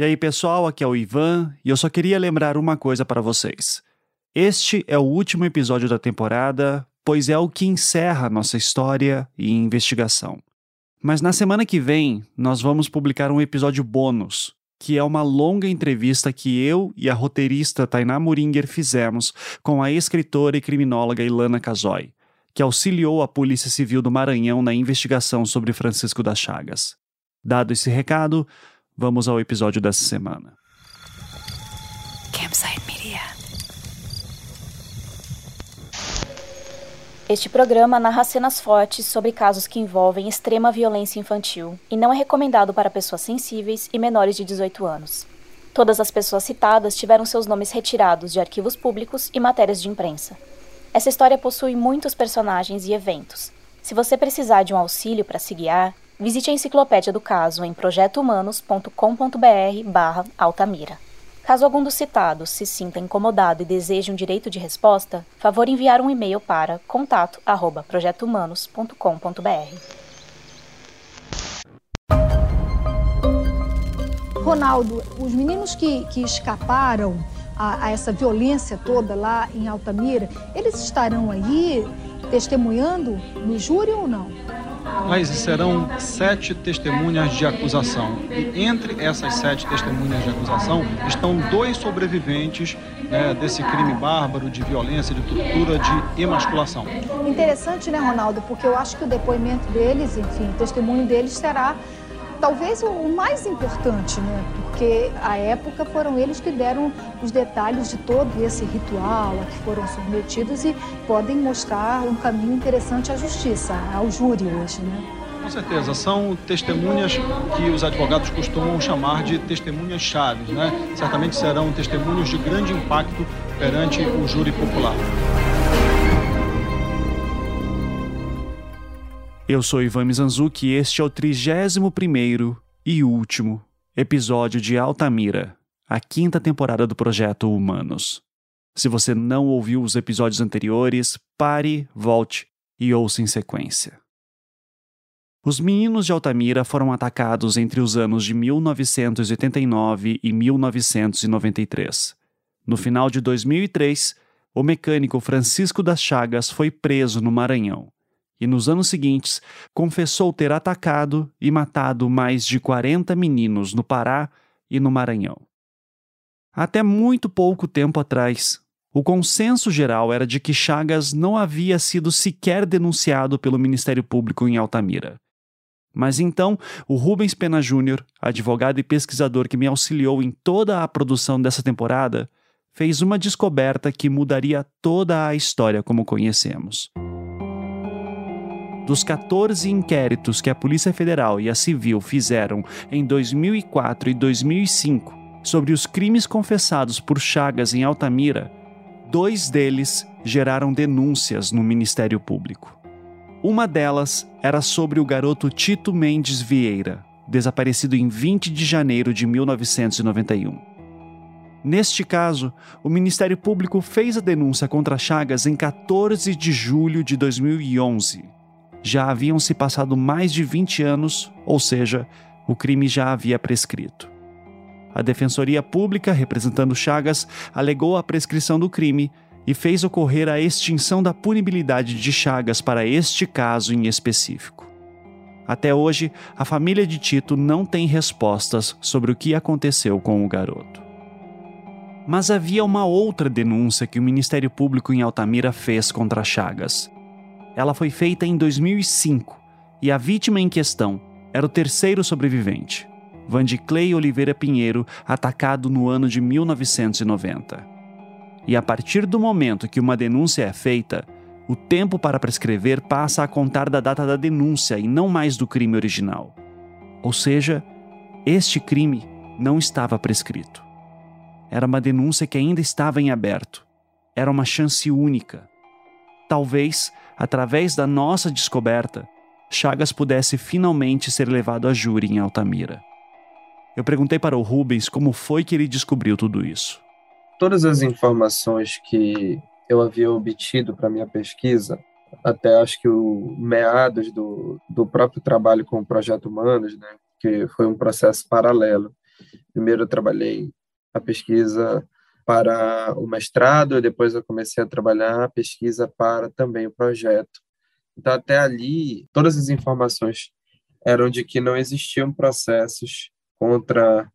E aí, pessoal, aqui é o Ivan e eu só queria lembrar uma coisa para vocês. Este é o último episódio da temporada, pois é o que encerra nossa história e investigação. Mas na semana que vem, nós vamos publicar um episódio bônus, que é uma longa entrevista que eu e a roteirista Tainá Muringer fizemos com a escritora e criminóloga Ilana Casoy, que auxiliou a Polícia Civil do Maranhão na investigação sobre Francisco das Chagas. Dado esse recado, vamos ao episódio dessa semana. Campsite Media. Este programa narra cenas fortes sobre casos que envolvem extrema violência infantil e não é recomendado para pessoas sensíveis e menores de 18 anos. Todas as pessoas citadas tiveram seus nomes retirados de arquivos públicos e matérias de imprensa. Essa história possui muitos personagens e eventos. Se você precisar de um auxílio para se guiar, visite a enciclopédia do caso em projetohumanos.com.br/altamira. Caso algum dos citados se sinta incomodado e deseje um direito de resposta, favor enviar um e-mail para contato@projetohumanos.com.br. Ronaldo, os meninos que, que escaparam a, a essa violência toda lá em Altamira, eles estarão aí testemunhando no júri ou não? Mas serão sete testemunhas de acusação. E entre essas sete testemunhas de acusação estão dois sobreviventes né, desse crime bárbaro de violência, de tortura, de emasculação. Interessante, né, Ronaldo? Porque eu acho que o depoimento deles, enfim, o testemunho deles será talvez o mais importante, né? Porque à época foram eles que deram os detalhes de todo esse ritual a que foram submetidos e podem mostrar um caminho interessante à justiça, ao júri hoje, né? Com certeza, são testemunhas que os advogados costumam chamar de testemunhas chaves, né? Certamente serão testemunhos de grande impacto perante o júri popular. Eu sou Ivan Mizanzuki e este é o 31 e último episódio de Altamira, a quinta temporada do projeto Humanos. Se você não ouviu os episódios anteriores, pare, volte e ouça em sequência. Os meninos de Altamira foram atacados entre os anos de 1989 e 1993. No final de 2003, o mecânico Francisco das Chagas foi preso no Maranhão e nos anos seguintes confessou ter atacado e matado mais de 40 meninos no Pará e no Maranhão. Até muito pouco tempo atrás, o consenso geral era de que Chagas não havia sido sequer denunciado pelo Ministério Público em Altamira. Mas então, o Rubens Pena Júnior, advogado e pesquisador que me auxiliou em toda a produção dessa temporada, fez uma descoberta que mudaria toda a história como conhecemos. Dos 14 inquéritos que a Polícia Federal e a Civil fizeram em 2004 e 2005 sobre os crimes confessados por Chagas em Altamira, dois deles geraram denúncias no Ministério Público. Uma delas era sobre o garoto Tito Mendes Vieira, desaparecido em 20 de janeiro de 1991. Neste caso, o Ministério Público fez a denúncia contra Chagas em 14 de julho de 2011 já haviam se passado mais de 20 anos, ou seja, o crime já havia prescrito. A Defensoria Pública, representando Chagas, alegou a prescrição do crime e fez ocorrer a extinção da punibilidade de Chagas para este caso em específico. Até hoje, a família de Tito não tem respostas sobre o que aconteceu com o garoto. Mas havia uma outra denúncia que o Ministério Público em Altamira fez contra Chagas. Ela foi feita em 2005 e a vítima em questão era o terceiro sobrevivente, Vandiclay Oliveira Pinheiro, atacado no ano de 1990. E a partir do momento que uma denúncia é feita, o tempo para prescrever passa a contar da data da denúncia e não mais do crime original. Ou seja, este crime não estava prescrito. Era uma denúncia que ainda estava em aberto. Era uma chance única. Talvez através da nossa descoberta, Chagas pudesse finalmente ser levado a júri em Altamira. Eu perguntei para o Rubens como foi que ele descobriu tudo isso. Todas as informações que eu havia obtido para minha pesquisa, até acho que o meados do, do próprio trabalho com o Projeto Humanos, né, que foi um processo paralelo, Primeiro eu trabalhei a pesquisa para o mestrado, depois eu comecei a trabalhar a pesquisa para também o projeto. Então, até ali, todas as informações eram de que não existiam processos contra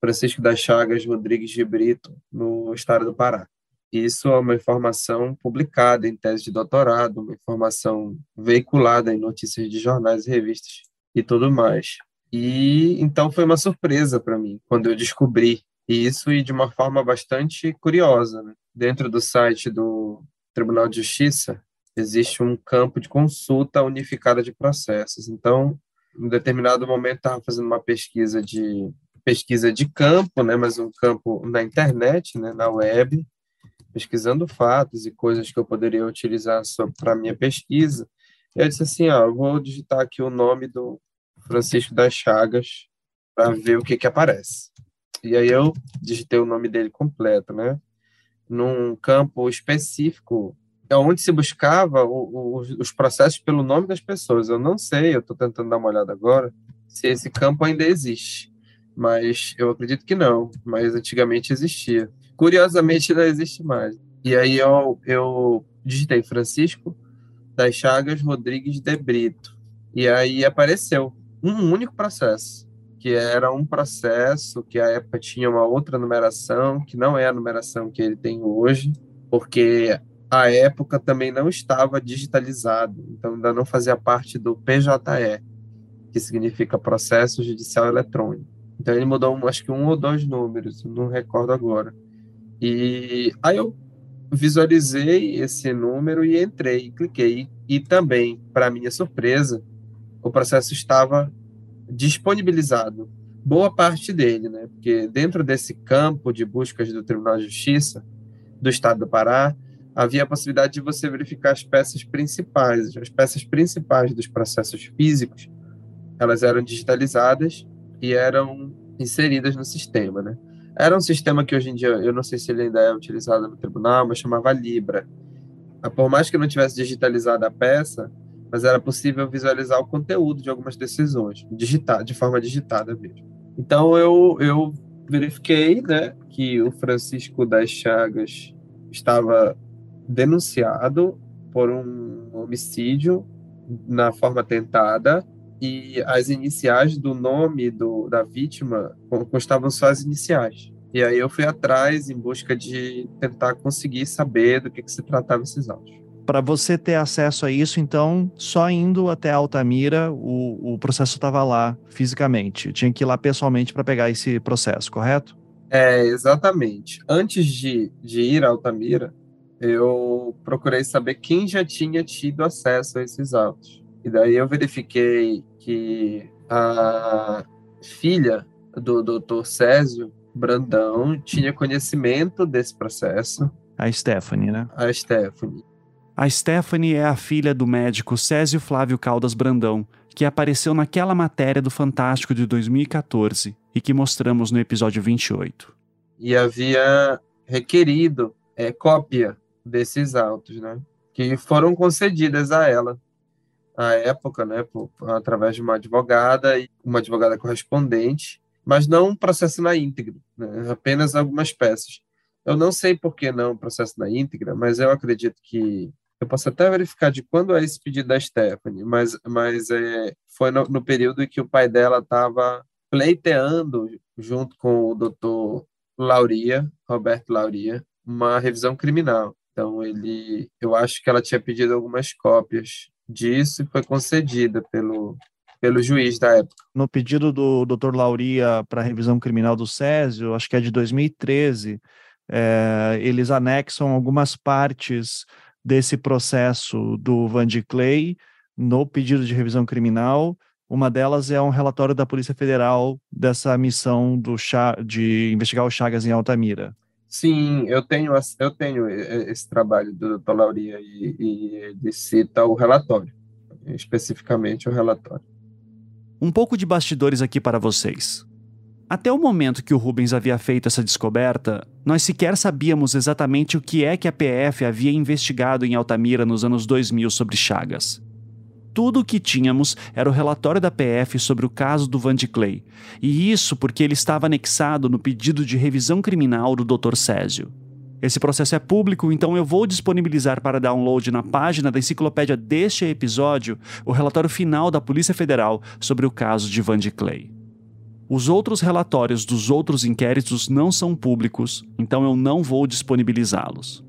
Francisco das Chagas Rodrigues de Brito no estado do Pará. Isso é uma informação publicada em tese de doutorado, uma informação veiculada em notícias de jornais e revistas e tudo mais. E então foi uma surpresa para mim quando eu descobri isso e de uma forma bastante curiosa. Né? Dentro do site do Tribunal de Justiça existe um campo de consulta unificada de processos. Então, em determinado momento estava fazendo uma pesquisa de pesquisa de campo, né, mas um campo na internet, né, na web, pesquisando fatos e coisas que eu poderia utilizar para minha pesquisa. Eu disse assim, ah, eu vou digitar aqui o nome do Francisco das Chagas para ver o que que aparece. E aí eu digitei o nome dele completo, né? Num campo específico, é onde se buscava o, o, os processos pelo nome das pessoas. Eu não sei, eu estou tentando dar uma olhada agora, se esse campo ainda existe mas eu acredito que não, mas antigamente existia. Curiosamente não existe mais. E aí eu, eu digitei Francisco das Chagas Rodrigues de Brito. E aí apareceu um único processo, era um processo que à época tinha uma outra numeração, que não é a numeração que ele tem hoje, porque a época também não estava digitalizado, então ainda não fazia parte do PJE, que significa Processo Judicial Eletrônico. Então ele mudou, acho que um ou dois números, não recordo agora. E aí eu visualizei esse número e entrei, cliquei. E também, para minha surpresa, o processo estava disponibilizado. Boa parte dele, né? Porque dentro desse campo de buscas do Tribunal de Justiça do Estado do Pará, havia a possibilidade de você verificar as peças principais. As peças principais dos processos físicos, elas eram digitalizadas e eram inseridas no sistema, né? Era um sistema que hoje em dia, eu não sei se ele ainda é utilizado no tribunal, mas chamava Libra. Ah, por mais que não tivesse digitalizado a peça, mas era possível visualizar o conteúdo de algumas decisões, digitar, de forma digitada mesmo. Então eu, eu verifiquei né, que o Francisco das Chagas estava denunciado por um homicídio na forma tentada e as iniciais do nome do, da vítima constavam só as iniciais. E aí eu fui atrás em busca de tentar conseguir saber do que, que se tratava esses autos. Para você ter acesso a isso, então, só indo até Altamira, o, o processo estava lá fisicamente. Tinha que ir lá pessoalmente para pegar esse processo, correto? É, exatamente. Antes de, de ir a Altamira, eu procurei saber quem já tinha tido acesso a esses autos. E daí eu verifiquei que a filha do Dr. Césio Brandão tinha conhecimento desse processo. A Stephanie, né? A Stephanie. A Stephanie é a filha do médico Césio Flávio Caldas Brandão, que apareceu naquela matéria do Fantástico de 2014 e que mostramos no episódio 28. E havia requerido é, cópia desses autos, né? Que foram concedidas a ela à época, né, por, através de uma advogada e uma advogada correspondente, mas não um processo na íntegra, né, apenas algumas peças. Eu não sei por que não um processo na íntegra, mas eu acredito que eu posso até verificar de quando é esse pedido da Stephanie, mas, mas é, foi no, no período em que o pai dela estava pleiteando, junto com o doutor Lauria, Roberto Lauria, uma revisão criminal. Então, ele, eu acho que ela tinha pedido algumas cópias disso e foi concedida pelo, pelo juiz da época. No pedido do Dr. Lauria para revisão criminal do Césio, acho que é de 2013, é, eles anexam algumas partes desse processo do Van de Clay no pedido de revisão criminal. Uma delas é um relatório da Polícia Federal dessa missão do de investigar o Chagas em Altamira. Sim, eu tenho, eu tenho esse trabalho do Dr. Lauria e, e ele cita o relatório, especificamente o relatório. Um pouco de bastidores aqui para vocês. Até o momento que o Rubens havia feito essa descoberta, nós sequer sabíamos exatamente o que é que a PF havia investigado em Altamira nos anos 2000 sobre Chagas. tudo o que tínhamos era o relatório da PF sobre o caso do Van de Clay. E isso porque ele estava anexado no pedido de revisão criminal do Dr. Césio. Esse processo é público, então eu vou disponibilizar para download na página da enciclopédia deste episódio o relatório final da Polícia Federal sobre o caso de Van de Clay. Os outros relatórios dos outros inquéritos não são públicos, então eu não vou disponibilizá-los.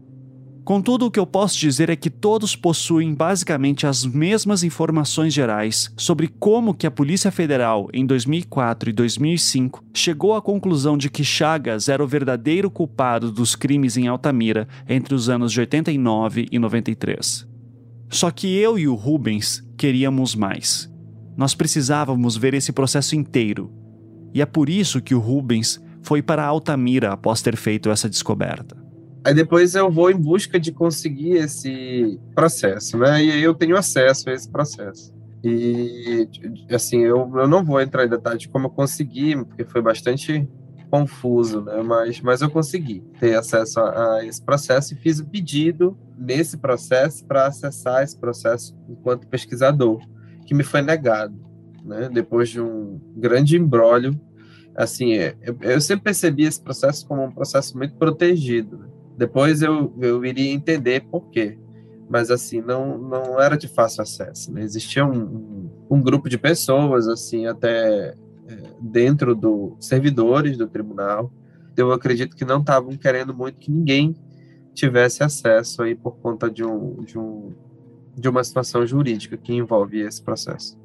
Contudo, o que eu posso dizer é que todos possuem basicamente as mesmas informações gerais sobre como que a Polícia Federal, em 2004 e 2005, chegou à conclusão de que Chagas era o verdadeiro culpado dos crimes em Altamira entre os anos de 89 e 93. Só que eu e o Rubens queríamos mais. Nós precisávamos ver esse processo inteiro. E é por isso que o Rubens foi para Altamira após ter feito essa descoberta. Aí depois eu vou em busca de conseguir esse processo, né? E eu tenho acesso a esse processo. E, assim, eu, eu não vou entrar em detalhes de como eu consegui, porque foi bastante confuso, né? Mas, mas eu consegui ter acesso a, a esse processo e fiz o pedido nesse processo para acessar esse processo enquanto pesquisador, que me foi negado, né? Depois de um grande embrólio, assim, eu, eu sempre percebi esse processo como um processo muito protegido, né? Depois eu, eu iria entender por quê. Mas, assim, não, não era de fácil acesso. Né? Existia um, um, grupo de pessoas, assim, até é, dentro dos servidores do tribunal. Eu acredito que não estavam querendo muito que ninguém tivesse acesso aí por conta de, um, de, um, de uma situação jurídica que envolve esse processo.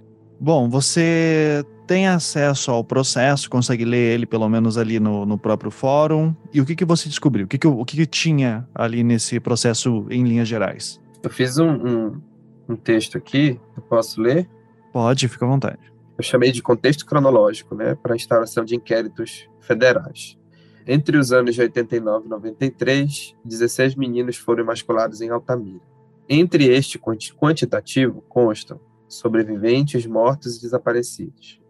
Bom, você tem acesso ao processo, consegue ler ele pelo menos ali no, no próprio fórum. E o que, que você descobriu? O que, que, o que, que tinha ali nesse processo em linhas gerais? Eu fiz um, um, um texto aqui, eu posso ler? Pode, fica à vontade. Eu chamei de contexto cronológico, né, para a instauração de inquéritos federais. Entre os anos de 89 e 93, 16 meninos foram emasculados em Altamira. Entre este quantitativo constam sobreviventes, mortos e desaparecidos.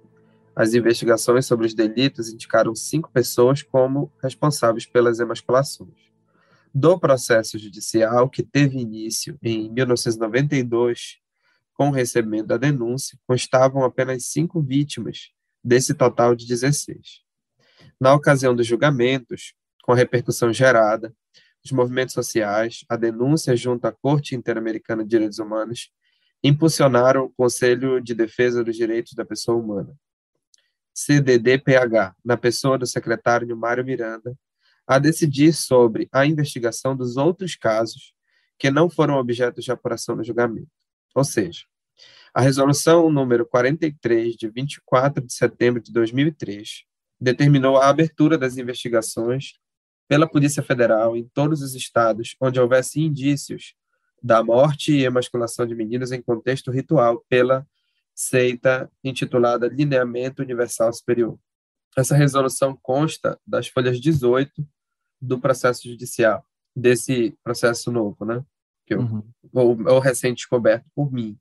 As investigações sobre os delitos indicaram cinco pessoas como responsáveis pelas emasculações. Do processo judicial, que teve início em 1992, com o recebimento da denúncia, constavam apenas cinco vítimas desse total de 16. Na ocasião dos julgamentos, com a repercussão gerada, os movimentos sociais, a denúncia junto à Corte Interamericana de Direitos Humanos impulsionaram o Conselho de Defesa dos Direitos da Pessoa Humana, CDDPH, na pessoa do secretário Mário Miranda, a decidir sobre a investigação dos outros casos que não foram objeto de apuração no julgamento. Ou seja, a resolução número 43 de 24 de setembro de 2003 determinou a abertura das investigações pela Polícia Federal em todos os estados onde houvesse indícios da morte e emasculação de meninos em contexto ritual pela seita intitulada Lineamento Universal Superior. Essa resolução consta das folhas 18 do processo judicial, desse processo novo, né? Que eu, uhum. ou, ou recente descoberto por mim.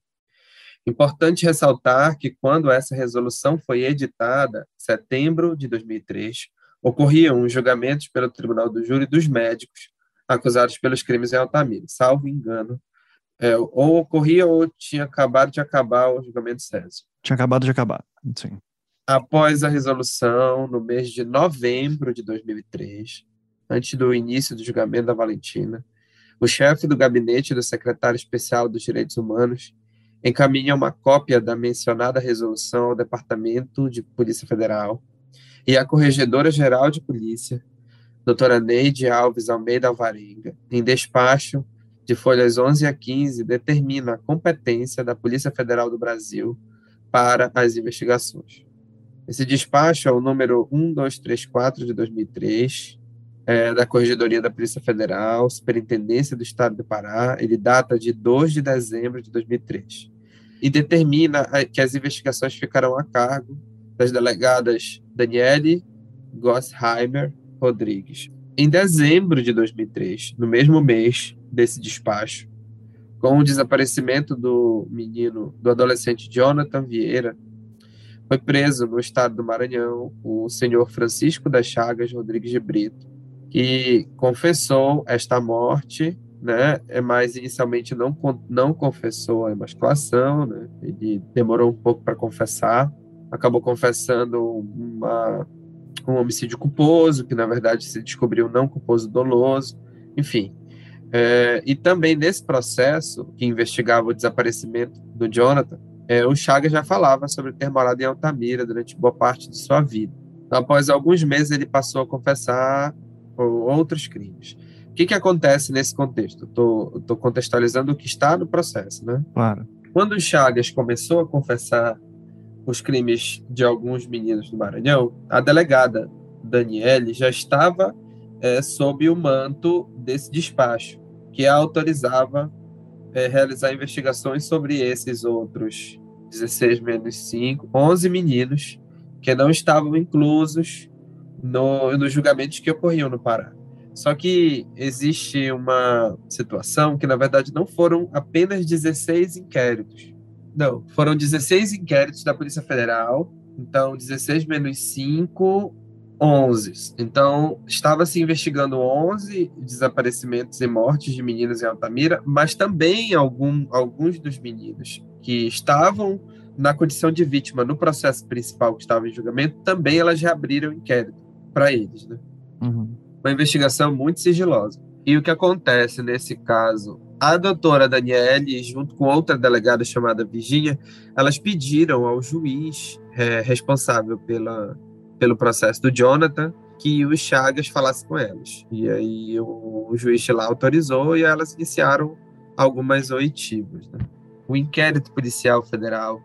Importante ressaltar que quando essa resolução foi editada, em setembro de 2003, ocorriam os julgamentos pelo Tribunal do Júri dos médicos acusados pelos crimes em Altamira. Salvo engano, é, ou ocorria ou tinha acabado de acabar o julgamento Césio. Tinha acabado de acabar, sim. Após a resolução, no mês de novembro de 2003, antes do início do julgamento da Valentina, o chefe do gabinete do secretário especial dos Direitos Humanos encaminha uma cópia da mencionada resolução ao Departamento de Polícia Federal e à Corregedora-Geral de Polícia, doutora Neide Alves Almeida Alvarenga, em despacho de folhas 11 a 15, determina a competência da Polícia Federal do Brasil para as investigações. Esse despacho é o número 1234 de 2003, é, da Corregedoria da Polícia Federal, Superintendência do Estado do Pará, ele data de 2 de dezembro de 2003, e determina que as investigações ficarão a cargo das delegadas Daniele Gossheimer Rodrigues. Em dezembro de 2003, no mesmo mês, desse despacho. Com o desaparecimento do menino, do adolescente Jonathan Vieira, foi preso no estado do Maranhão o senhor Francisco das Chagas Rodrigues de Brito, que confessou esta morte né? É mais inicialmente não não confessou a emasculação, né? Ele demorou um pouco para confessar, acabou confessando uma, um homicídio culposo, que na verdade se descobriu não culposo doloso, enfim. É, e também nesse processo que investigava o desaparecimento do Jonathan, é, o Chagas já falava sobre ter morado em Altamira durante boa parte de sua vida. Após alguns meses, ele passou a confessar outros crimes. O que, que acontece nesse contexto? Estou contextualizando o que está no processo, né? Claro. Quando o Chagas começou a confessar os crimes de alguns meninos do Maranhão, a delegada Daniele já estava é, sob o manto desse despacho, que a autorizava é, realizar investigações sobre esses outros 16 menos 5, 11 meninos que não estavam inclusos no, nos julgamentos que ocorriam no Pará. Só que existe uma situação que, na verdade, não foram apenas 16 inquéritos. Não, foram 16 inquéritos da Polícia Federal. Então, 16 menos 5, 11. Então, estava se investigando 11 desaparecimentos e mortes de meninos em Altamira, mas também algum, alguns dos meninos que estavam na condição de vítima no processo principal que estava em julgamento, também elas reabriram inquérito para eles. Né? Uhum uma investigação muito sigilosa. E o que acontece nesse caso? A doutora Daniele, junto com outra delegada chamada Virginia, elas pediram ao juiz é, responsável pela, pelo processo do Jonathan que o Chagas falasse com elas. E aí o, o juiz lá autorizou e elas iniciaram algumas oitivas. Né? O inquérito policial federal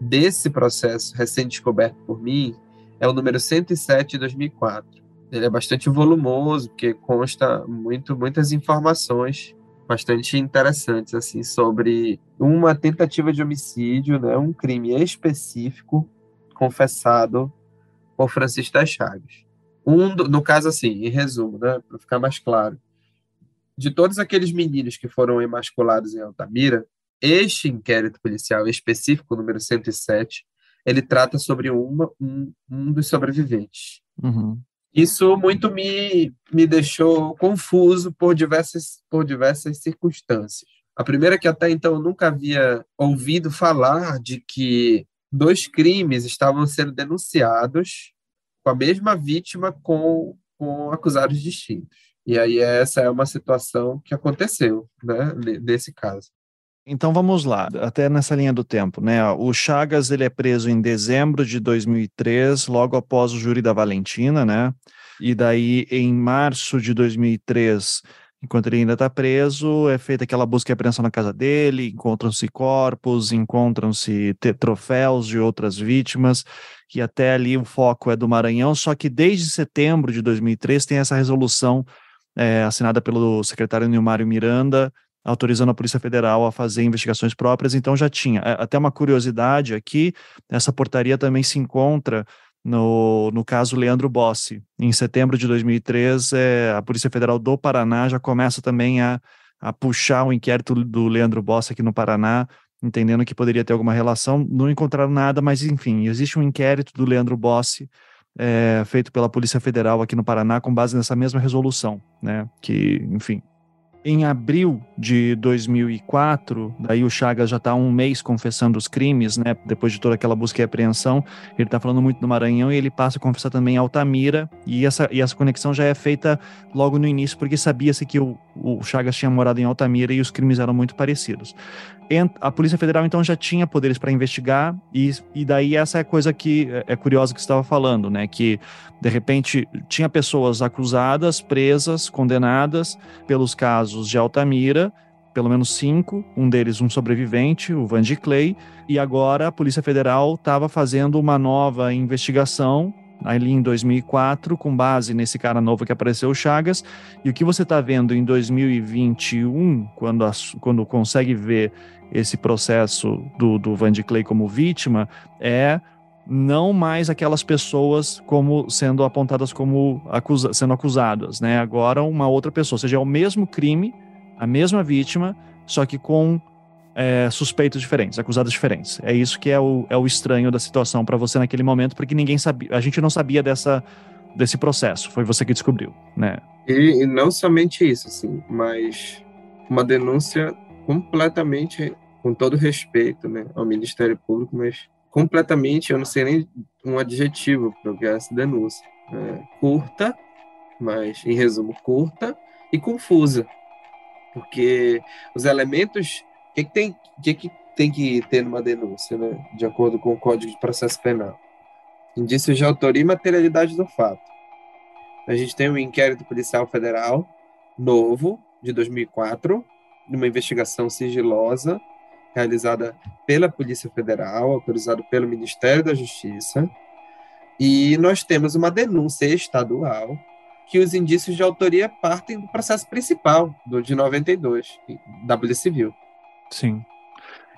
desse processo recém-descoberto por mim é o número 107 de 2004 ele é bastante volumoso, porque consta muito, muitas informações bastante interessantes assim sobre uma tentativa de homicídio, né, um crime específico confessado por Francisco Chagas. Um, no caso assim, em resumo, né, para ficar mais claro, de todos aqueles meninos que foram emasculados em Altamira, este inquérito policial específico, número 107, ele trata sobre uma, um, um dos sobreviventes. Uhum. Isso muito me, me deixou confuso por diversas, por diversas circunstâncias. A primeira é que até então eu nunca havia ouvido falar de que dois crimes estavam sendo denunciados com a mesma vítima com, com acusados distintos. E aí essa é uma situação que aconteceu, né, nesse caso. Então vamos lá, até nessa linha do tempo, né? O Chagas ele é preso em dezembro de 2003, logo após o júri da Valentina, né? E daí em março de 2003, enquanto ele ainda está preso, é feita aquela busca e apreensão na casa dele, encontram-se corpos, encontram-se troféus de outras vítimas, que até ali o foco é do Maranhão, só que desde setembro de 2003 tem essa resolução é, assinada pelo secretário Nilmário Miranda, autorizando a Polícia Federal a fazer investigações próprias, então já tinha. É, até uma curiosidade aqui, essa portaria também se encontra no, no caso Leandro Bossi. Em setembro de 2003, é, a Polícia Federal do Paraná já começa também a, a puxar o inquérito do Leandro Bossi aqui no Paraná, entendendo que poderia ter alguma relação. Não encontraram nada, mas enfim, existe um inquérito do Leandro Bossi é, feito pela Polícia Federal aqui no Paraná com base nessa mesma resolução, né? Que, enfim, em abril de 2004, daí o Chagas já está um mês confessando os crimes, né? Depois de toda aquela busca e apreensão, ele está falando muito do Maranhão e ele passa a confessar também Altamira. E essa, e essa conexão já é feita logo no início, porque sabia-se que o, o Chagas tinha morado em Altamira e os crimes eram muito parecidos. A Polícia Federal então já tinha poderes para investigar e, e daí essa é a coisa que é, é curiosa que estava falando, né? Que de repente tinha pessoas acusadas, presas, condenadas pelos casos de Altamira, pelo menos cinco, um deles um sobrevivente, o Van de Clay, e agora a Polícia Federal estava fazendo uma nova investigação ali em 2004, com base nesse cara novo que apareceu, o Chagas, e o que você está vendo em 2021, quando, a, quando consegue ver esse processo do, do Van de Clay como vítima, é não mais aquelas pessoas como sendo apontadas como acusa, sendo acusadas, né? Agora uma outra pessoa, ou seja, é o mesmo crime, a mesma vítima, só que com é, suspeitos diferentes, acusados diferentes. É isso que é o, é o estranho da situação para você naquele momento, porque ninguém sabia, a gente não sabia dessa, desse processo, foi você que descobriu, né? E, e não somente isso, assim, mas uma denúncia completamente, com todo respeito né, ao Ministério Público, mas completamente, eu não sei nem um adjetivo para o que é essa denúncia. É, curta, mas em resumo, curta e confusa. Porque os elementos. O que, que, tem, que, que tem que ter numa denúncia, né? de acordo com o Código de Processo Penal? Indícios de autoria e materialidade do fato. A gente tem um inquérito policial federal novo, de 2004, uma investigação sigilosa realizada pela Polícia Federal, autorizado pelo Ministério da Justiça, e nós temos uma denúncia estadual que os indícios de autoria partem do processo principal, do de 92, da Polícia Civil. Sim.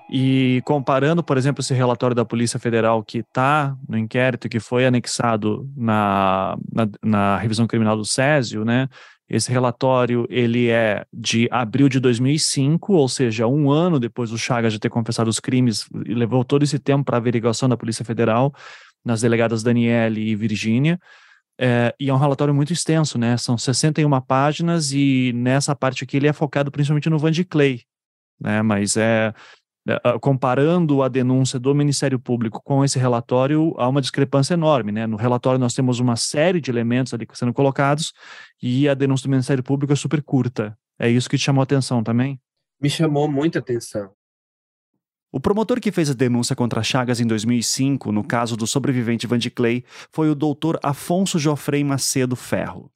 E comparando, por exemplo, esse relatório da Polícia Federal que está no inquérito, que foi anexado na, na, na, revisão criminal do Césio, né? Esse relatório ele é de abril de 2005, ou seja, um ano depois do Chagas de ter confessado os crimes, e levou todo esse tempo para averiguação da Polícia Federal nas delegadas Daniele e Virgínia. É, e é um relatório muito extenso, né? São 61 páginas e nessa parte aqui ele é focado principalmente no Van de Clay, né? Mas é comparando a denúncia do Ministério Público com esse relatório, há uma discrepância enorme. Né? No relatório, nós temos uma série de elementos ali sendo colocados e a denúncia do Ministério Público é super curta. É isso que te chamou a atenção também? Me chamou muita atenção. O promotor que fez a denúncia contra Chagas em 2005, no caso do sobrevivente Van de Clay, foi o doutor Afonso Joffrey Macedo Ferro.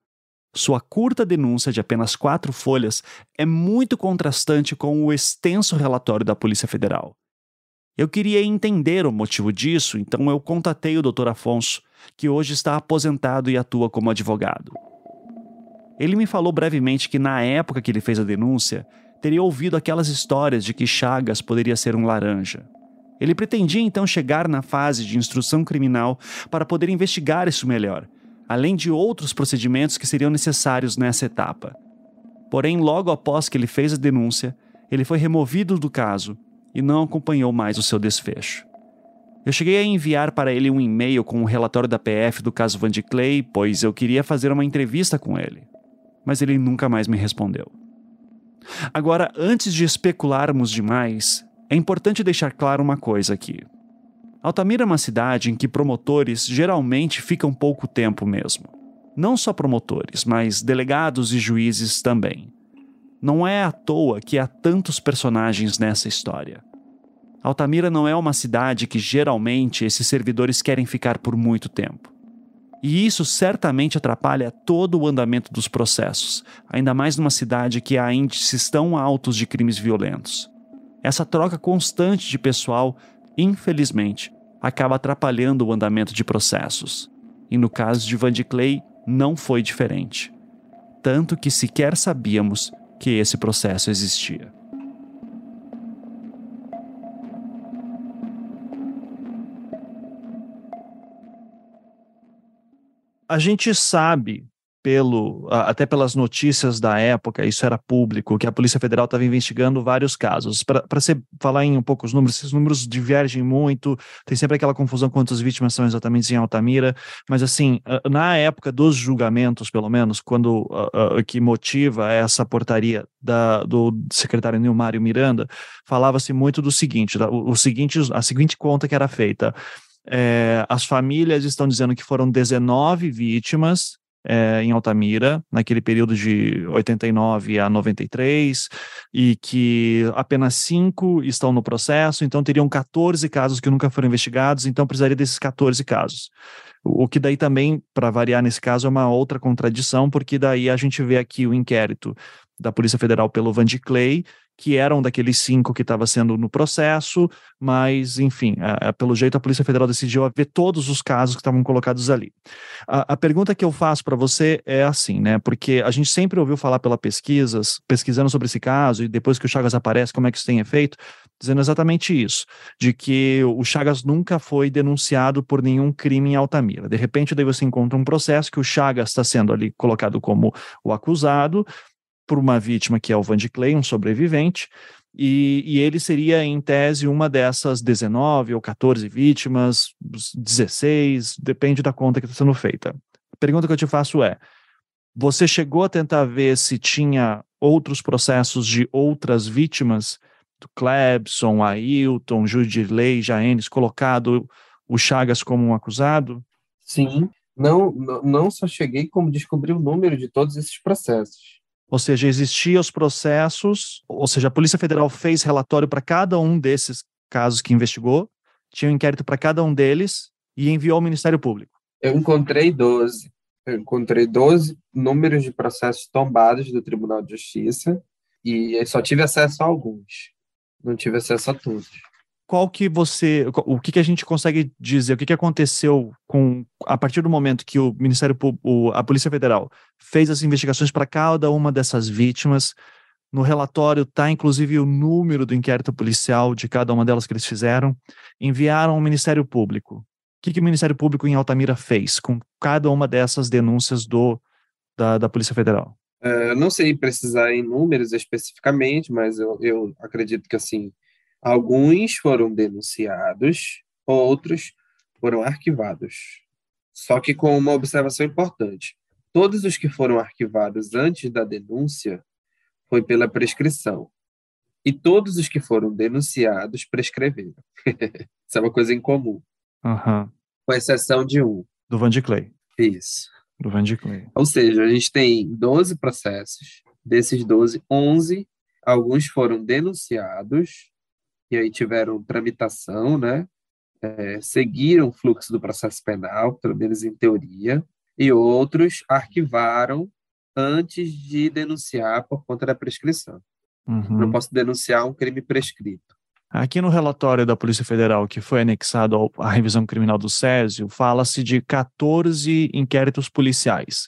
Sua curta denúncia de apenas quatro folhas é muito contrastante com o extenso relatório da Polícia Federal. Eu queria entender o motivo disso, então eu contatei o Dr. Afonso, que hoje está aposentado e atua como advogado. Ele me falou brevemente que na época que ele fez a denúncia, teria ouvido aquelas histórias de que Chagas poderia ser um laranja. Ele pretendia então chegar na fase de instrução criminal para poder investigar isso melhor além de outros procedimentos que seriam necessários nessa etapa. Porém, logo após que ele fez a denúncia, ele foi removido do caso e não acompanhou mais o seu desfecho. Eu cheguei a enviar para ele um e-mail com o um relatório da PF do caso Van de Clay, pois eu queria fazer uma entrevista com ele. Mas ele nunca mais me respondeu. Agora, antes de especularmos demais, é importante deixar claro uma coisa aqui. Altamira é uma cidade em que promotores geralmente ficam pouco tempo mesmo. Não só promotores, mas delegados e juízes também. Não é à toa que há tantos personagens nessa história. Altamira não é uma cidade que geralmente esses servidores querem ficar por muito tempo. E isso certamente atrapalha todo o andamento dos processos, ainda mais numa cidade que há índices tão altos de crimes violentos. Essa troca constante de pessoal, infelizmente, acaba atrapalhando o andamento de processos. E no caso de Van de Clay, não foi diferente. Tanto que sequer sabíamos que esse processo existia. A gente sabe pelo, até pelas notícias da época, isso era público, que a Polícia Federal estava investigando vários casos. Para você falar em um pouco os números, esses números divergem muito, tem sempre aquela confusão quantas vítimas são exatamente em Altamira, mas assim, na época dos julgamentos, pelo menos, quando uh, uh, que motiva essa portaria da, do secretário Nilmário Miranda, falava-se muito do seguinte, o, o seguinte, a seguinte conta que era feita. É, as famílias estão dizendo que foram 19 vítimas é, em Altamira, naquele período de 89 a 93, e que apenas cinco estão no processo, então teriam 14 casos que nunca foram investigados, então precisaria desses 14 casos. O que daí também, para variar nesse caso, é uma outra contradição, porque daí a gente vê aqui o inquérito da Polícia Federal pelo Van de Clay, que eram daqueles cinco que estava sendo no processo, mas, enfim, a, a, pelo jeito a Polícia Federal decidiu ver todos os casos que estavam colocados ali. A, a pergunta que eu faço para você é assim, né? Porque a gente sempre ouviu falar pela pesquisas, pesquisando sobre esse caso, e depois que o Chagas aparece, como é que isso tem efeito, dizendo exatamente isso, de que o Chagas nunca foi denunciado por nenhum crime em Altamira. De repente, daí você encontra um processo que o Chagas está sendo ali colocado como o acusado, por uma vítima que é o Van de Clay, um sobrevivente, e, e, ele seria, em tese, uma dessas 19 ou 14 vítimas, 16, depende da conta que está sendo feita. A pergunta que eu te faço é: Você chegou a tentar ver se tinha outros processos de outras vítimas? Do Clebson, Ailton, Judirley, Jaenes, colocado o Chagas como um acusado? Sim. Não, não só cheguei como descobri o número de todos esses processos. Ou seja, existiam os processos, ou seja, a Polícia Federal fez relatório para cada um desses casos que investigou, tinha um inquérito para cada um deles e enviou ao Ministério Público. Eu encontrei 12. Eu encontrei 12 números de processos tombados do Tribunal de Justiça e só tive acesso a alguns. Não tive acesso a todos qual que você, o que, que a gente consegue dizer, o que, que aconteceu com a partir do momento que o Ministério Público, a Polícia Federal fez as investigações para cada uma dessas vítimas. No relatório está inclusive o número do inquérito policial de cada uma delas que eles fizeram. Enviaram ao Ministério Público. O que, que o Ministério Público em Altamira fez com cada uma dessas denúncias do da, da Polícia Federal? Uh, não sei precisar em números especificamente, mas eu, eu acredito que assim Alguns foram denunciados, outros foram arquivados. Só que com uma observação importante: todos os que foram arquivados antes da denúncia foi pela prescrição. E todos os que foram denunciados prescreveram. Isso é uma coisa incomum. Uhum. Com exceção de um. Do Van de Clay. Isso. Do Van de Clay. Ou seja, a gente tem 12 processos. Desses 12, 11, alguns foram denunciados e aí tiveram tramitação, né? É, seguiram o fluxo do processo penal, pelo menos em teoria, e outros arquivaram antes de denunciar por conta da prescrição. Uhum. Não posso denunciar um crime prescrito. Aqui no relatório da Polícia Federal, que foi anexado à revisão criminal do Césio, fala-se de 14 inquéritos policiais,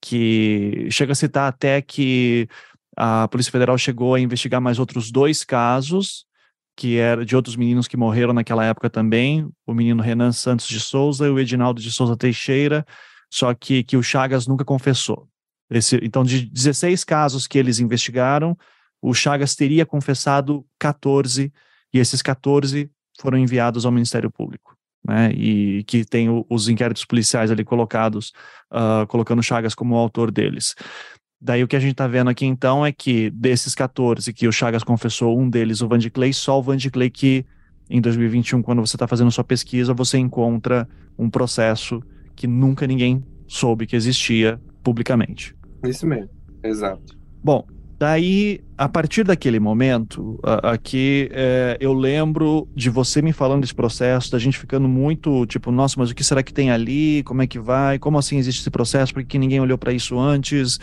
que chega a citar até que a Polícia Federal chegou a investigar mais outros dois casos que era de outros meninos que morreram naquela época também, o menino Renan Santos de Souza e o Edinaldo de Souza Teixeira, só que, que o Chagas nunca confessou. Esse, então, de 16 casos que eles investigaram, o Chagas teria confessado 14, e esses 14 foram enviados ao Ministério Público. Né, e que tem o, os inquéritos policiais ali colocados, uh, colocando Chagas como autor deles. Daí o que a gente está vendo aqui então é que desses 14 que o Chagas confessou, um deles, o Van de Clay, só o Van de Clay que em 2021, quando você está fazendo sua pesquisa, você encontra um processo que nunca ninguém soube que existia publicamente. Isso mesmo, exato. Bom, daí, a partir daquele momento, aqui é, eu lembro de você me falando desse processo, da gente ficando muito tipo, nossa, mas o que será que tem ali? Como é que vai? Como assim existe esse processo? Por que ninguém olhou para isso antes?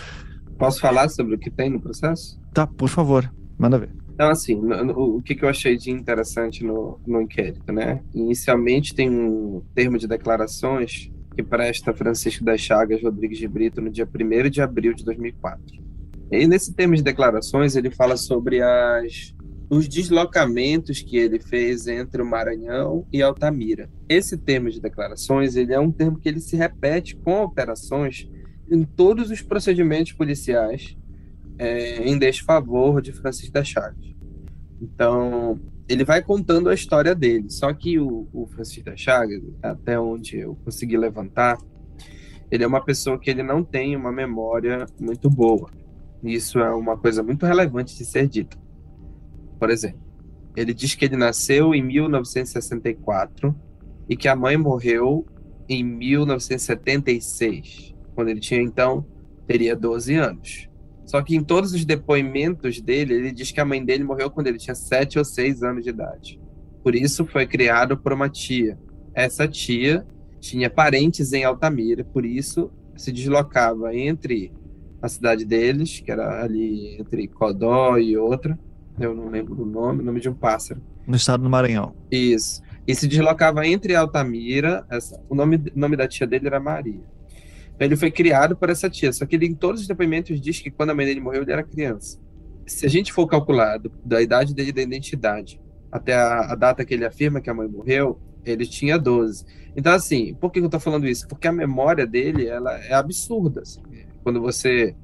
Posso falar sobre o que tem no processo? Tá, por favor, manda ver. Então, assim, no, o que, que eu achei de interessante no, no inquérito, né? Inicialmente tem um termo de declarações que presta Francisco das Chagas Rodrigues de Brito no dia 1 de abril de 2004. E nesse termo de declarações ele fala sobre as, os deslocamentos que ele fez entre o Maranhão e Altamira. Esse termo de declarações ele é um termo que ele se repete com alterações em todos os procedimentos policiais é, em desfavor de Francisco da Chagas. Então, ele vai contando a história dele. Só que o, o Francisco da Chagas, até onde eu consegui levantar, ele é uma pessoa que ele não tem uma memória muito boa. Isso é uma coisa muito relevante de ser dita. Por exemplo, ele diz que ele nasceu em 1964 e que a mãe morreu em 1976 quando ele tinha então teria 12 anos. Só que em todos os depoimentos dele, ele diz que a mãe dele morreu quando ele tinha 7 ou 6 anos de idade. Por isso foi criado por uma tia. Essa tia tinha parentes em Altamira, por isso se deslocava entre a cidade deles, que era ali entre Codó e outra, eu não lembro o nome, o nome de um pássaro. No estado do Maranhão. Isso. E se deslocava entre Altamira, essa, o nome, nome da tia dele era Maria. Ele foi criado por essa tia, só que ele em todos os depoimentos diz que quando a mãe dele morreu, ele era criança. Se a gente for calcular da idade dele da identidade até a, a, data que ele afirma que a mãe morreu, ele tinha 12. Então, assim, por que eu tô falando isso? Porque a memória dele, ela é absurda. Assim. Quando você,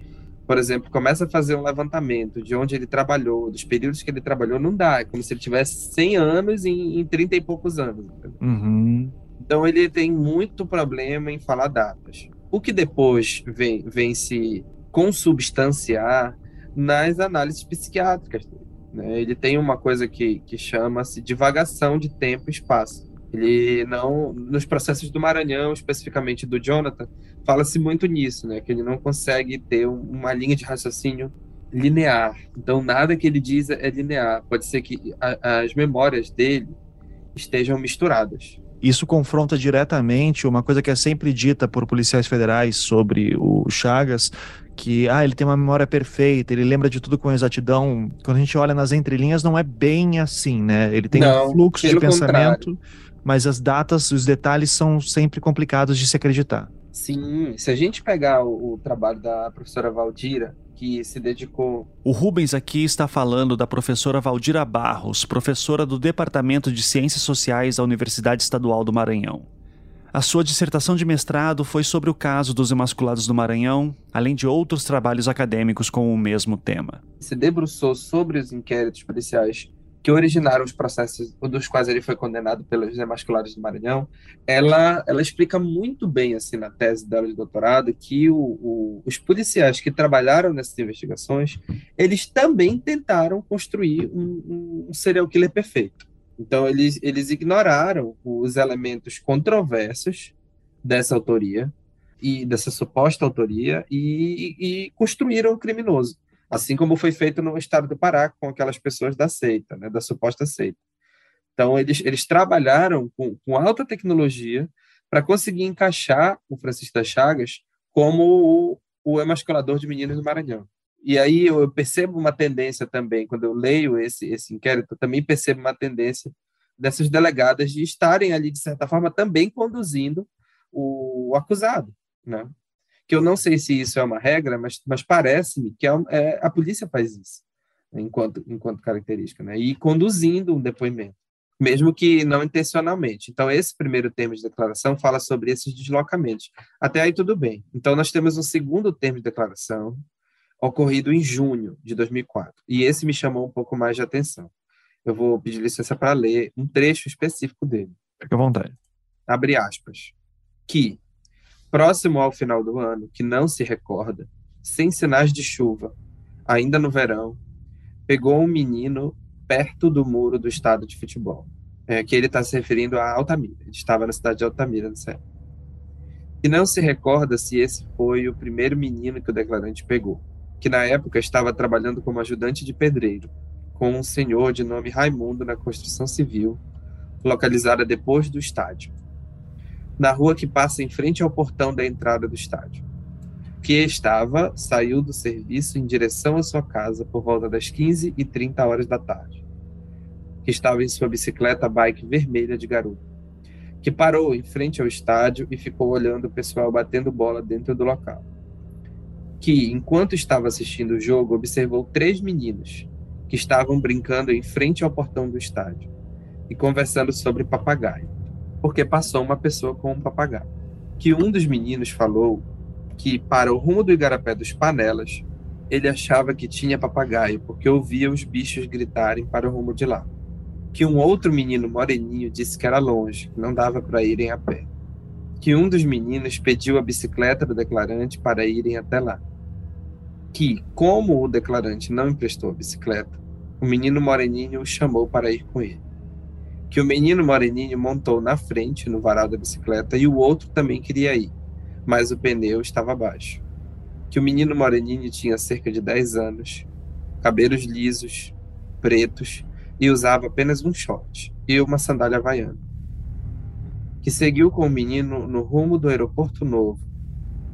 por exemplo, começa a fazer um levantamento de onde ele trabalhou, dos períodos que ele trabalhou, não dá. É como se ele tivesse 100 anos em, em 30 e poucos anos. Uhum. Então, ele tem muito problema em falar datas. O que depois vem, vem se consubstanciar nas análises psiquiátricas. Né? Ele tem uma coisa que, que chama-se divagação de tempo e espaço. Ele não, nos processos do Maranhão, especificamente do Jonathan, fala-se muito nisso, né? Que ele não consegue ter uma linha de raciocínio linear. Então, nada que ele diz é linear. Pode ser que a, as memórias dele estejam misturadas. Isso confronta diretamente uma coisa que é sempre dita por policiais federais sobre o Chagas, que ah, ele tem uma memória perfeita, ele lembra de tudo com exatidão. Quando a gente olha nas entrelinhas, não é bem assim, né? Ele tem não, um fluxo de pensamento, contrário. mas as datas, os detalhes são sempre complicados de se acreditar. Sim, se a gente pegar o, o trabalho da professora Valdira, que se dedicou. O Rubens aqui está falando da professora Valdira Barros, professora do Departamento de Ciências Sociais da Universidade Estadual do Maranhão. A sua dissertação de mestrado foi sobre o caso dos emasculados do Maranhão, além de outros trabalhos acadêmicos com o mesmo tema. Se debruçou sobre os inquéritos policiais que originaram os processos dos quais ele foi condenado pelos emasculados do Maranhão, ela, ela explica muito bem, assim, na tese dela de doutorado, que o, o, os policiais que trabalharam nessas investigações, eles também tentaram construir um, um serial killer perfeito. Então, eles, eles ignoraram os elementos controversos dessa autoria, e dessa suposta autoria, e, e construíram o criminoso assim como foi feito no estado do Pará com aquelas pessoas da seita, né, da suposta seita. Então, eles, eles trabalharam com, com alta tecnologia para conseguir encaixar o Francisco das Chagas como o, o emasculador de meninos do Maranhão. E aí eu percebo uma tendência também, quando eu leio esse, esse inquérito, também percebo uma tendência dessas delegadas de estarem ali, de certa forma, também conduzindo o acusado, né? Que eu não sei se isso é uma regra, mas, mas parece-me que é, é, a polícia faz isso, né, enquanto, enquanto característica, né? e conduzindo um depoimento, mesmo que não intencionalmente. Então, esse primeiro termo de declaração fala sobre esses deslocamentos. Até aí, tudo bem. Então, nós temos um segundo termo de declaração, ocorrido em junho de 2004, e esse me chamou um pouco mais de atenção. Eu vou pedir licença para ler um trecho específico dele. Fique à vontade. Abre aspas. Que próximo ao final do ano, que não se recorda, sem sinais de chuva, ainda no verão, pegou um menino perto do muro do estado de futebol. É, que ele está se referindo a Altamira. Ele estava na cidade de Altamira nessa época. E não se recorda se esse foi o primeiro menino que o declarante pegou, que na época estava trabalhando como ajudante de pedreiro, com um senhor de nome Raimundo na construção civil, localizada depois do estádio na rua que passa em frente ao portão da entrada do estádio. Que estava, saiu do serviço em direção à sua casa por volta das 15 e 30 horas da tarde. Que estava em sua bicicleta bike vermelha de garoto. Que parou em frente ao estádio e ficou olhando o pessoal batendo bola dentro do local. Que, enquanto estava assistindo o jogo, observou três meninos que estavam brincando em frente ao portão do estádio e conversando sobre papagaio porque passou uma pessoa com um papagaio. Que um dos meninos falou que para o rumo do igarapé dos Panelas, ele achava que tinha papagaio, porque ouvia os bichos gritarem para o rumo de lá. Que um outro menino moreninho disse que era longe, que não dava para irem a pé. Que um dos meninos pediu a bicicleta do declarante para irem até lá. Que, como o declarante não emprestou a bicicleta, o menino moreninho o chamou para ir com ele que o menino moreninho montou na frente, no varal da bicicleta, e o outro também queria ir, mas o pneu estava baixo. Que o menino moreninho tinha cerca de 10 anos, cabelos lisos, pretos, e usava apenas um short e uma sandália havaiana. Que seguiu com o menino no rumo do aeroporto novo,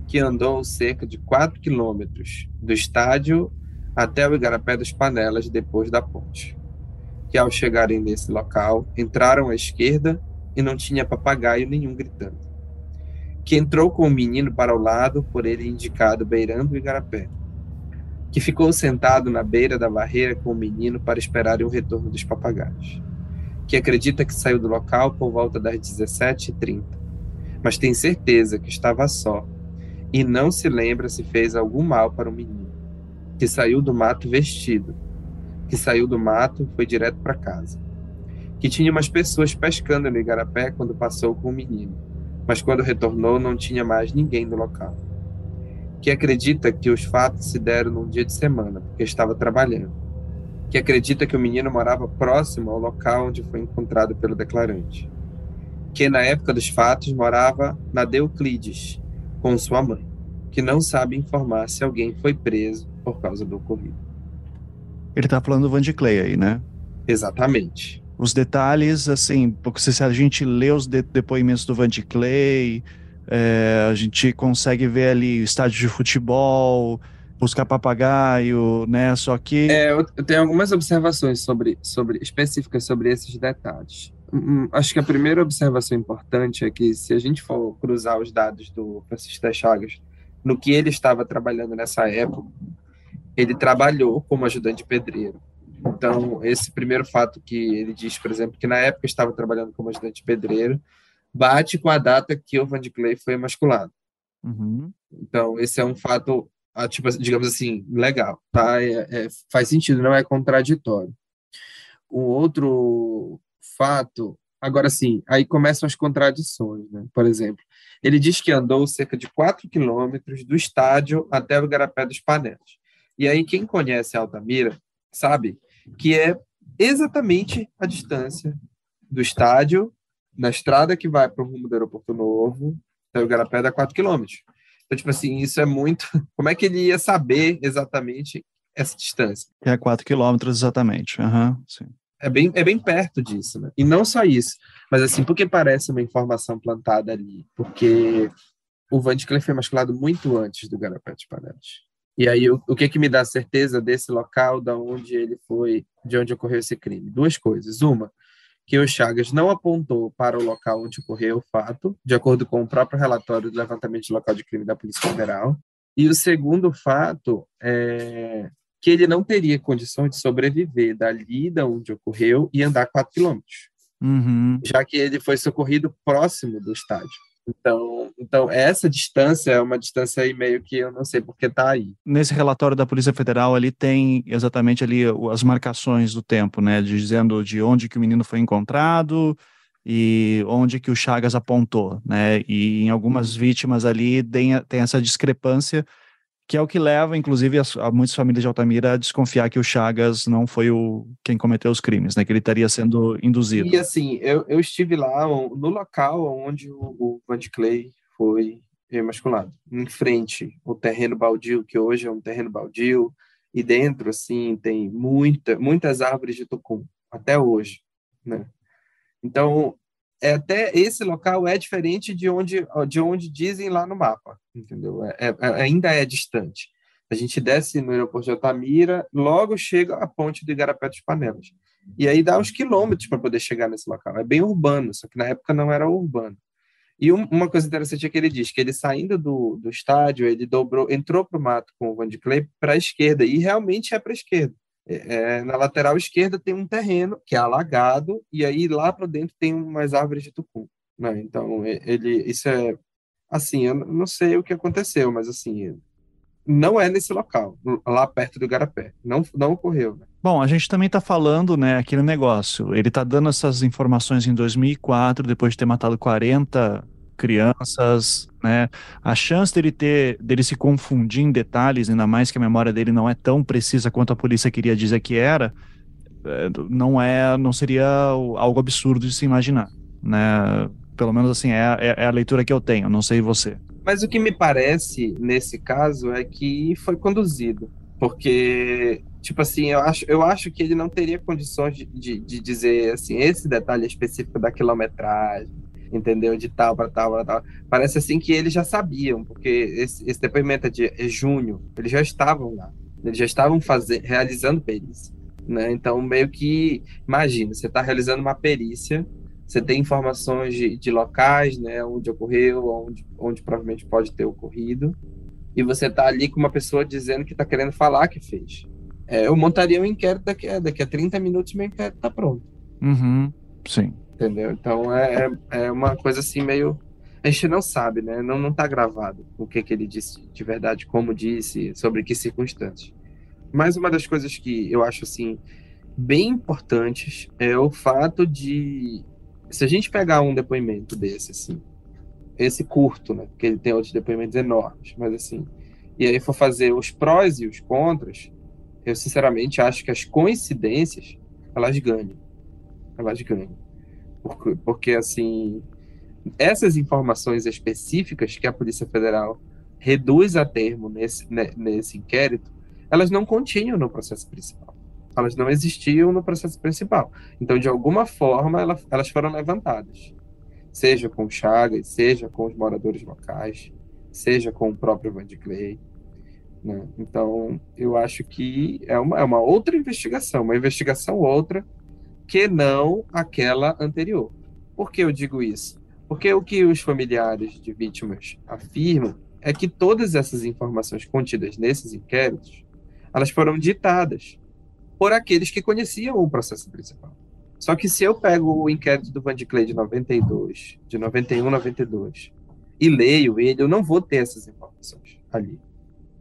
que andou cerca de 4 quilômetros do estádio até o Igarapé das Panelas depois da ponte que ao chegarem nesse local, entraram à esquerda e não tinha papagaio nenhum gritando. Que entrou com o menino para o lado, por ele indicado beirando o igarapé. Que ficou sentado na beira da barreira com o menino para esperar o retorno dos papagaios. Que acredita que saiu do local por volta das 17h30, mas tem certeza que estava só e não se lembra se fez algum mal para o menino. Que saiu do mato vestido, que saiu do mato foi direto para casa. Que tinha umas pessoas pescando no igarapé quando passou com o menino, mas quando retornou não tinha mais ninguém no local. Que acredita que os fatos se deram num dia de semana, porque estava trabalhando. Que acredita que o menino morava próximo ao local onde foi encontrado pelo declarante. Que na época dos fatos morava na Deuclides, com sua mãe, que não sabe informar se alguém foi preso por causa do ocorrido. Ele está falando do Van de Clay aí, né? Exatamente. Os detalhes, assim, porque se a gente lê os de depoimentos do Van de Clay, é, a gente consegue ver ali estádio de futebol, buscar papagaio, né? Só que. É, eu tenho algumas observações sobre, sobre específicas sobre esses detalhes. Hum, acho que a primeira observação importante é que se a gente for cruzar os dados do Francisco das Chagas no que ele estava trabalhando nessa época, ele trabalhou como ajudante pedreiro. Então, esse primeiro fato que ele diz, por exemplo, que na época estava trabalhando como ajudante pedreiro, bate com a data que o Van de Clay foi emasculado. Uhum. Então, esse é um fato, ah, tipo, digamos assim, legal, tá? É, é, faz sentido, não é contraditório. O outro fato, agora sim, aí começam as contradições, né? Por exemplo, ele diz que andou cerca de 4 quilômetros do estádio até o Garapé dos Panelas. E aí, quem conhece Altamira sabe que é exatamente a distância do estádio, na estrada que vai para o rumo do aeroporto novo, até o Garapé dá 4 quilômetros. Então, tipo assim, isso é muito. Como é que ele ia saber exatamente essa distância? É 4 quilômetros exatamente. Uhum, sim. É bem, é bem perto disso, né? E não só isso, mas assim, porque parece uma informação plantada ali, porque o Van de Cleef foi masculado muito antes do Garapé de Panelas. E aí, o, o que que me dá certeza desse local, da onde ele foi, de onde ocorreu esse crime? Duas coisas. Uma, que o Chagas não apontou para o local onde ocorreu o fato, de acordo com o próprio relatório do levantamento de local de crime da Polícia Federal. E o segundo fato é que ele não teria condições de sobreviver dali da onde ocorreu e andar 4 quilômetros, uhum. já que ele foi socorrido próximo do estádio. Então, então, essa distância é uma distância aí meio que eu não sei porque está aí. Nesse relatório da Polícia Federal, ali tem exatamente ali as marcações do tempo, né? Dizendo de onde que o menino foi encontrado e onde que o Chagas apontou, né? E em algumas vítimas ali tem, tem essa discrepância que é o que leva, inclusive, a, a, muitas famílias de Altamira a desconfiar que o Chagas não foi o quem cometeu os crimes, né? Que ele estaria sendo induzido. E assim, eu, eu estive lá no local onde o, o Van Clay foi emasculado, em frente o terreno baldio, que hoje é um terreno baldio, e dentro, assim, tem muita, muitas árvores de tucum, até hoje, né? Então, é, até esse local é diferente de onde, de onde dizem lá no mapa, entendeu? É, é, é, ainda é distante. A gente desce no aeroporto de Altamira, logo chega a ponte do Igarapé dos Panelas. E aí dá uns quilômetros para poder chegar nesse local. É bem urbano, só que na época não era urbano. E um, uma coisa interessante é que ele diz que ele saindo do, do estádio, ele dobrou, entrou para o mato com o Van de Clay para a esquerda, e realmente é para a esquerda. É, na lateral esquerda tem um terreno que é alagado e aí lá para dentro tem umas árvores de tucum, né? Então ele isso é assim, eu não sei o que aconteceu, mas assim, não é nesse local, lá perto do Garapé. Não não ocorreu, né? Bom, a gente também está falando, né, aquele negócio. Ele está dando essas informações em 2004, depois de ter matado 40 crianças, né? A chance dele ter, dele se confundir em detalhes, ainda mais que a memória dele não é tão precisa quanto a polícia queria dizer que era, é, não é, não seria algo absurdo de se imaginar, né? Pelo menos assim é, é, é a leitura que eu tenho. Não sei você. Mas o que me parece nesse caso é que foi conduzido, porque tipo assim, eu acho, eu acho que ele não teria condições de, de, de dizer assim esse detalhe específico da quilometragem entendeu? De tal para tal para tal. Parece assim que eles já sabiam, porque esse, esse depoimento é de é junho, eles já estavam lá, eles já estavam fazendo, realizando perícia, né? Então meio que imagina, você está realizando uma perícia, você tem informações de, de locais, né, onde ocorreu, onde, onde provavelmente pode ter ocorrido, e você está ali com uma pessoa dizendo que está querendo falar que fez. É, eu montaria um inquérito daqui a, daqui a 30 minutos, meu inquérito está pronto. Uhum, sim entendeu? Então é, é, é uma coisa assim meio a gente não sabe, né? Não não está gravado o que que ele disse de verdade, como disse, sobre que circunstâncias. Mas uma das coisas que eu acho assim bem importantes é o fato de se a gente pegar um depoimento desse assim esse curto, né? Porque ele tem outros depoimentos enormes, mas assim, e aí for fazer os prós e os contras, eu sinceramente acho que as coincidências elas ganham, elas ganham, porque, porque assim essas informações específicas que a Polícia Federal reduz a termo nesse, né, nesse inquérito, elas não continham no processo principal. Elas não existiam no processo principal. Então, de alguma forma, ela, elas foram levantadas. Seja com Chagas, seja com os moradores locais, seja com o próprio Van de. Né? Então, eu acho que é uma, é uma outra investigação, uma investigação outra que não aquela anterior. Por que eu digo isso? Porque o que os familiares de vítimas afirmam é que todas essas informações contidas nesses inquéritos, elas foram ditadas por aqueles que conheciam o processo principal. Só que se eu pego o inquérito do Van de Clay de 92, de 91, 92, e leio ele, eu não vou ter essas informações ali.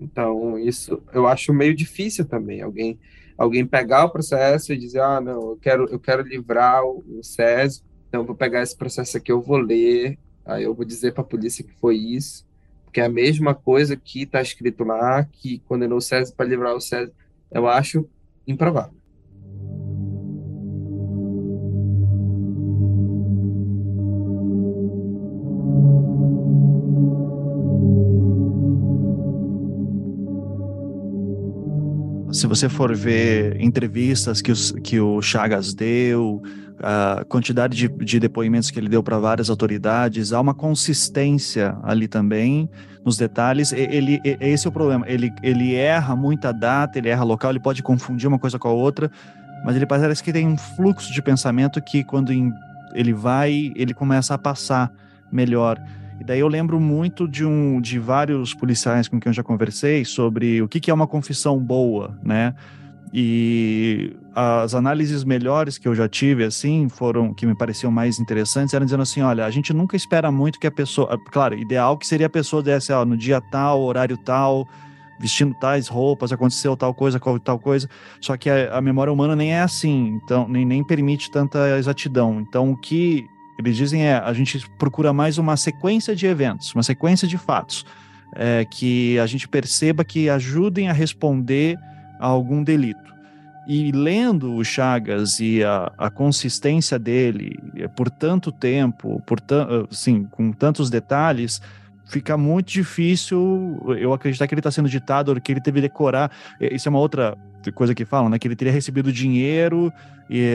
Então, isso eu acho meio difícil também, alguém alguém pegar o processo e dizer, ah, não, eu quero, eu quero livrar o, o SES, então vou pegar esse processo aqui, eu vou ler, aí eu vou dizer para a polícia que foi isso, que é a mesma coisa que está escrito lá, que condenou o César para livrar o César, eu acho improvável. Se você for ver entrevistas que, os, que o Chagas deu, a quantidade de, de depoimentos que ele deu para várias autoridades, há uma consistência ali também nos detalhes. Ele, ele, esse é o problema. Ele, ele erra muita data, ele erra local, ele pode confundir uma coisa com a outra, mas ele parece que tem um fluxo de pensamento que quando ele vai, ele começa a passar melhor. E daí eu lembro muito de um de vários policiais com quem eu já conversei sobre o que, que é uma confissão boa, né? E as análises melhores que eu já tive, assim, foram, que me pareciam mais interessantes, eram dizendo assim: olha, a gente nunca espera muito que a pessoa. Ah, claro, ideal que seria a pessoa desse, ó, no dia tal, horário tal, vestindo tais roupas, aconteceu tal coisa, tal coisa. Só que a, a memória humana nem é assim, então, nem, nem permite tanta exatidão. Então, o que eles dizem é: a gente procura mais uma sequência de eventos, uma sequência de fatos, é, que a gente perceba que ajudem a responder a algum delito. E lendo o Chagas e a, a consistência dele eh, por tanto tempo, por assim, com tantos detalhes, fica muito difícil eu acreditar que ele está sendo ditado, que ele teve decorar. Isso é uma outra coisa que falam, né? Que ele teria recebido dinheiro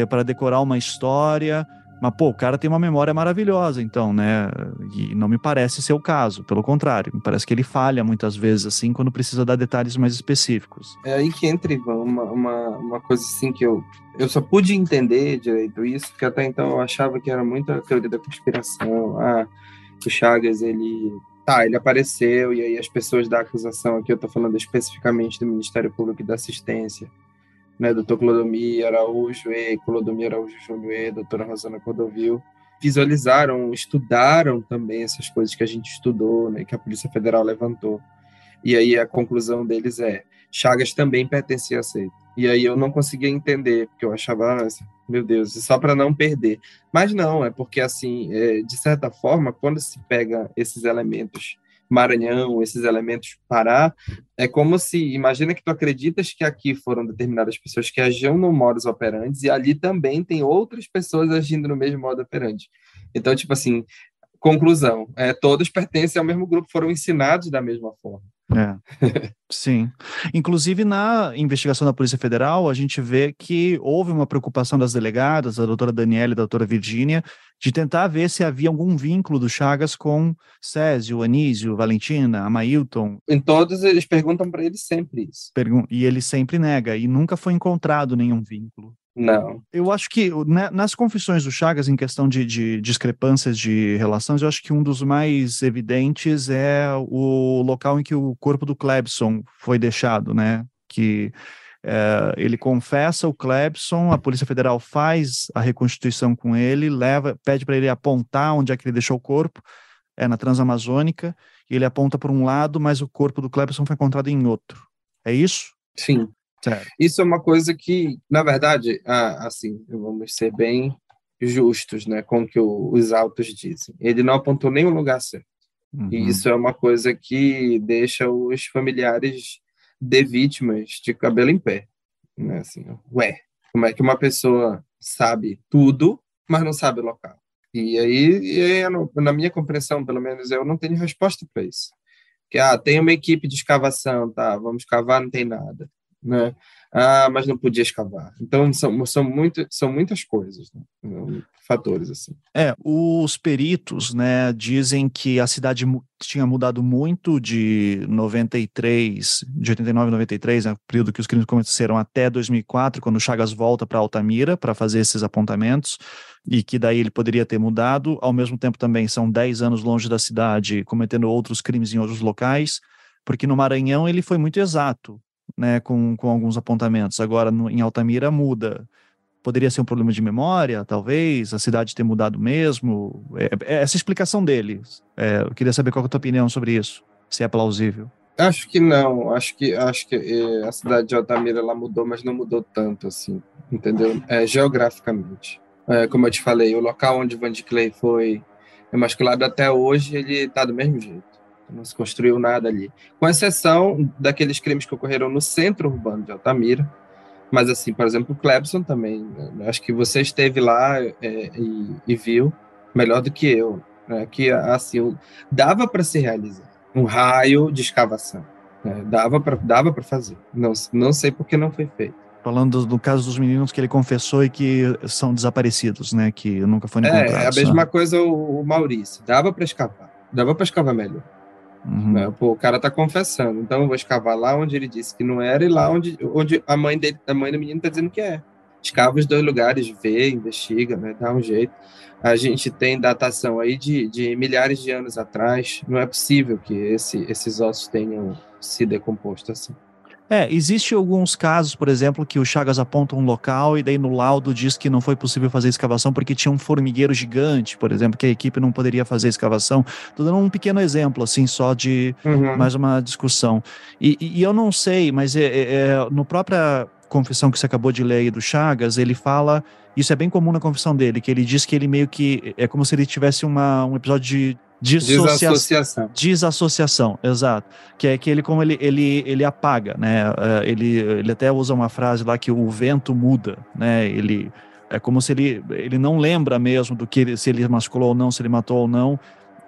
para decorar uma história mas, pô, o cara tem uma memória maravilhosa, então, né? E não me parece ser o caso, pelo contrário, me parece que ele falha muitas vezes, assim, quando precisa dar detalhes mais específicos. É aí que entra, Ivan, uma, uma, uma coisa assim que eu, eu só pude entender direito isso, porque até então eu achava que era muita teoria da conspiração. Ah, o Chagas, ele. Tá, ele apareceu, e aí as pessoas da acusação, aqui eu tô falando especificamente do Ministério Público e da Assistência, né, doutor Clodomir Araújo e Clodomir Araújo Júnior e doutora Rosana Cordovil, visualizaram, estudaram também essas coisas que a gente estudou, né, que a Polícia Federal levantou. E aí a conclusão deles é, Chagas também pertencia a seita. E aí eu não conseguia entender, porque eu achava, ah, meu Deus, só para não perder. Mas não, é porque assim, é, de certa forma, quando se pega esses elementos Maranhão, esses elementos Pará, é como se, imagina que tu acreditas que aqui foram determinadas pessoas que agiam no modus operandi e ali também tem outras pessoas agindo no mesmo modo operandi. Então, tipo assim, conclusão, é, todos pertencem ao mesmo grupo, foram ensinados da mesma forma. É, sim. Inclusive, na investigação da Polícia Federal, a gente vê que houve uma preocupação das delegadas, a doutora Daniela e a doutora Virgínia, de tentar ver se havia algum vínculo do Chagas com Césio, Anísio, Valentina, Amailton. Em todos, eles perguntam para ele sempre isso. Pergun e ele sempre nega, e nunca foi encontrado nenhum vínculo. Não. Eu acho que né, nas confissões do Chagas, em questão de, de, discrepâncias de relações, eu acho que um dos mais evidentes é o local em que o corpo do Clebson foi deixado, né? Que é, ele confessa o Clebson, a Polícia Federal faz a reconstituição com ele, leva, pede para ele apontar onde é que ele deixou o corpo, é na Transamazônica, e ele aponta para um lado, mas o corpo do Clebson foi encontrado em outro. É isso? Sim. Certo. Isso é uma coisa que, na verdade, assim, vamos ser bem justos, né, com o que os autos dizem. Ele não apontou nenhum lugar certo. Uhum. E isso é uma coisa que deixa os familiares de vítimas de cabelo em pé. Né? Assim, ué, como é que uma pessoa sabe tudo, mas não sabe o local? E aí, e aí, na minha compreensão, pelo menos, eu não tenho resposta para isso. Que, ah, tem uma equipe de escavação, tá, vamos escavar, não tem nada, né? Ah, mas não podia escavar. Então, são, são, muito, são muitas coisas, né? fatores, assim. É, os peritos, né, dizem que a cidade tinha mudado muito de 93, de 89 a 93, né, período que os crimes aconteceram, até 2004, quando Chagas volta para Altamira para fazer esses apontamentos, e que daí ele poderia ter mudado. Ao mesmo tempo, também são 10 anos longe da cidade, cometendo outros crimes em outros locais, porque no Maranhão ele foi muito exato, né, com, com alguns apontamentos. Agora, no, em Altamira, muda. Poderia ser um problema de memória, talvez, a cidade ter mudado mesmo. É, é essa explicação dele. É, eu queria saber qual é a tua opinião sobre isso, se é plausível. Acho que não. Acho que acho que é, a cidade de Altamira ela mudou, mas não mudou tanto assim, entendeu? É, geograficamente. É, como eu te falei, o local onde Van de Clay foi emasculado até hoje, ele está do mesmo jeito. Não se construiu nada ali. Com exceção daqueles crimes que ocorreram no centro urbano de Altamira. Mas, assim, por exemplo, o Clebson também. Né? Acho que você esteve lá é, e, e, viu melhor do que eu. Né? Que, assim, dava para se realizar um raio de escavação. Né? Dava para dava fazer. Não, não sei por que não foi feito. Falando do, do, caso dos meninos que ele confessou e que são desaparecidos, né? Que nunca foram encontrados. É, é a mesma coisa o, o Maurício. Dava para escavar. Dava para escavar melhor. Uhum. Né? Pô, o cara tá confessando. Então eu vou escavar lá onde ele disse que não era e lá onde, onde a mãe dele, a mãe do menino tá dizendo que é. Escava os dois lugares, vê, investiga, né? Dá um jeito. A gente tem datação aí de, de milhares de anos atrás. Não é possível que esse, esses ossos tenham se decomposto assim. É, existe alguns casos, por exemplo, que o Chagas aponta um local e daí no laudo diz que não foi possível fazer escavação porque tinha um formigueiro gigante, por exemplo, que a equipe não poderia fazer escavação. Estou dando um pequeno exemplo, assim, só de uhum. mais uma discussão. E, e, eu não sei, mas é, é, é, no própria confissão que você acabou de ler aí do Chagas, ele fala, isso é bem comum na confissão dele, que ele diz que ele meio que, é como se ele tivesse uma, um episódio de Desassociação. Desassociação, exato. Que é que ele, como ele, ele, ele apaga, né? É, ele, ele até usa uma frase lá que o vento muda, né? Ele é como se ele, ele não lembra mesmo do que ele, se ele masculou ou não, se ele matou ou não.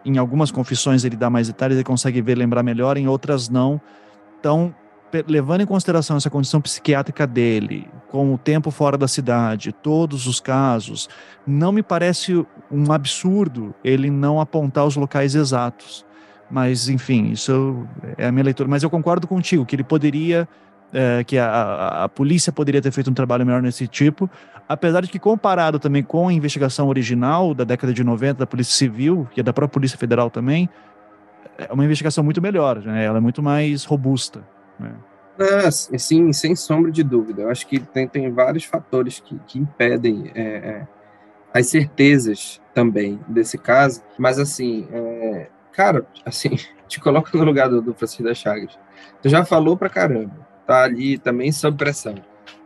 Em algumas confissões ele dá mais detalhes, ele consegue ver, lembrar melhor, em outras não. Então, levando em consideração essa condição psiquiátrica dele, com o tempo fora da cidade, todos os casos, não me parece um absurdo ele não apontar os locais exatos. Mas, enfim, isso é a minha leitura. Mas eu concordo contigo que ele poderia, é, que a, a, a, polícia poderia ter feito um trabalho melhor nesse tipo, apesar de que, comparado também com a investigação original da década de 90 da Polícia Civil, e é da própria Polícia Federal também, é uma investigação muito melhor, né? ela é muito mais robusta. Né? Ah, sim, sem sombra de dúvida. Eu acho que tem, tem vários fatores que, que impedem é, é, as certezas também desse caso. Mas, assim, é, cara, assim, te coloca no lugar do, do Francisco das Chagas. Tu já falou pra caramba, tá ali também sob pressão.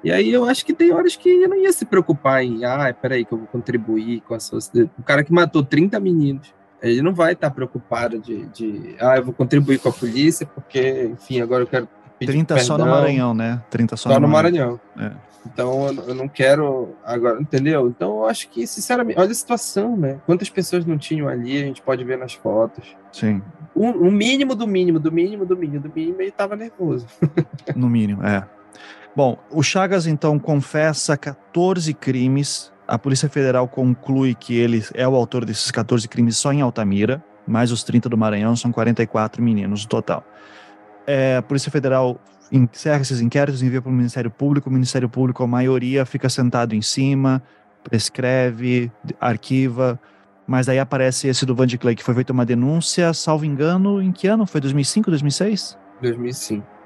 E aí eu acho que tem horas que eu não ia se preocupar em, ah, peraí, que eu vou contribuir com a sociedade. O cara que matou 30 meninos, ele não vai estar preocupado de, de, ah, eu vou contribuir com a polícia, porque, enfim, agora eu quero 30 perdão. só no Maranhão, né? 30 só, só no Maranhão. Maranhão. É. Então eu não quero agora, entendeu? Então eu acho que, sinceramente, olha a situação, né? Quantas pessoas não tinham ali, a gente pode ver nas fotos. Sim. O, o mínimo do mínimo, do mínimo, do mínimo, do mínimo, ele estava nervoso. no mínimo, é. Bom, o Chagas então confessa 14 crimes. A Polícia Federal conclui que ele é o autor desses 14 crimes só em Altamira, mais os 30 do Maranhão, são 44 meninos no total é, a Polícia Federal encerra esses inquéritos, envia para o Ministério Público, o Ministério Público, a maioria, fica sentado em cima, prescreve, arquiva, mas aí aparece esse do Van de Clay, que foi feita uma denúncia, salvo engano, em que ano? Foi 2005, 2006? 2005.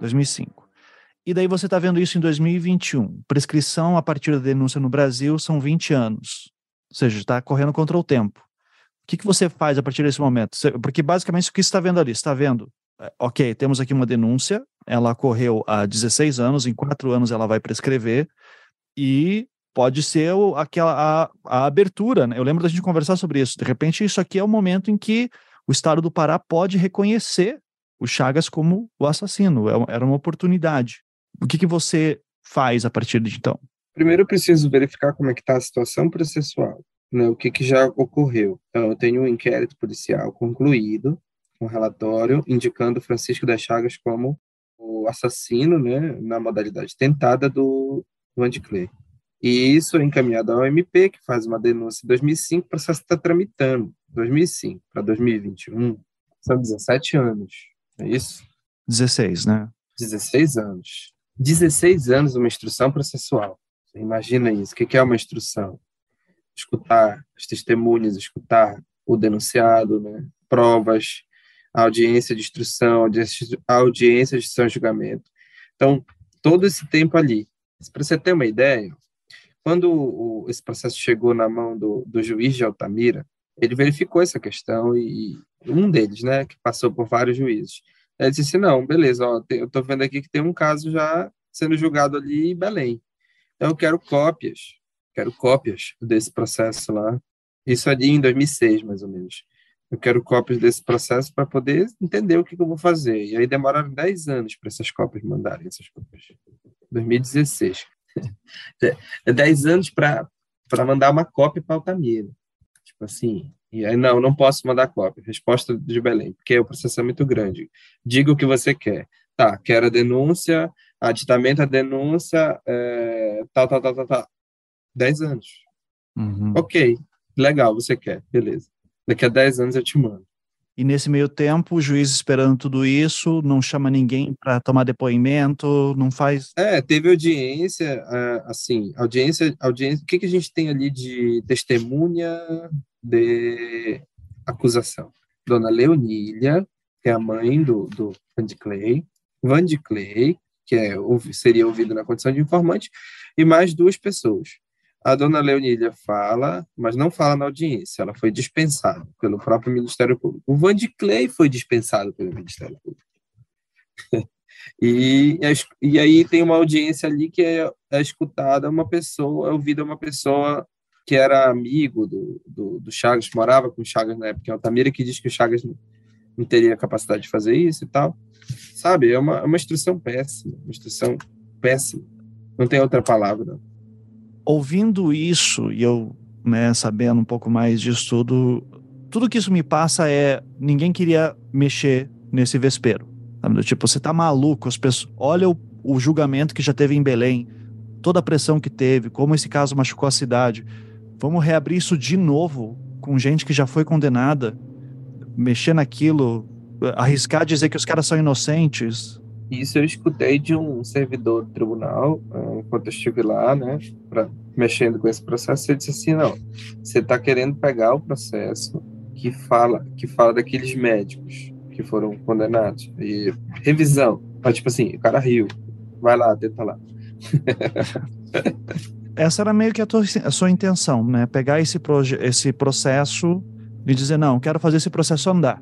Dois mil e daí você está vendo isso em 2021. Prescrição a partir da denúncia no Brasil são 20 anos. Ou seja, está correndo contra o tempo. O que, que você faz a partir desse momento? Porque basicamente o que você está vendo ali? está vendo, é, ok, temos aqui uma denúncia, ela ocorreu há 16 anos, em quatro anos ela vai prescrever, e pode ser aquela a, a abertura. Né? Eu lembro da gente conversar sobre isso. De repente, isso aqui é o momento em que o Estado do Pará pode reconhecer o Chagas como o assassino. É era uma oportunidade. O que, que você faz a partir de então? Primeiro eu preciso verificar como é que está a situação processual, né? o que, que já ocorreu. Então, eu tenho um inquérito policial concluído, um relatório indicando Francisco das Chagas como o assassino, né, na modalidade tentada do, do Clay. E isso é encaminhado ao MP, que faz uma denúncia em 2005, o processo está tramitando. 2005 para 2021, são 17 anos, é isso? 16, né? 16 anos. 16 anos uma instrução processual. Você imagina isso. O que é uma instrução? Escutar as testemunhas, escutar o denunciado, né? provas, audiência de instrução, audiência de São julgamento. Então, todo esse tempo ali. Para você ter uma ideia, quando o, esse processo chegou na mão do, do juiz de Altamira, ele verificou essa questão e um deles, né, que passou por vários juízes, ele disse assim, não, beleza, ó, eu estou vendo aqui que tem um caso já sendo julgado ali em Belém. Então eu quero cópias, quero cópias desse processo lá. Isso ali em 2006, mais ou menos. Eu quero cópias desse processo para poder entender o que, que, eu vou fazer. E aí demoraram 10 anos para essas cópias mandarem essas cópias. 2016. é 10 anos para mandar uma cópia para Altamira. Assim, e aí, não, não posso mandar cópia. Resposta de Belém, porque o processo é muito grande. Diga o que você quer. Tá, quero a denúncia, aditamento à denúncia, é, tal, tal, tal, tal, tal. 10 anos. Uhum. Ok, legal, você quer, beleza. Daqui a 10 anos eu te mando. E nesse meio tempo, o juiz esperando tudo isso, não chama ninguém para tomar depoimento, não faz. É, teve audiência, assim, audiência, audiência. O que, que a gente tem ali de testemunha de acusação? Dona Leonília, que é a mãe do, do Van de Clay, Van de Clay, que é, seria ouvido na condição de informante, e mais duas pessoas. A dona Leonília fala, mas não fala na audiência, ela foi dispensada pelo próprio Ministério Público. O Van de Clay foi dispensado pelo Ministério Público. e, e aí tem uma audiência ali que é, é escutada uma pessoa, é ouvida uma pessoa que era amigo do, do, do, Chagas, morava com o Chagas na época em Altamira, que diz que o Chagas não, não teria capacidade de fazer isso e tal. Sabe, é uma, é uma instrução péssima, uma instrução péssima. Não tem outra palavra. Não ouvindo isso e eu, né, sabendo um pouco mais disso tudo, tudo que isso me passa é ninguém queria mexer nesse vespeiro. Sabe? Tipo, você tá maluco, as pessoas, olha o, o julgamento que já teve em Belém, toda a pressão que teve, como esse caso machucou a cidade. Vamos reabrir isso de novo com gente que já foi condenada, mexer naquilo, arriscar dizer que os caras são inocentes. Isso eu escutei de um servidor do tribunal, eh, enquanto eu estive lá, né, pra, mexendo com esse processo, ele disse assim, não, você está querendo pegar o processo que fala, que fala daqueles médicos que foram condenados, e revisão, mas tipo assim, o cara riu, vai lá, tenta lá. Essa era meio que a, tua, a sua intenção, né, pegar esse, esse processo e dizer, não, quero fazer esse processo andar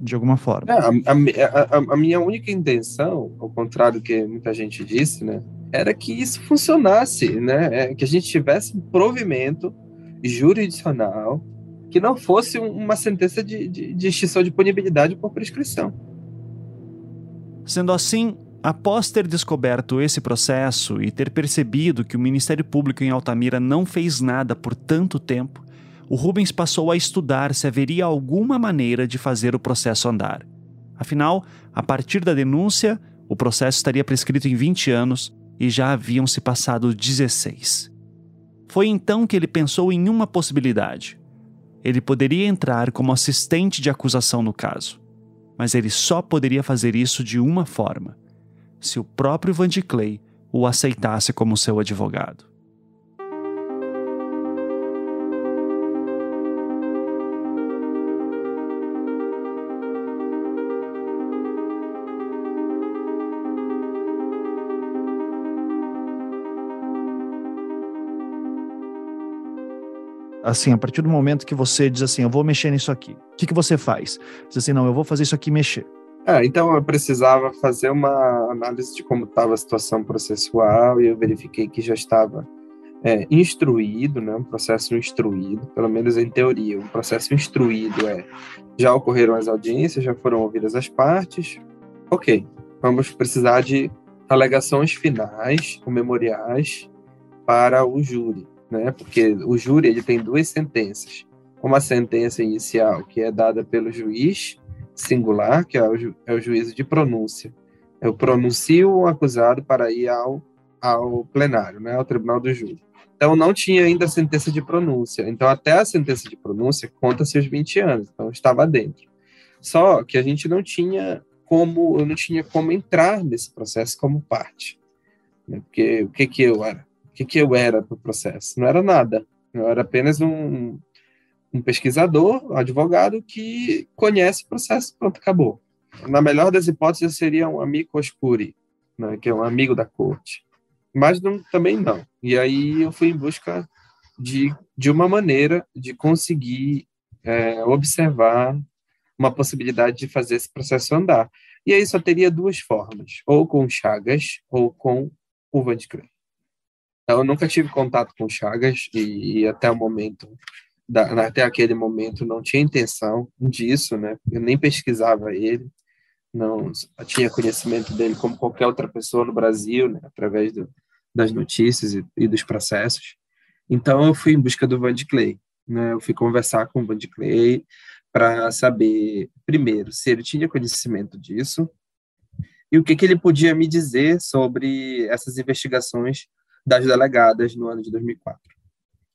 de alguma forma. É, a, a, a, a, minha única intenção, ao contrário do que muita gente disse, né, era que isso funcionasse, né, é, que a gente tivesse um provimento jurisdicional que não fosse uma sentença de, de, de extinção de punibilidade por prescrição. Sendo assim, após ter descoberto esse processo e ter percebido que o Ministério Público em Altamira não fez nada por tanto tempo, o Rubens passou a estudar se haveria alguma maneira de fazer o processo andar. Afinal, a partir da denúncia, o processo estaria prescrito em 20 anos e já haviam se passado 16. Foi então que ele pensou em uma possibilidade. Ele poderia entrar como assistente de acusação no caso, mas ele só poderia fazer isso de uma forma: se o próprio Van de Clay o aceitasse como seu advogado. Assim, a partir do momento que você diz assim, eu vou mexer nisso aqui, o que, que você faz? Diz assim, não, eu vou fazer isso aqui mexer. Ah, então eu precisava fazer uma análise de como estava a situação processual e eu verifiquei que já estava é, instruído, né, um processo instruído, pelo menos em teoria, um processo instruído é já ocorreram as audiências, já foram ouvidas as partes, ok, vamos precisar de alegações finais ou memoriais para o júri, né, porque o júri ele tem duas sentenças, uma sentença inicial que é dada pelo juiz singular, que é o, ju é o juízo de pronúncia, eu pronuncio o acusado para ir ao, ao plenário, né, ao tribunal do júri. Então, não tinha ainda a sentença de pronúncia. Então, até a sentença de pronúncia conta seus 20 anos. Então, estava dentro. Só que a gente não tinha como, eu não tinha como entrar nesse processo como parte. Né? Porque o que que eu era? O que que eu era no processo? Não era nada. Eu era apenas um, um pesquisador, um advogado que conhece o processo, pronto, acabou. Na melhor das hipóteses, seria um amigo oscuri, né? que é um amigo da corte mas não, também não. E aí eu fui em busca de, de uma maneira de conseguir é, observar uma possibilidade de fazer esse processo andar. E aí só teria duas formas, ou com Chagas ou com o Van de Eu nunca tive contato com Chagas e, e até o momento, da, até aquele momento, não tinha intenção disso, né? Eu nem pesquisava ele, não tinha conhecimento dele como qualquer outra pessoa no Brasil, né? Através do, das notícias e, e, dos processos. Então eu fui em busca do Van de Clay, né? Eu fui conversar com o Van de Clay para saber primeiro se ele tinha conhecimento disso e o que que ele podia me dizer sobre essas investigações das delegadas no ano de 2004.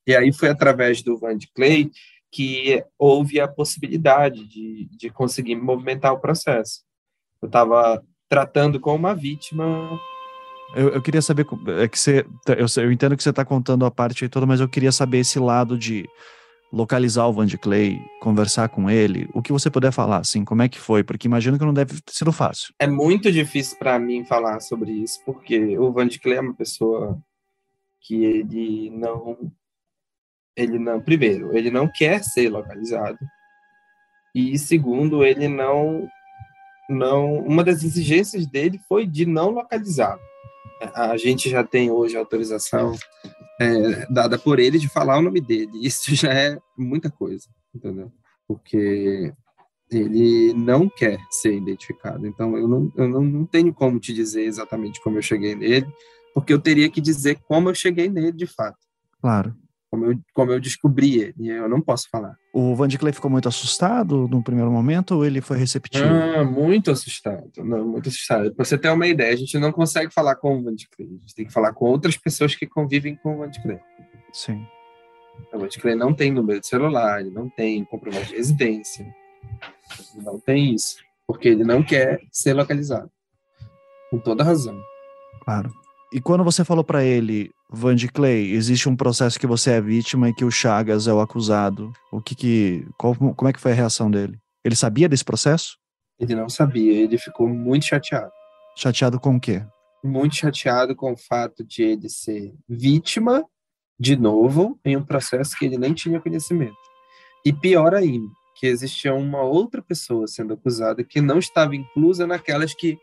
E aí foi através do Van de Clay que houve a possibilidade de, de conseguir movimentar o processo. Eu estava tratando com uma vítima eu, eu queria saber, é que você, eu, eu entendo que você está contando a parte toda, mas eu queria saber esse lado de localizar o Van de Clay, conversar com ele, o que você puder falar, assim, como é que foi? Porque imagino que não deve ter sido fácil. É muito difícil para mim falar sobre isso, porque o Van de Clay é uma pessoa que ele não, ele não, primeiro, ele não quer ser localizado, e segundo, ele não, não, uma das exigências dele foi de não localizá-lo a gente já tem hoje autorização é, dada por ele de falar o nome dele. Isso já é muita coisa, entendeu? Porque ele não quer ser identificado. Então, eu não, eu não, não tenho como te dizer exatamente como eu cheguei nele, porque eu teria que dizer como eu cheguei nele de fato. Claro como eu, como eu descobri ele, eu não posso falar. O Van de Clay ficou muito assustado no primeiro momento ou ele foi receptivo? Ah, muito assustado, não, muito assustado. Para você ter uma ideia, a gente não consegue falar com o Van de Clay, a gente tem que falar com outras pessoas que convivem com o Van de Clay. Sim. O Van de Clay não tem número de celular, ele não tem comprovante de residência, não tem isso, porque ele não quer ser localizado, com toda razão. Claro. E quando você falou para ele, Van de Clay, existe um processo que você é vítima e que o Chagas é o acusado. O que que, qual, como é que foi a reação dele? Ele sabia desse processo? Ele não sabia, ele ficou muito chateado. Chateado com o quê? Muito chateado com o fato de ele ser vítima, de novo, em um processo que ele nem tinha conhecimento. E pior ainda, que existia uma outra pessoa sendo acusada que não estava inclusa naquelas que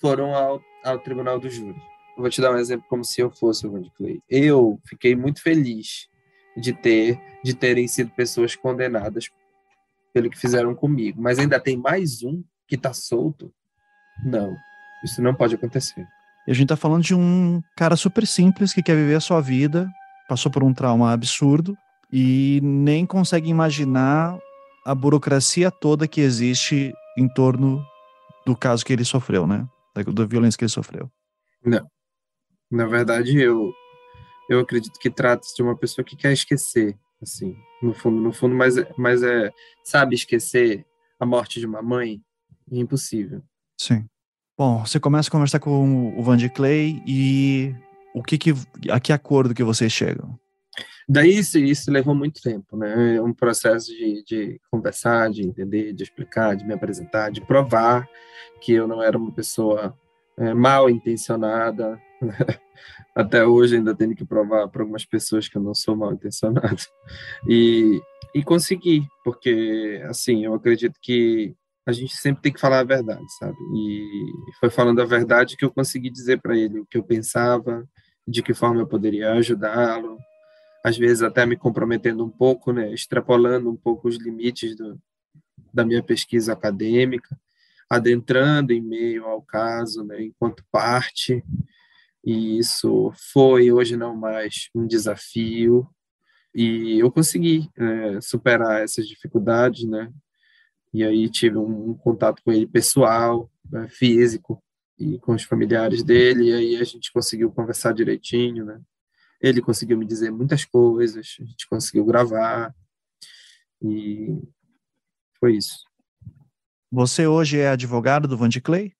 foram ao, ao tribunal do júri. Eu vou te dar um exemplo como se eu fosse o Randy Clay. Eu fiquei muito feliz de ter de terem sido pessoas condenadas pelo que fizeram comigo, mas ainda tem mais um que está solto. Não, isso não pode acontecer. E a gente está falando de um cara super simples que quer viver a sua vida, passou por um trauma absurdo e nem consegue imaginar a burocracia toda que existe em torno do caso que ele sofreu, né? Da, da violência que ele sofreu. Não. Na verdade, eu eu acredito que trata-se de uma pessoa que quer esquecer, assim, no fundo, no fundo, mas, mas é, sabe esquecer a morte de uma mãe? É impossível. Sim. Bom, você começa a conversar com o Van de Clay e o que que, a que acordo que vocês chegam? Daí isso, isso levou muito tempo, né? É um processo de, de conversar, de entender, de explicar, de me apresentar, de provar que eu não era uma pessoa é, mal intencionada, Até hoje ainda tenho que provar para algumas pessoas que eu não sou mal intencionado. E, e consegui, porque, assim, eu acredito que a gente sempre tem que falar a verdade, sabe? E foi falando a verdade que eu consegui dizer para ele o que eu pensava, de que forma eu poderia ajudá-lo, às vezes até me comprometendo um pouco, né, extrapolando um pouco os limites do, da minha pesquisa acadêmica, adentrando em meio ao caso, né, enquanto parte, e isso foi, hoje não mais, um desafio, e eu consegui é, superar essas dificuldades, né, e aí tive um, um contato com ele pessoal, né, físico, e com os familiares dele, e aí a gente conseguiu conversar direitinho, né? Ele conseguiu me dizer muitas coisas, a gente conseguiu gravar, e foi isso. Você hoje é advogado do Van de Clay?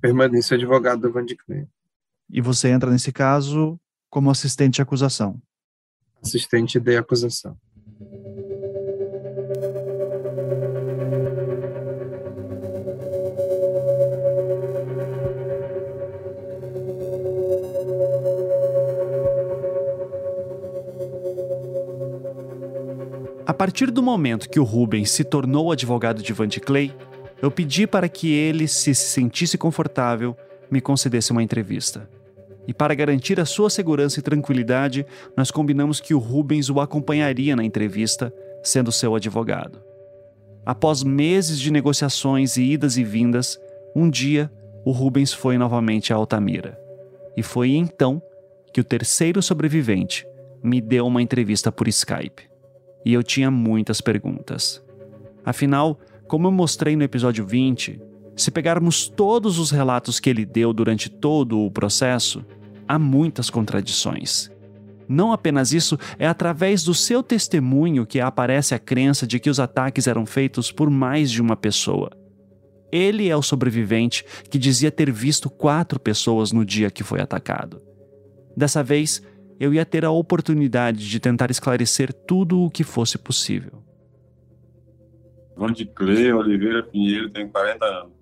Permaneço advogado do Van de Clay. E você entra nesse caso como assistente de acusação? Assistente de acusação. A partir do momento que o Rubens se tornou advogado de Van de Clay, eu pedi para que ele, se se sentisse confortável, me concedesse uma entrevista. E para garantir a sua segurança e tranquilidade, nós combinamos que o Rubens o acompanharia na entrevista, sendo seu advogado. Após meses de negociações e idas e vindas, um dia o Rubens foi novamente a Altamira. E foi então que o terceiro sobrevivente me deu uma entrevista por Skype e eu tinha muitas perguntas. Afinal, como eu mostrei no episódio 20, se pegarmos todos os relatos que ele deu durante todo o processo, há muitas contradições. Não apenas isso, é através do seu testemunho que aparece a crença de que os ataques eram feitos por mais de uma pessoa. Ele é o sobrevivente que dizia ter visto quatro pessoas no dia que foi atacado. Dessa vez, eu ia ter a oportunidade de tentar esclarecer tudo o que fosse possível. Vandiclay Oliveira Pinheiro tem 40 anos.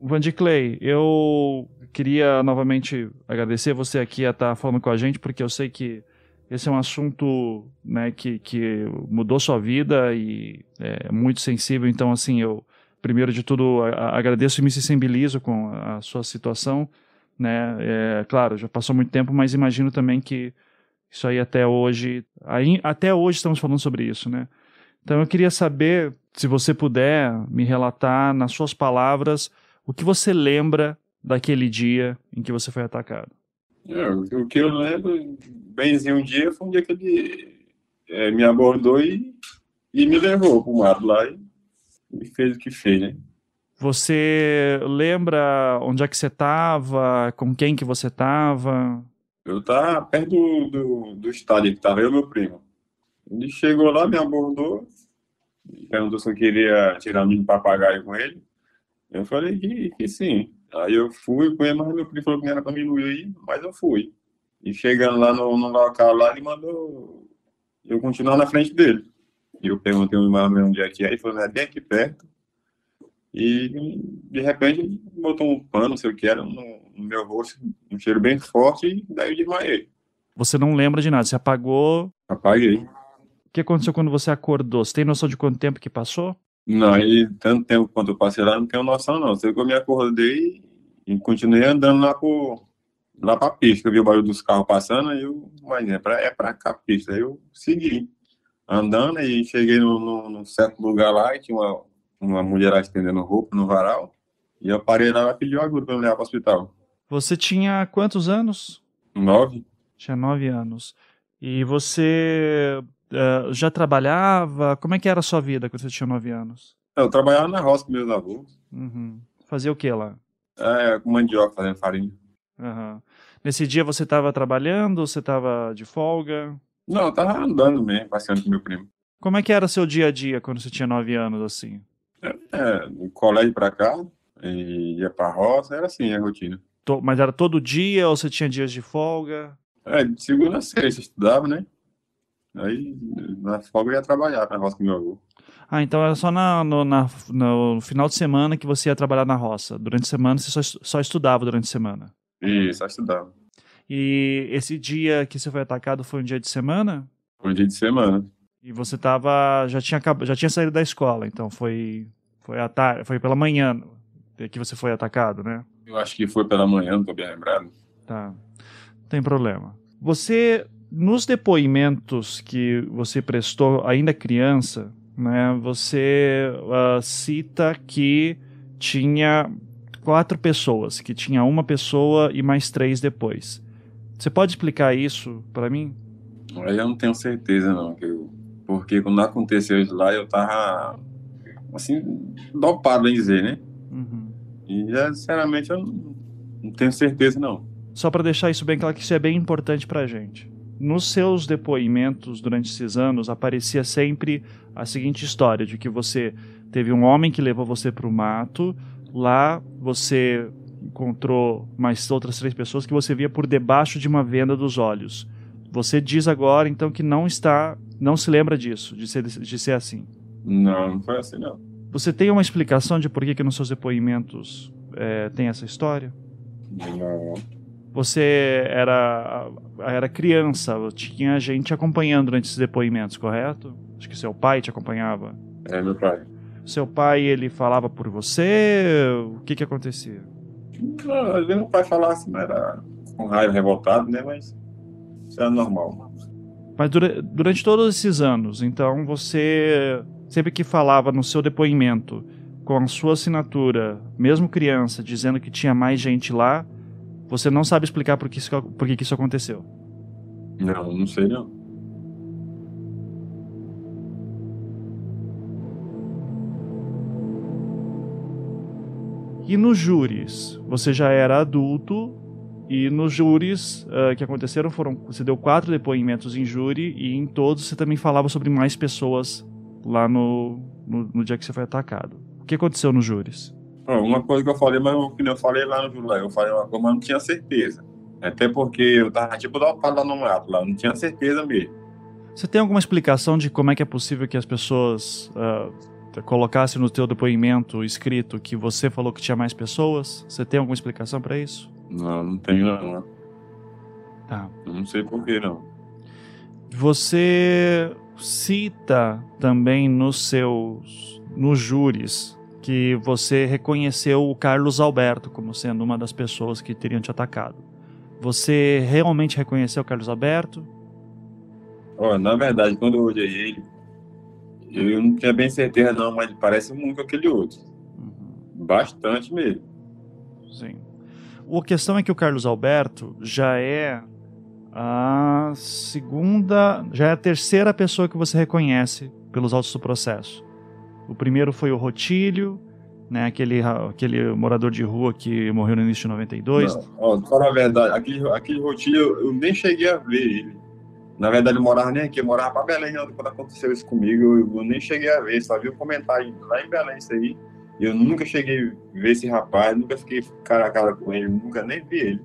Vandiclay, eu queria novamente agradecer você aqui a estar falando com a gente, porque eu sei que esse é um assunto né, que, que mudou sua vida e é muito sensível. Então, assim, eu, primeiro de tudo, agradeço e me sensibilizo com a sua situação. Né? É, claro, já passou muito tempo, mas imagino também que isso aí até hoje, aí, até hoje estamos falando sobre isso, né? Então eu queria saber, se você puder me relatar nas suas palavras, o que você lembra daquele dia em que você foi atacado. É, o que eu lembro, benzinho um dia, foi um dia que ele é, me abordou e, e me levou para o mato lá e, e fez o que fez, né? Você lembra onde é que você estava, com quem que você estava? Eu tava perto do, do, do estádio que tava eu e meu primo. Ele chegou lá, me abordou, perguntou se eu queria tirar um papagaio com ele. Eu falei que, que sim. Aí eu fui ele, mas meu primo falou que não era pra mim não ir, mas eu fui. E chegando lá no, no local lá, ele mandou eu continuar na frente dele. E eu perguntei mais ou menos onde é que é, ele falou, é bem aqui perto. E de repente botou um pano, não sei o que era, no, no meu rosto, um cheiro bem forte, e daí eu desmaiei. Você não lembra de nada, você apagou? Apaguei. O que aconteceu quando você acordou? Você tem noção de quanto tempo que passou? Não, e tanto tempo quanto eu passei lá, não tenho noção não. Sei que eu me acordei e continuei andando lá por lá pra pista. Eu vi o barulho dos carros passando, aí eu, mas é pra, é pra cá a pista. Aí eu segui andando e cheguei num, num certo lugar lá e tinha uma, uma mulher estendendo roupa no varal. E eu parei lá e pedi ajuda para me levar para o hospital. Você tinha quantos anos? Nove. Tinha nove anos. E você uh, já trabalhava? Como é que era a sua vida quando você tinha nove anos? Eu trabalhava na roça com meus avós. Uhum. Fazia o que lá? É, com mandioca, fazendo farinha. Uhum. Nesse dia você estava trabalhando ou você estava de folga? Não, eu estava andando mesmo, passeando com meu primo. Como é que era seu dia a dia quando você tinha nove anos, assim? É, do colégio para cá, e ia pra roça, era assim a rotina. Mas era todo dia ou você tinha dias de folga? É, de segunda a sexta estudava, né? Aí na folga eu ia trabalhar na roça com meu avô. Ah, então era só na, no, na, no final de semana que você ia trabalhar na roça. Durante a semana você só, só estudava durante a semana? Isso, só estudava. E esse dia que você foi atacado foi um dia de semana? Foi um dia de semana. E você tava. Já tinha, já tinha saído da escola, então foi Foi, à tarde, foi pela manhã que você foi atacado, né? Eu acho que foi pela manhã, não tô bem lembrado. Tá. Não tem problema. Você, nos depoimentos que você prestou ainda criança, né, você uh, cita que tinha quatro pessoas, que tinha uma pessoa e mais três depois. Você pode explicar isso para mim? Eu não tenho certeza, não. porque quando aconteceu isso lá, eu tava, assim, dopado, em dizer, né? Uhum. E, sinceramente, eu não, tenho certeza, não. Só para deixar isso bem claro, que isso é bem importante para gente. Nos seus depoimentos durante esses anos, aparecia sempre a seguinte história: de que você teve um homem que levou você para o mato, lá você encontrou mais outras três pessoas que você via por debaixo de uma venda dos olhos. Você diz agora, então, que não está, não se lembra disso, de ser, de ser assim. Não, não foi assim, não. Você tem uma explicação de por que, que nos seus depoimentos é, tem essa história? Não. Você era, era criança, tinha gente acompanhando durante esses depoimentos, correto? Acho que seu pai te acompanhava. É, meu pai. Seu pai, ele falava por você? O que que acontecia? Não, às vezes meu pai falava assim, era com raiva, revoltado, né? Mas isso era normal. Mas dura, durante todos esses anos, então você, sempre que falava no seu depoimento, com a sua assinatura, mesmo criança, dizendo que tinha mais gente lá, você não sabe explicar por que isso, por que isso aconteceu? Não, não sei não. E nos júris, você já era adulto e nos júris uh, que aconteceram foram você deu quatro depoimentos em júri e em todos você também falava sobre mais pessoas lá no, no, no dia que você foi atacado. O que aconteceu nos júris? Uma coisa que eu falei, mas que eu falei lá no júri, eu falei uma coisa, mas não tinha certeza. Até porque eu tava tipo dopado lá no mato, lá não tinha certeza mesmo. Você tem alguma explicação de como é que é possível que as pessoas uh, colocasse no teu depoimento escrito que você falou que tinha mais pessoas? Você tem alguma explicação para isso? Não, não tenho não. Tá. Não sei por que não. Você cita também nos seus nos júris que você reconheceu o Carlos Alberto como sendo uma das pessoas que teriam te atacado. Você realmente reconheceu o Carlos Alberto? Oh, na verdade, quando eu olhei ele, eu não tinha bem certeza não, mas ele parece muito com aquele outro. Uhum. Bastante mesmo. Sim. A questão é que o Carlos Alberto já é a segunda, já é a terceira pessoa que você reconhece pelos autos do processo. O primeiro foi o Rotílio, né, aquele, aquele morador de rua que morreu no início de 92. Não, ó, falar a verdade, aquele, aquele Rotílio eu nem cheguei a ver ele. Na verdade, ele morava nem aqui, eu morava para Belém quando aconteceu isso comigo. Eu, eu, nem cheguei a ver, só vi o comentário lá em Belém isso aí. Eu nunca cheguei a ver esse rapaz, nunca fiquei cara a cara com ele, nunca nem vi ele.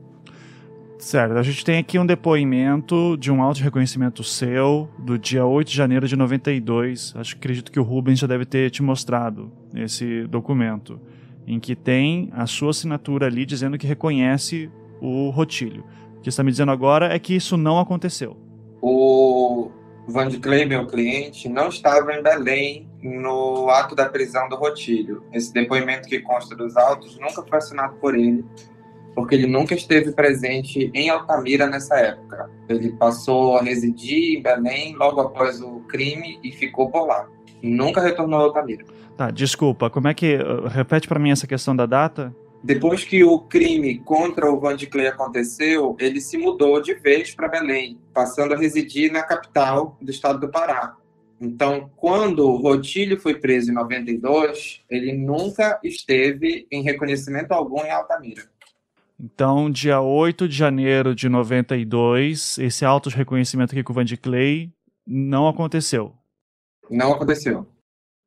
Certo, a gente tem aqui um depoimento de um auto reconhecimento seu do dia 8 de janeiro de 92. Acho que acredito que o Rubens já deve ter te mostrado esse documento, em que tem a sua assinatura ali dizendo que reconhece o rotilho. O que está me dizendo agora é que isso não aconteceu o Van de Clay, meu cliente, não estava em Belém no ato da prisão do Rotílio. Esse depoimento que consta dos autos nunca foi assinado por ele, porque ele nunca esteve presente em Altamira nessa época. Ele passou a residir em Belém logo após o crime e ficou por lá. Nunca retornou a Altamira. Tá, desculpa, como é que. Uh, repete para mim essa questão da data? Depois que o crime contra o Van de Clay aconteceu, ele se mudou de vez para Belém, passando a residir na capital do estado do Pará. Então, quando o Rotílio foi preso em 92, ele nunca esteve em reconhecimento algum em Altamira. Então, dia 8 de janeiro de 92, esse auto de reconhecimento aqui com o Van de Clay não aconteceu. Não aconteceu.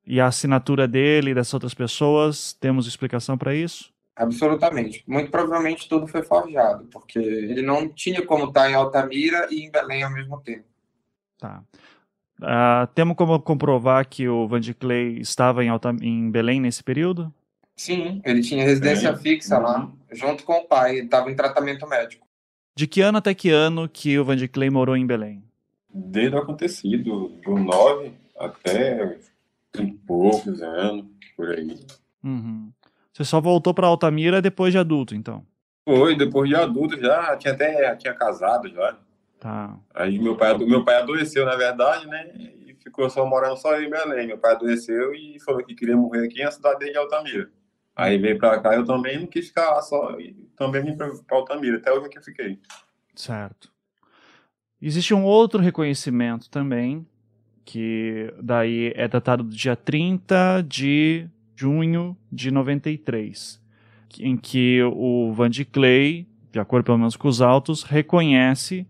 E a assinatura dele e das outras pessoas, temos explicação para isso? Absolutamente. Muito provavelmente tudo foi forjado, porque ele não tinha como estar em Altamira e em Belém ao mesmo tempo. Tá. Uh, temos como comprovar que o Van de Clay estava em, Alta, em Belém nesse período? Sim, ele tinha residência é. fixa lá, junto com o pai, ele estava em tratamento médico. De que ano até que ano que o Van de Clay morou em Belém? Desde o acontecido, do 9 até trinta e poucos anos, por aí. Uhum. Você só voltou para Altamira depois de adulto, então? Foi, depois de adulto já, tinha até tinha casado já. Tá. Aí meu pai, meu pai adoeceu, na verdade, né? E ficou só morando só em Belém. Meu pai adoeceu e falou que queria morrer aqui na cidade de Altamira. Aí veio pra cá, eu também não quis ficar lá só, também vim pra Altamira, até hoje que eu fiquei. Certo. Existe um outro reconhecimento também, que daí é datado do dia 30 de junho de 93, em que o Van de Clay, de acordo pelo menos com os autos, reconhece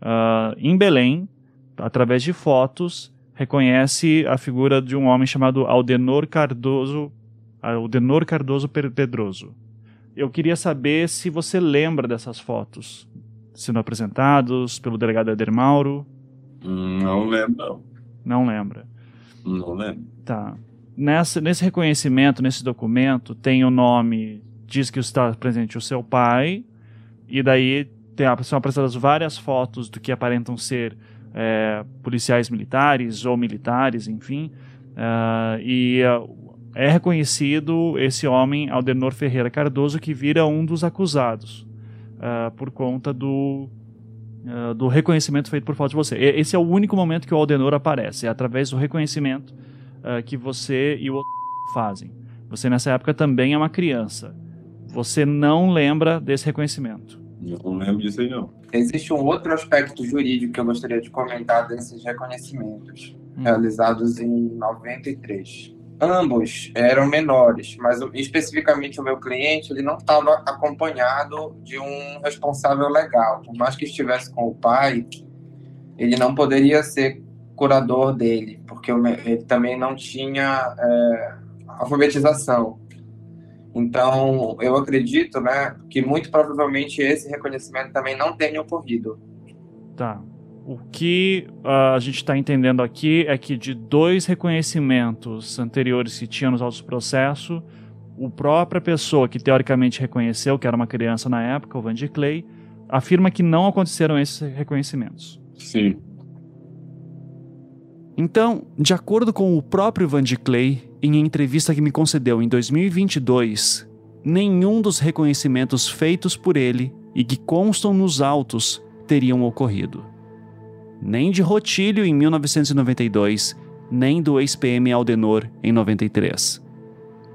uh, em Belém, através de fotos, reconhece a figura de um homem chamado Aldenor Cardoso, Aldenor Cardoso Pedroso. Eu queria saber se você lembra dessas fotos sendo apresentados pelo delegado Eder Mauro. Não lembro, não. Não lembra? Não lembro. Tá. Nessa, nesse reconhecimento, nesse documento, tem o nome, diz que está presente o seu pai, e daí tem, são apresentadas várias fotos do que aparentam ser é, policiais militares ou militares, enfim, uh, e uh, é reconhecido esse homem, Aldenor Ferreira Cardoso, que vira um dos acusados uh, por conta do, do reconhecimento feito por falta de você. Esse é o único momento que o Aldenor aparece, é através do reconhecimento que você e o fazem. Você nessa época também é uma criança. Você não lembra desse reconhecimento. Eu não lembro disso aí, não. Existe um outro aspecto jurídico que eu gostaria de comentar desses reconhecimentos, hum. realizados em 93. Ambos eram menores, mas especificamente o meu cliente ele não estava acompanhado de um responsável legal. Por mais que estivesse com o pai, ele não poderia ser curador dele, porque ele também não tinha é, alfabetização. Então, eu acredito, né, que muito provavelmente esse reconhecimento também não tenha ocorrido. Tá. O que uh, a gente está entendendo aqui é que de dois reconhecimentos anteriores que tinha nos autos processo, o própria pessoa que teoricamente reconheceu que era uma criança na época, o Van de Clay, afirma que não aconteceram esses reconhecimentos. Sim. Então, de acordo com o próprio Van de Clay, em entrevista que me concedeu em 2022, nenhum dos reconhecimentos feitos por ele e que constam nos autos teriam ocorrido. Nem de Rotílio em 1992, nem do ex-PM Aldenor em 93.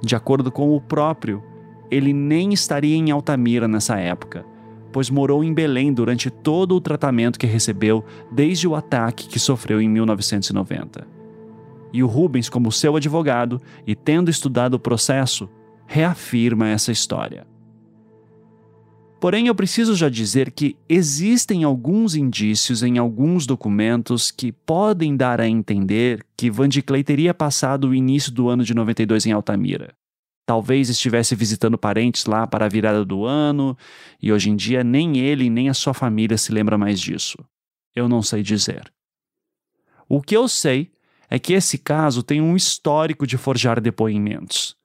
De acordo com o próprio, ele nem estaria em Altamira nessa época pois morou em Belém durante todo o tratamento que recebeu desde o ataque que sofreu em 1990. E o Rubens, como seu advogado e tendo estudado o processo, reafirma essa história. Porém, eu preciso já dizer que existem alguns indícios em alguns documentos que podem dar a entender que Van de teria passado o início do ano de 92 em Altamira. Talvez estivesse visitando parentes lá para a virada do ano, e hoje em dia nem ele nem a sua família se lembra mais disso. Eu não sei dizer. O que eu sei é que esse caso tem um histórico de forjar depoimentos.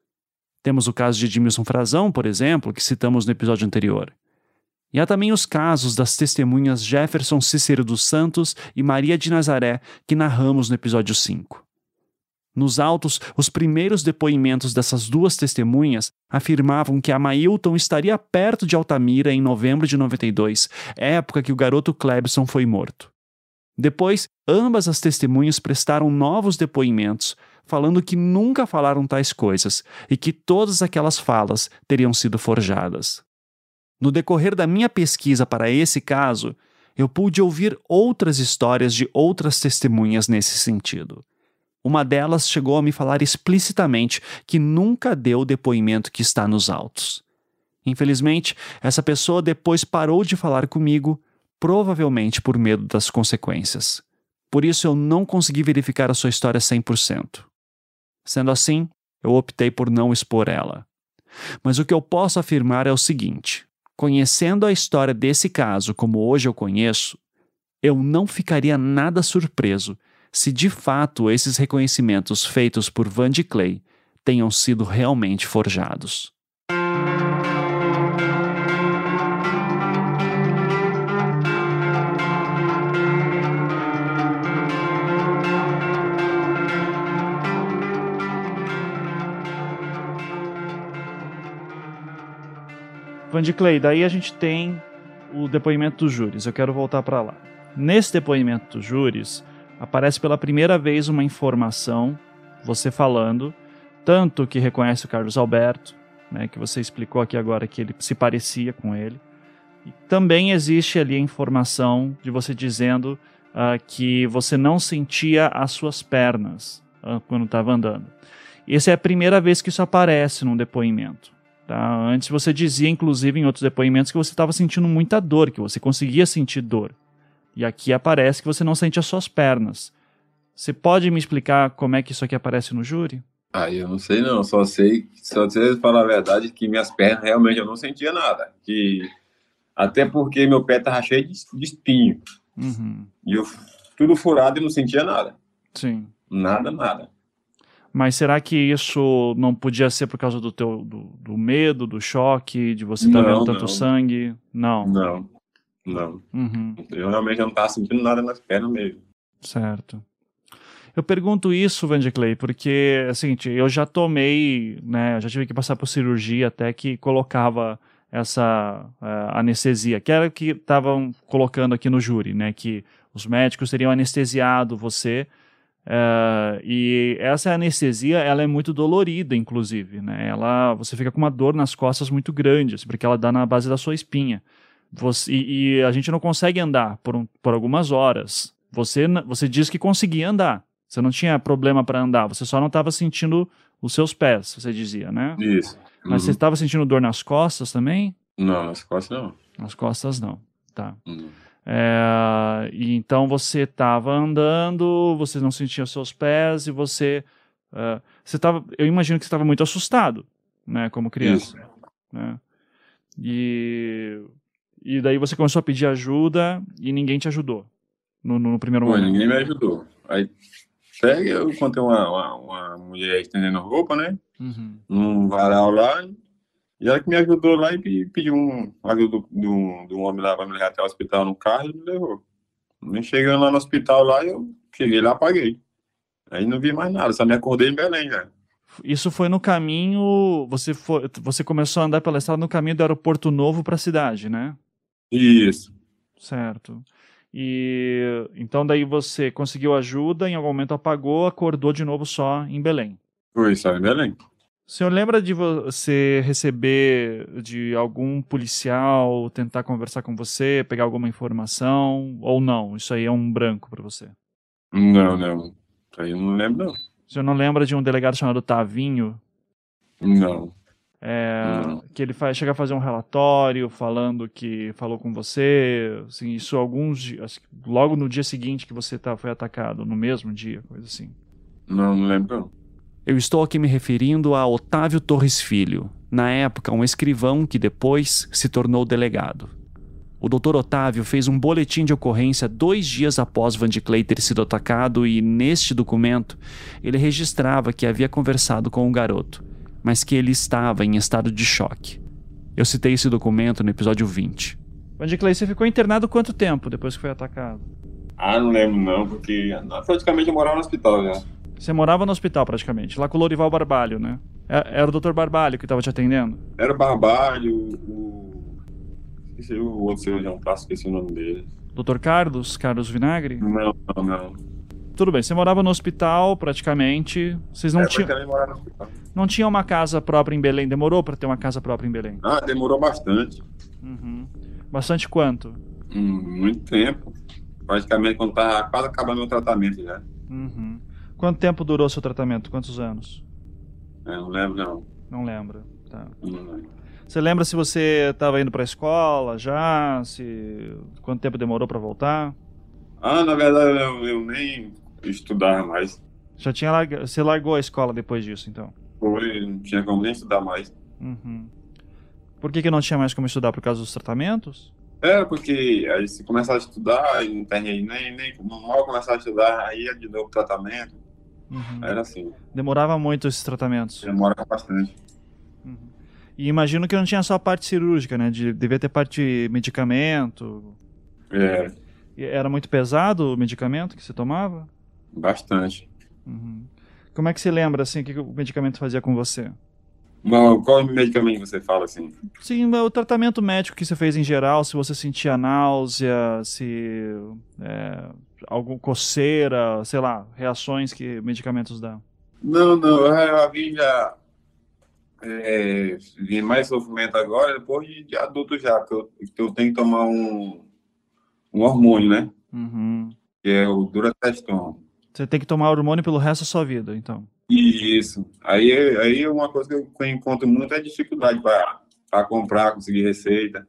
Temos o caso de Edmilson Frazão, por exemplo, que citamos no episódio anterior. E há também os casos das testemunhas Jefferson Cícero dos Santos e Maria de Nazaré, que narramos no episódio 5. Nos autos, os primeiros depoimentos dessas duas testemunhas afirmavam que a Mailton estaria perto de Altamira em novembro de 92, época que o garoto Clebson foi morto. Depois, ambas as testemunhas prestaram novos depoimentos, falando que nunca falaram tais coisas e que todas aquelas falas teriam sido forjadas. No decorrer da minha pesquisa para esse caso, eu pude ouvir outras histórias de outras testemunhas nesse sentido. Uma delas chegou a me falar explicitamente que nunca deu o depoimento que está nos autos. Infelizmente, essa pessoa depois parou de falar comigo, provavelmente por medo das consequências. Por isso eu não consegui verificar a sua história 100%. Sendo assim, eu optei por não expor ela. Mas o que eu posso afirmar é o seguinte: conhecendo a história desse caso como hoje eu conheço, eu não ficaria nada surpreso se de fato esses reconhecimentos feitos por Van de Clay tenham sido realmente forjados. Clay, daí a gente tem o depoimento dos júris. Eu quero voltar para lá. Nesse depoimento dos júris, aparece pela primeira vez uma informação, você falando, tanto que reconhece o Carlos Alberto, né, que você explicou aqui agora que ele se parecia com ele. E também existe ali a informação de você dizendo uh, que você não sentia as suas pernas uh, quando estava andando. Essa é a primeira vez que isso aparece num depoimento. Tá? Antes você dizia, inclusive, em outros depoimentos, que você estava sentindo muita dor, que você conseguia sentir dor. E aqui aparece que você não sente as suas pernas. Você pode me explicar como é que isso aqui aparece no júri? Ah, eu não sei não, só sei, só sei falar a verdade que minhas pernas realmente eu não sentia nada. Que até porque meu pé estava cheio de, de espinho. Uhum. E eu tudo furado e não sentia nada. Sim. Nada, nada. Mas será que isso não podia ser por causa do teu do, do medo, do choque, de você estar tá vendo tanto não. sangue? Não. Não. Não. Uhum. Eu realmente não estava sentindo nada nas pernas mesmo. Certo. Eu pergunto isso, Clay, porque, assim, eu já tomei, né, já tive que passar por cirurgia até que colocava essa uh, anestesia, que era o que estavam colocando aqui no júri, né, que os médicos teriam anestesiado você, uh, e essa anestesia, ela é muito dolorida, inclusive, né, ela, você fica com uma dor nas costas muito grande, assim, porque ela dá na base da sua espinha, você, e, e a gente não consegue andar por, um, por algumas horas, você, você diz que conseguia andar, você não tinha problema para andar, você só não estava sentindo os seus pés, você dizia, né? Isso. Mas Uhum. você estava sentindo dor nas costas também? Não, nas costas não. Nas costas não, tá. Uhum. É, e então você estava andando, você não sentia seus pés e você, é, você tava, eu imagino que você estava muito assustado, né, como criança, né? E e daí você começou a pedir ajuda e ninguém te ajudou no, no primeiro Pô, momento. ninguém me ajudou. Aí, segue, eu encontrei uma, uma, uma mulher estendendo roupa, né? Uhum. Num varal lá. E ela que me ajudou lá e pe- pediu um ajuda do, do, homem lá para me levar até o hospital no carro e me levou. Nem chegando lá no hospital lá, eu cheguei lá apaguei. Aí não vi mais nada, só me acordei em Belém, né? Isso foi no caminho, você foi, você começou a andar pela estrada no caminho do aeroporto novo para a cidade, né? Isso. Certo. E então daí você conseguiu ajuda, em algum momento apagou, acordou de novo só em Belém. Foi só em Belém. O senhor lembra de você receber de algum policial tentar conversar com você, pegar alguma informação ou não? Isso aí é um branco para você. Não, não. Isso aí eu não lembro, não. O senhor não lembra de um delegado chamado Tavinho? Não. É, Não. que ele faz, chega a fazer um relatório falando que falou com você, assim, isso alguns dias, logo no dia seguinte que você tá, foi atacado, no mesmo dia, coisa assim. Não, não lembro, não. Eu estou aqui me referindo a Otávio Torres Filho, na época um escrivão que depois se tornou delegado. O Dr. Otávio fez um boletim de ocorrência dois dias após Van de Clay ter sido atacado e, neste documento, ele registrava que havia conversado com o garoto, mas que ele estava em estado de choque. Eu citei esse documento no episódio 20. Van de Clay, você ficou internado quanto tempo depois que foi atacado? Ah, não lembro, não, porque praticamente eu morava no hospital já. Você morava no hospital praticamente, lá com o Lorival Barbalho, né? É- Era o Dr. Barbalho que estava te atendendo? Era o Barbalho, o. Esqueci o outro cirurgião plástico, esqueci o nome dele. Dr. Carlos? Carlos Vinagre? Não, não, não. Tudo bem, você morava no hospital praticamente. Vocês não, é, tinham, praticamente morava no hospital. não tinham uma casa própria em Belém? Demorou para ter uma casa própria em Belém? Ah, demorou bastante. Uhum. Bastante quanto? Hum, muito tempo. Praticamente quando tava quase acabando meu tratamento já. Uhum. Quanto tempo durou seu tratamento? Quantos anos? É, não lembro, não. Não lembra. Tá. Não lembro. Você lembra se você estava indo para a escola já? Se quanto tempo demorou para voltar? Ah, na verdade eu, eu nem estudava mais. Já tinha larga... você largou a escola depois disso, então? Foi, não tinha como nem estudar mais. Uhum. Por que, que não tinha mais como estudar por causa dos tratamentos? É, porque aí se começar a estudar, não tem nem, nem mal começar a estudar, aí ia de novo tratamento. Uhum. Era assim, Demorava muito esses tratamentos. demora bastante. Uhum. E imagino que não tinha só a parte cirúrgica, né? De, devia ter parte de medicamento. É, Era muito pesado o medicamento que você tomava? bastante. Uhum. Como é que você lembra, assim, o que que o medicamento fazia com você? Bom, qual medicamento você fala assim? Sim, o tratamento médico que você fez em geral, se você sentia náusea, se é, alguma coceira, sei lá, reações que medicamentos dão. Não, não, eu vim já é, vim mais sofrimento agora depois de, adulto já, que eu, que eu tenho que tomar um, um hormônio, né? Uhum. Que é o Durateston. Você tem que tomar hormônio pelo resto da sua vida, então. Isso. Aí, aí uma coisa que eu encontro muito é dificuldade para comprar, conseguir receita.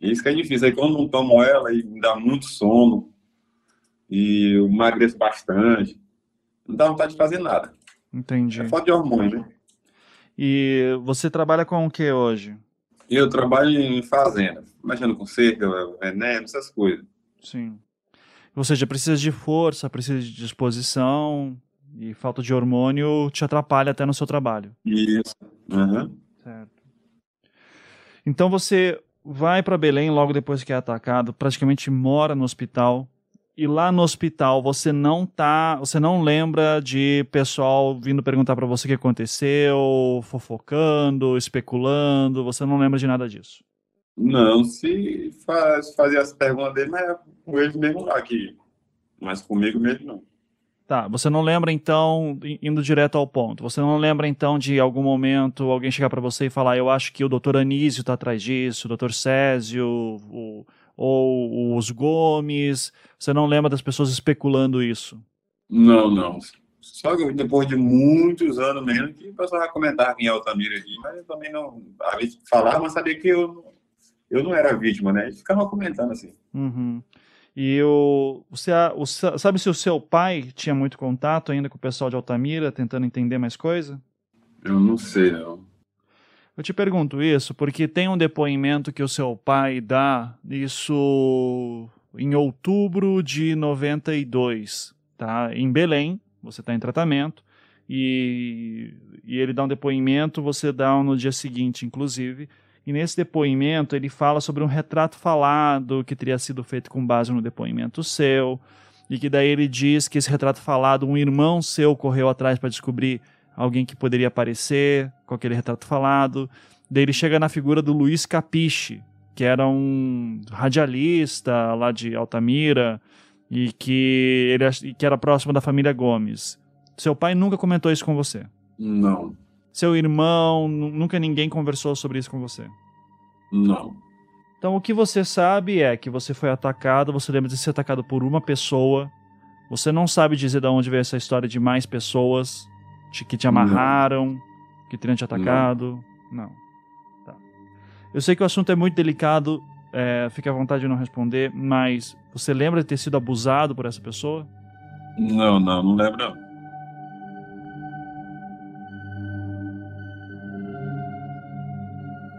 Isso que é difícil. Aí quando não tomo ela, aí me dá muito sono. E eu emagreço bastante. Não dá vontade de fazer nada. Entendi. É falta de hormônio, né? E você trabalha com o que hoje? Eu trabalho em fazenda, mexendo com cerca, veneno, essas coisas. Sim. Ou seja, precisa de força, precisa de disposição, e falta de hormônio te atrapalha até no seu trabalho. Isso. Uhum. Certo. Então você vai para Belém logo depois que é atacado, praticamente mora no hospital. E lá no hospital você não tá, você não lembra de pessoal vindo perguntar para você o que aconteceu, fofocando, especulando, você não lembra de nada disso. Não, se faz, fazia as perguntas dele, mas é com eles mesmo lá aqui. Mas comigo mesmo não. Tá, você não lembra então, indo direto ao ponto, você não lembra então de algum momento alguém chegar para você e falar: Eu acho que o doutor Anísio está atrás disso, o doutor Césio, o, ou os Gomes? Você não lembra das pessoas especulando isso? Não, não. Só que depois de muitos anos mesmo que o pessoal vai comentar em Altamira aqui, mas eu também não. A gente falava, mas sabia que eu, eu não era vítima, né? Eles ficavam comentando assim. Uhum. E o, você, o, sabe se o seu pai tinha muito contato ainda com o pessoal de Altamira, tentando entender mais coisa? Eu não sei, não. Eu te pergunto isso porque tem um depoimento que o seu pai dá, isso em outubro de 92, tá? Em Belém, você está em tratamento, e, e ele dá um depoimento, você dá um no dia seguinte, inclusive, e nesse depoimento ele fala sobre um retrato falado que teria sido feito com base no depoimento seu, e que daí ele diz que esse retrato falado, um irmão seu correu atrás para descobrir alguém que poderia aparecer com aquele retrato falado. Daí ele chega na figura do Luiz Capiche, que era um radialista lá de Altamira e que ele que era próximo da família Gomes. Seu pai nunca comentou isso com você? Não. Seu irmão, nunca ninguém conversou sobre isso com você? Não. Então o que você sabe é que você foi atacado, você lembra de ser atacado por uma pessoa. Você não sabe dizer de onde veio essa história de mais pessoas que te amarraram, não. que teriam te atacado. Não. não. Tá. Eu sei que o assunto é muito delicado, é, fique à vontade de não responder, mas você lembra de ter sido abusado por essa pessoa? Não, não, não lembro não.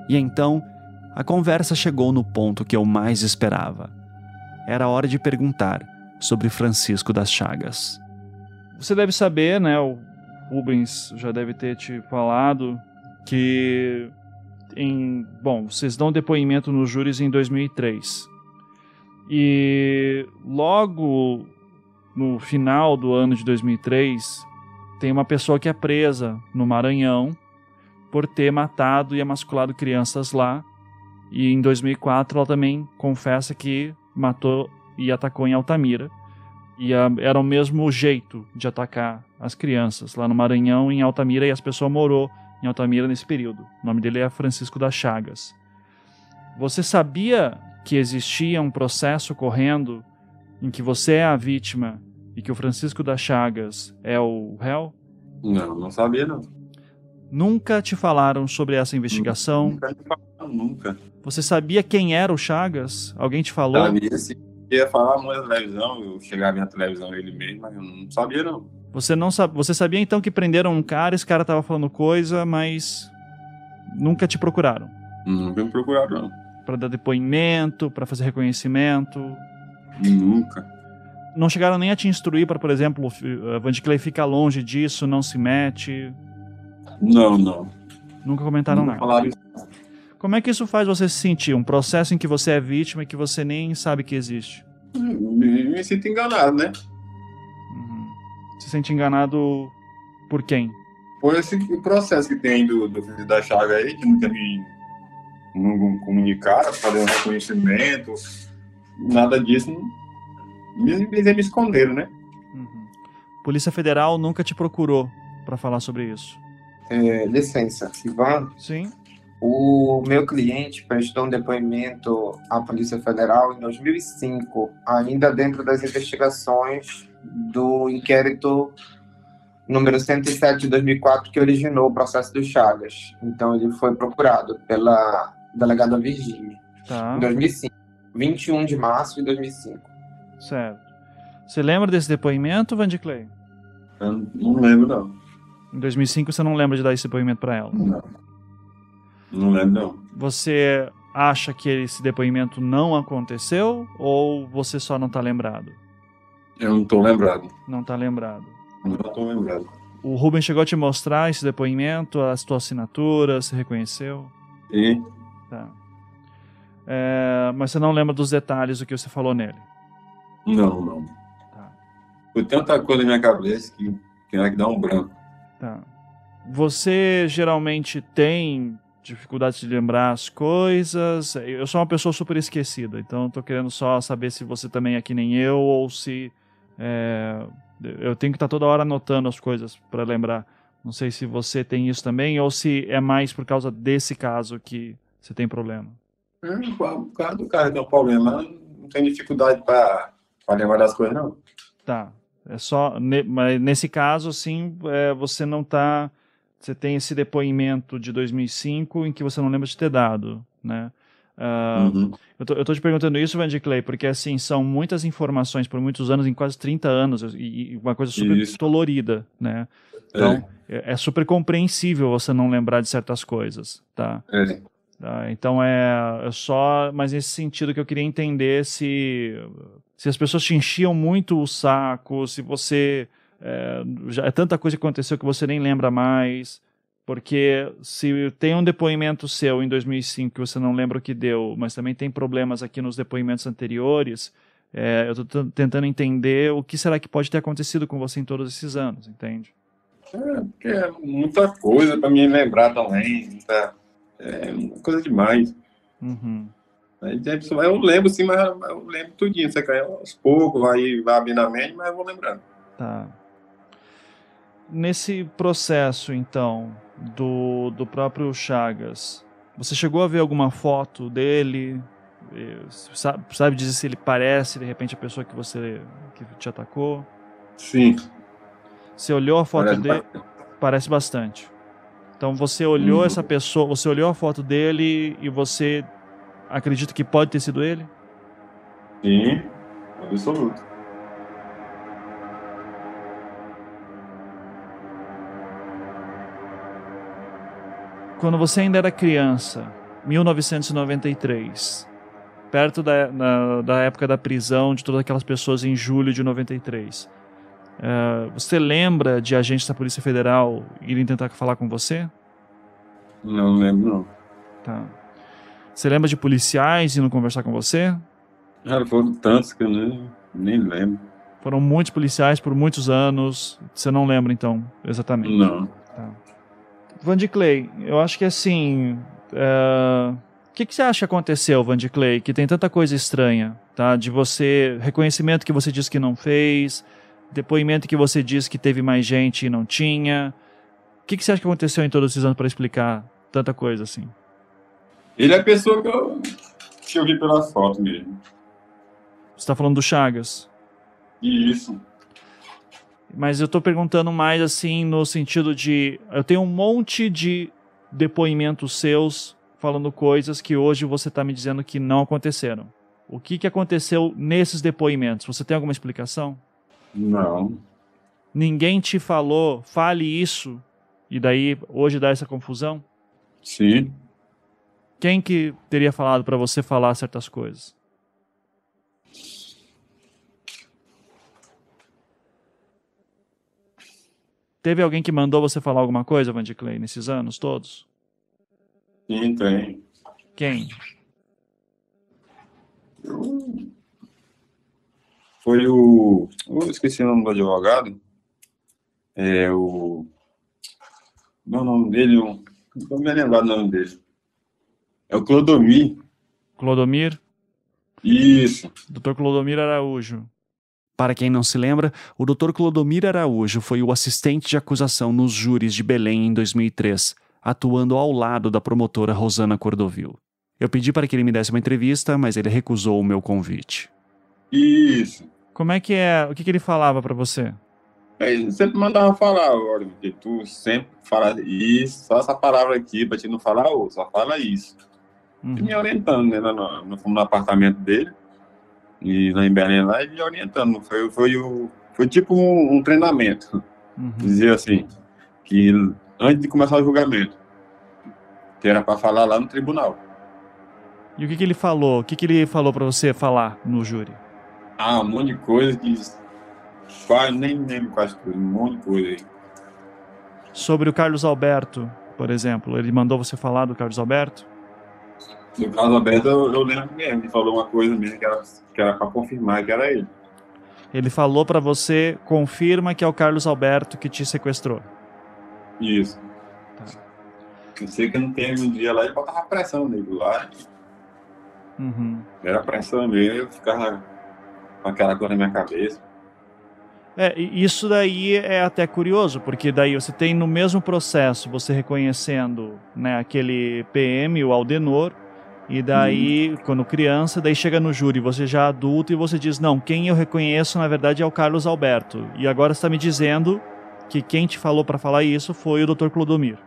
E então, a conversa chegou no ponto que eu mais esperava. Era hora de perguntar sobre Francisco das Chagas. Você deve saber, né? O Rubens já deve ter te falado que em, bom, vocês dão depoimento nos júris em 2003. E logo no final do ano de 2003, tem uma pessoa que é presa no Maranhão por ter matado e emasculado crianças lá. E em 2004 ela também confessa que matou e atacou em Altamira. E a, era o mesmo jeito de atacar as crianças lá no Maranhão, em Altamira, e as pessoas morou em Altamira nesse período. O nome dele é Francisco das Chagas. Você sabia que existia um processo correndo em que você é a vítima e que o Francisco das Chagas é o réu? Não, não sabia não. Nunca te falaram sobre essa investigação? Nunca, nunca. Você sabia quem era o Chagas? Alguém te falou? Sabia, sim. Ia falar muito na televisão, eu chegava na televisão ele mesmo, mas eu não sabia não. Você não sabe, você sabia então que prenderam um cara, esse cara tava falando coisa, mas nunca te procuraram? Nunca me procuraram não. Para dar depoimento, para fazer reconhecimento? Nunca. Não chegaram nem a te instruir para, por exemplo, Vandiclay fica longe disso, não se mete? Não, não. Nunca comentaram nada. Falaram isso. Como é que isso faz você se sentir? Um processo em que você é vítima e que você nem sabe que existe? Me, me sinto enganado, né? Uhum. Se sente enganado por quem? por esse processo que tem do, do da chave aí, que nunca me, não comunicaram, fazer um reconhecimento, nada disso, me, me, me esconderam, né? Uhum. Polícia Federal nunca te procurou para falar sobre isso? É, licença, Ivan. Sim. O meu cliente prestou um depoimento à Polícia Federal em 2005, ainda dentro das investigações do inquérito número 107 de 2004 que originou o processo do Chagas. Então ele foi procurado pela delegada Virginia tá. em 2005, 21 de março de 2005. Certo. Você lembra desse depoimento, Vandiclay? Eu não lembro não. Em 2005 você não lembra de dar esse depoimento para ela? Não. Não lembro não. Você acha que esse depoimento não aconteceu ou você só não está lembrado? Eu não estou lembrado. Não está lembrado. Não estou lembrado. O Ruben chegou a te mostrar esse depoimento, a sua assinatura, você reconheceu? Sim. Tá. É, mas você não lembra dos detalhes do que você falou nele? Não, não. Tá. Foi tanta coisa na minha cabeça que tem que dar um branco. Tá. Você geralmente tem dificuldade de lembrar as coisas? Eu sou uma pessoa super esquecida, então estou querendo só saber se você também é que nem eu ou se é, eu tenho que estar tá toda hora anotando as coisas para lembrar. Não sei se você tem isso também ou se é mais por causa desse caso que você tem problema. É, por causa do cara tem um problema, não tem dificuldade para lembrar das coisas, não. Tá. É só, mas nesse caso, assim, é, você não está você tem esse depoimento de 2005 em que você não lembra de ter dado, né? Uh, uhum. eu, tô, eu tô te perguntando isso, Vandy Clay, porque assim, são muitas informações por muitos anos, em quase 30 anos, e, e uma coisa super isso. dolorida, né? Então, é. é. é. super compreensível você não lembrar de certas coisas, tá? É. Tá? Então é, é só, mas nesse sentido que eu queria entender se, se as pessoas te enchiam muito o saco, se você é, já é tanta coisa que aconteceu que você nem lembra mais. Porque se tem um depoimento seu em 2005 que você não lembra o que deu, mas também tem problemas aqui nos depoimentos anteriores, é, eu estou tentando entender o que será que pode ter acontecido com você em todos esses anos, entende? É, é muita coisa para me lembrar também, muita, é coisa demais. Uhum. Eu lembro sim, mas eu lembro tudinho, você cai aos poucos, vai, vai abrindo a mente, mas eu vou lembrando. Tá. Nesse processo, então, do, do próprio Chagas, você chegou a ver alguma foto dele? Sabe, sabe dizer se ele parece, de repente, a pessoa que você que te atacou? Sim. Você olhou a foto parece dele? Bastante. Parece bastante. Então você olhou uhum. essa pessoa, você olhou a foto dele e você acredita que pode ter sido ele? Sim, absoluto. Quando você ainda era criança, 1993, perto da, na, da época da prisão de todas aquelas pessoas em julho de 93, uh, eh, você lembra de agentes da Polícia Federal irem tentar falar com você? Não lembro, não. Tá. Você lembra de policiais indo conversar com você? Ah, foram tantos que eu nem, nem lembro. Foram muitos policiais por muitos anos. Você não lembra, então, exatamente? Não. Tá. Vandy Clay, eu acho que assim. É, o que, que você acha que aconteceu, Vandy Clay, que tem tanta coisa estranha, tá? De você. Reconhecimento que você disse que não fez, depoimento que você disse que teve mais gente e não tinha. O que, que você acha que aconteceu em todos esses anos para explicar tanta coisa assim? Ele é a pessoa que eu, que eu vi pela foto mesmo. Você está falando do Chagas? Isso. Mas eu estou perguntando mais assim no sentido de eu tenho um monte de depoimentos seus falando coisas que hoje você está me dizendo que não aconteceram. O que, que aconteceu nesses depoimentos? Você tem alguma explicação? Não. Ninguém te falou, fale isso, e daí hoje dá essa confusão? Sim. Quem que teria falado para você falar certas coisas? Teve alguém que mandou você falar alguma coisa, Vandy Clay, nesses anos todos? Sim, tem. Quem? Foi o. Eu esqueci o nome do advogado. É o. Não, o nome dele, não estou me lembrando o nome dele. É o Clodomir. Clodomir? Isso. Dr. Clodomir Araújo. Para quem não se lembra, o Dr. Clodomir Araújo foi o assistente de acusação nos júris de Belém em 2003, atuando ao lado da promotora Rosana Cordovil. Eu pedi para que ele me desse uma entrevista, mas ele recusou o meu convite. Isso. Como é que é? O que, que ele falava para você? Ele sempre mandava falar, olha, porque tu sempre fala isso, só essa palavra aqui, pra te não falar outra, só fala isso. Uhum. E me orientando, né? Nós fomos no apartamento dele, e lá em Belém, lá, e orientando. Foi, foi, o, foi tipo um, um treinamento, Uhum. dizer assim, que antes de começar o julgamento, que era para falar lá no tribunal. E o que, que ele falou? O que, que ele falou para você falar no júri? Ah, um monte de coisa que quase nem lembro quase tudo, um monte de coisa aí. Sobre o Carlos Alberto, por exemplo. Ele mandou você falar do Carlos Alberto? No caso aberto, eu, eu lembro mesmo, ele falou uma coisa mesmo que era, que era para confirmar que era ele. Ele falou para você, confirma que é o Carlos Alberto que te sequestrou. Isso. Tá. Eu sei que não teve um dia lá e botava pressão nele lá. Uhum. Era pressão mesmo, eu ficava com aquela coisa na minha cabeça. É, isso daí é até curioso, porque daí você tem no mesmo processo você reconhecendo né, aquele PM, o Aldenor, e daí, quando criança, daí chega no júri, você já adulto, e você diz, não, quem eu reconheço na verdade é o Carlos Alberto. E agora você está me dizendo que quem te falou para falar isso foi o Dr. Clodomir.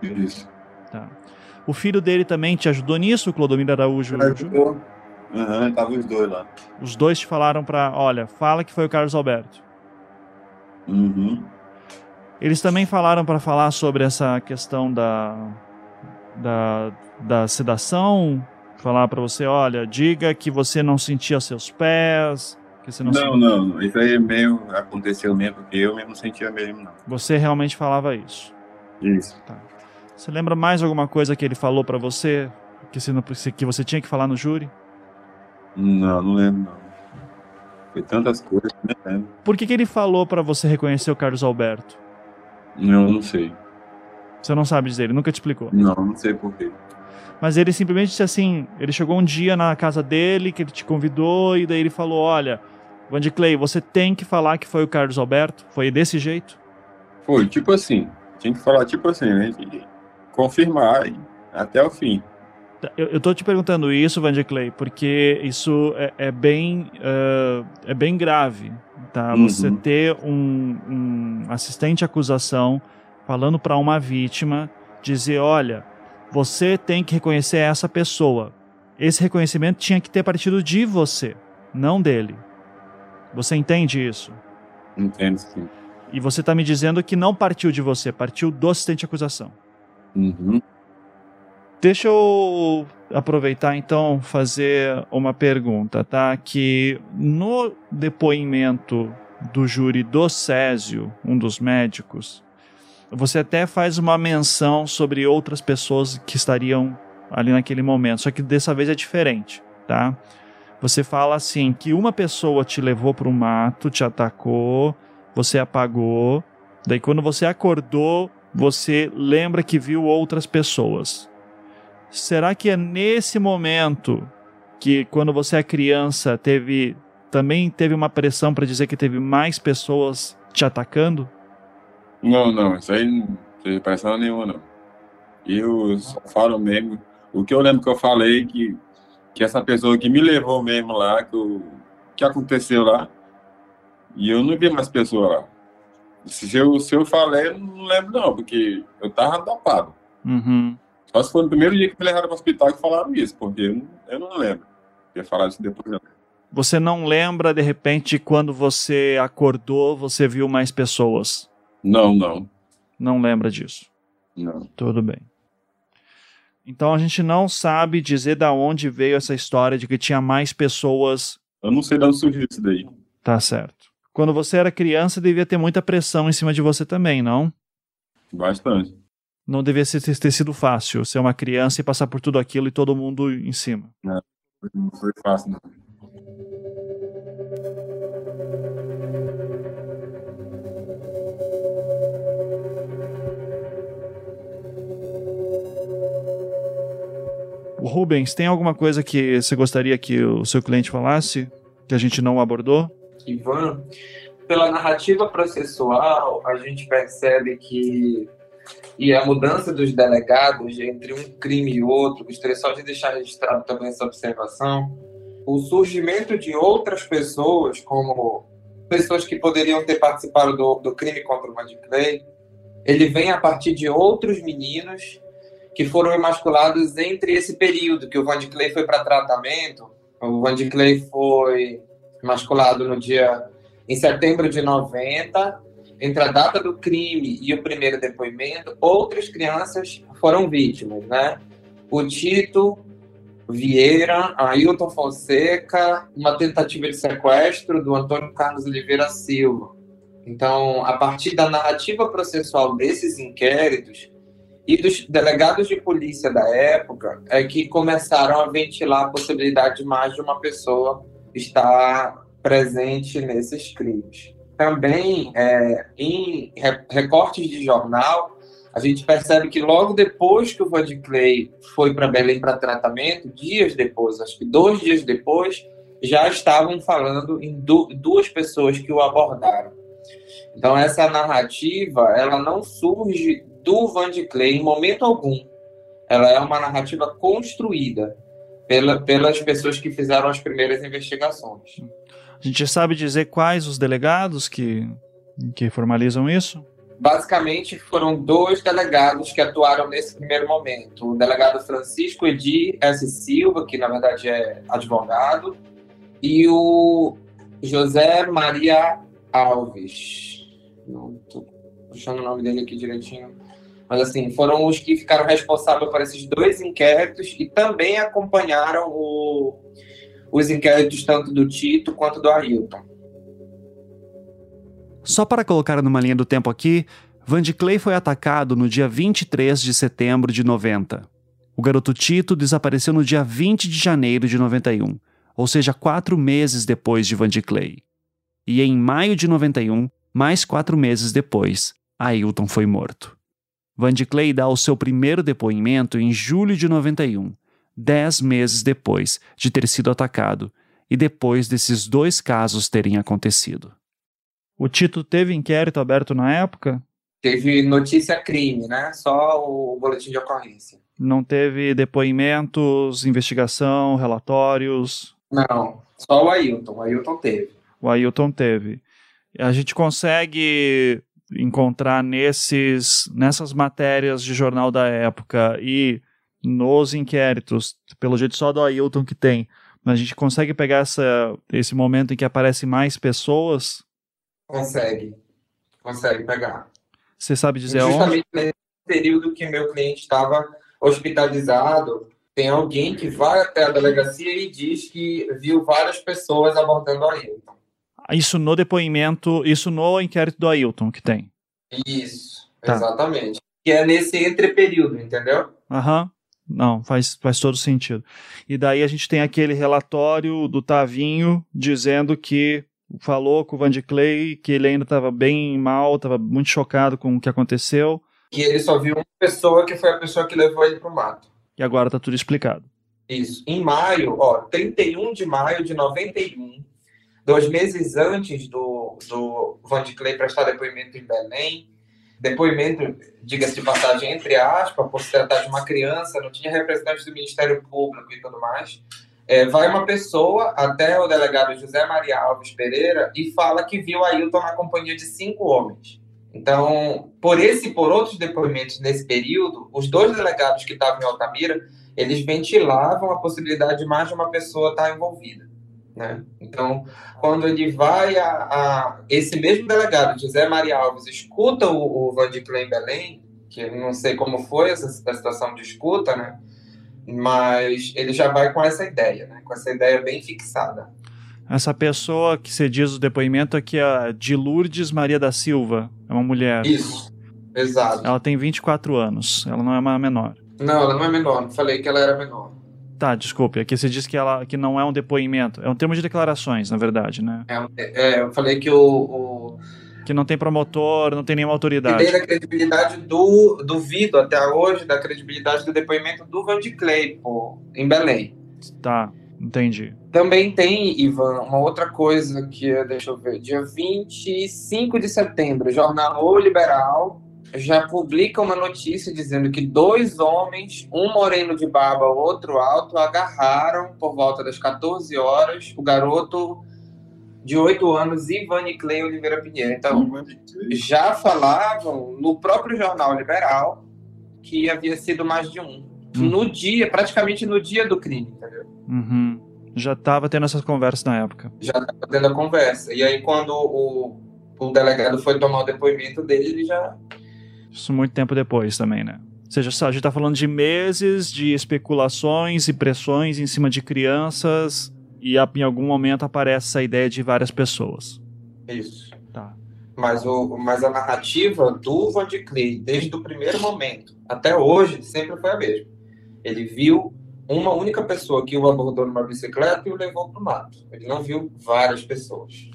Isso. Tá. O filho dele também te ajudou nisso, o Clodomir Araújo? Ajudou. Aham, tava os dois lá. Os dois te falaram para, olha, fala que foi o Carlos Alberto. Uhum. Eles também falaram para falar sobre essa questão da, da, da sedação, falar para você, olha, diga que você não sentia seus pés, que você não, Não, sentia- não. Isso aí meio aconteceu mesmo, porque eu mesmo sentia mesmo, não. Você realmente falava isso. Isso. Você lembra mais alguma coisa que ele falou para você que você, não, que você tinha que falar no júri? Não, não lembro, não. Foi tantas coisas, né? Por que, que ele falou para você reconhecer o Carlos Alberto? Não, não sei. Você não sabe dizer, ele nunca te explicou. Não, não sei porquê. Mas ele simplesmente disse assim: ele chegou um dia na casa dele, que ele te convidou, e daí ele falou: Olha, Wandy Clay, você tem que falar que foi o Carlos Alberto? Foi desse jeito? Foi, tipo assim. Tinha que falar, tipo assim, né? Confirmar até o fim. Eu, eu tô te perguntando isso, Wandy Clay, porque isso é, é bem ah, é bem grave, tá? Uhum. Você ter um, um assistente acusação falando para uma vítima dizer, olha, você tem que reconhecer essa pessoa. Esse reconhecimento tinha que ter partido de você, não dele. Você entende isso? Entendo, sim. E você está me dizendo que não partiu de você, partiu do assistente de acusação. Uhum. Deixa eu aproveitar então fazer uma pergunta, tá? Que no depoimento do júri do Césio, um dos médicos, você até faz uma menção sobre outras pessoas que estariam ali naquele momento, só que dessa vez é diferente, tá? Você fala assim que uma pessoa te levou para o mato, te atacou, você apagou, daí quando você acordou, você lembra que viu outras pessoas. Será que é nesse momento que quando você é criança teve também teve uma pressão para dizer que teve mais pessoas te atacando? Não, não, isso aí não teve pressão nenhuma, não. Eu só falo mesmo. O que eu lembro que eu falei que, que essa pessoa que me levou mesmo lá, que, o que aconteceu lá, e eu não vi mais pessoa lá. Se eu, se eu falei, eu não lembro, não, porque eu tava dopado. Uhum. Só se foi no primeiro dia que me levaram para o hospital que falaram isso, porque eu, não- eu não lembro. Eu ia falar isso depois. Não. Você não lembra de repente quando você acordou, você viu mais pessoas? Não, não, Não lembra disso. não. Tudo bem. Então a gente não sabe dizer da onde veio essa história de que tinha mais pessoas. Eu não sei de onde surgiu isso daí. Tá certo. Quando você era criança, devia ter muita pressão em cima de você também, não? Bastante. Não devia ter sido fácil ser uma criança e passar por tudo aquilo e todo mundo em cima. Não foi fácil, não. Rubens, tem alguma coisa que você gostaria que o seu cliente falasse que a gente não abordou? Ivan, pela narrativa processual, a gente percebe que e a mudança dos delegados entre um crime e outro, gostaria só de deixar registrado também essa observação, o surgimento de outras pessoas, como pessoas que poderiam ter participado do, do crime contra o Clay, ele vem a partir de outros meninos que foram emasculados entre esse período que o Van Clay foi para tratamento. O Van Clay foi emasculado no dia em setembro de 90 entre a data do crime e o primeiro depoimento, outras crianças foram vítimas, né? O Tito Vieira, Ailton Fonseca, uma tentativa de sequestro do Antônio Carlos Oliveira Silva. Então, a partir da narrativa processual desses inquéritos e dos delegados de polícia da época, é que começaram a ventilar a possibilidade de mais de uma pessoa estar presente nesses crimes também é, em recortes de jornal, a gente percebe que logo depois que o Van Clay foi para Belém para tratamento, dias depois, acho que dois dias depois, já estavam falando em duas pessoas que o abordaram. Então essa narrativa, ela não surge do Van Clay em momento algum. Ela é uma narrativa construída pela, pelas pessoas que fizeram as primeiras investigações. A gente sabe dizer quais os delegados que, que formalizam isso? Basicamente, foram dois delegados que atuaram nesse primeiro momento. O delegado Francisco Edi S. Silva, que na verdade é advogado, e o José Maria Alves. Não estou puxando o nome dele aqui direitinho. Mas, assim, foram os que ficaram responsáveis por esses dois inquéritos e também acompanharam o, os inquéritos tanto do Tito quanto do Ailton. Só para colocar numa linha do tempo aqui, Van de Clay foi atacado no dia 23 de setembro de 90. O garoto Tito desapareceu no dia 20 de janeiro de 91, ou seja, quatro meses depois de Van de Clay. E em maio de 91, mais quatro meses depois, Ailton foi morto. Van de Clay dá o seu primeiro depoimento em julho de 91, dez meses depois de ter sido atacado e depois desses dois casos terem acontecido. O Tito teve inquérito aberto na época? Teve notícia crime, né? Só o boletim de ocorrência. Não teve depoimentos, investigação, relatórios? Não, só o Ailton. O Ailton teve. O Ailton teve. A gente consegue encontrar nesses, nessas matérias de jornal da época e nos inquéritos, pelo jeito só do Ailton que tem, mas a gente consegue pegar essa, esse momento em que aparecem mais pessoas? Consegue. Consegue pegar. Você sabe dizer Justamente onde? nesse período que meu cliente estava hospitalizado, tem alguém que vai até a delegacia e diz que viu várias pessoas abordando o Ailton. Isso no depoimento, isso no inquérito do Ailton que tem? Isso, tá. exatamente. Que é nesse entreperíodo, entendeu? Aham. Uhum. Não, faz, faz todo sentido. E daí a gente tem aquele relatório do Tavinho dizendo que falou com o Van de Clay que ele ainda estava bem mal, estava muito chocado com o que aconteceu. Que ele só viu uma pessoa que foi a pessoa que levou ele para o mato. E agora está tudo explicado. Isso. Em maio, ó, 31 de maio de 91, dois meses antes do, do Clay prestar depoimento em Belém, depoimento, diga-se de passagem, entre aspas, por se tratar de uma criança, não tinha representante do Ministério Público e tudo mais. É, vai uma pessoa até o delegado José Maria Alves Pereira e fala que viu Ailton na companhia de cinco homens. Então, por esse e por outros depoimentos nesse período, os dois delegados que estavam em Altamira, eles ventilavam a possibilidade de mais de uma pessoa estar envolvida. Né? Então, quando ele vai a, a, esse mesmo delegado, José Maria Alves, escuta o, o Van de Klein Belém, que não sei como foi essa, essa situação de escuta, né? mas ele já vai com essa ideia, né? com essa ideia bem fixada. Essa pessoa que você diz o depoimento aqui é a de Lourdes Maria da Silva, é uma mulher. Isso, exato. Ela tem 24 anos, ela não é uma menor. Não, ela não é menor, falei que ela era menor. Tá, desculpe. Aqui você disse que, ela, que não é um depoimento. É um termo de declarações, na verdade, né? É, é eu falei que o, o, Que não tem promotor, não tem nenhuma autoridade. Desde a credibilidade do, duvido até hoje, da credibilidade do depoimento do Van de Clay, pô, em Belém. Tá, entendi. Também tem, Ivan, uma outra coisa que, deixa eu ver, dia 25 de setembro, jornal O Liberal já publica uma notícia dizendo que dois homens, um moreno de barba, outro alto, agarraram por volta das 14 horas o garoto de 8 anos, Ivan Clay Oliveira Pinheiro. Então, já falavam no próprio jornal liberal que havia sido mais de um. Hum. No dia, praticamente no dia do crime, entendeu? Uhum. Já estava tendo essas conversas na época. Já estava tendo a conversa. E aí, quando o, o delegado foi tomar o depoimento dele, ele já isso muito tempo depois também, né? Ou seja, a gente está falando de meses de especulações e pressões em cima de crianças e em algum momento aparece essa ideia de várias pessoas. Isso. Tá. Mas, o, mas a narrativa do Van de Clay, desde o primeiro momento até hoje, sempre foi a mesma. Ele viu uma única pessoa que o abordou numa bicicleta e o levou para o mato. Ele não viu várias pessoas.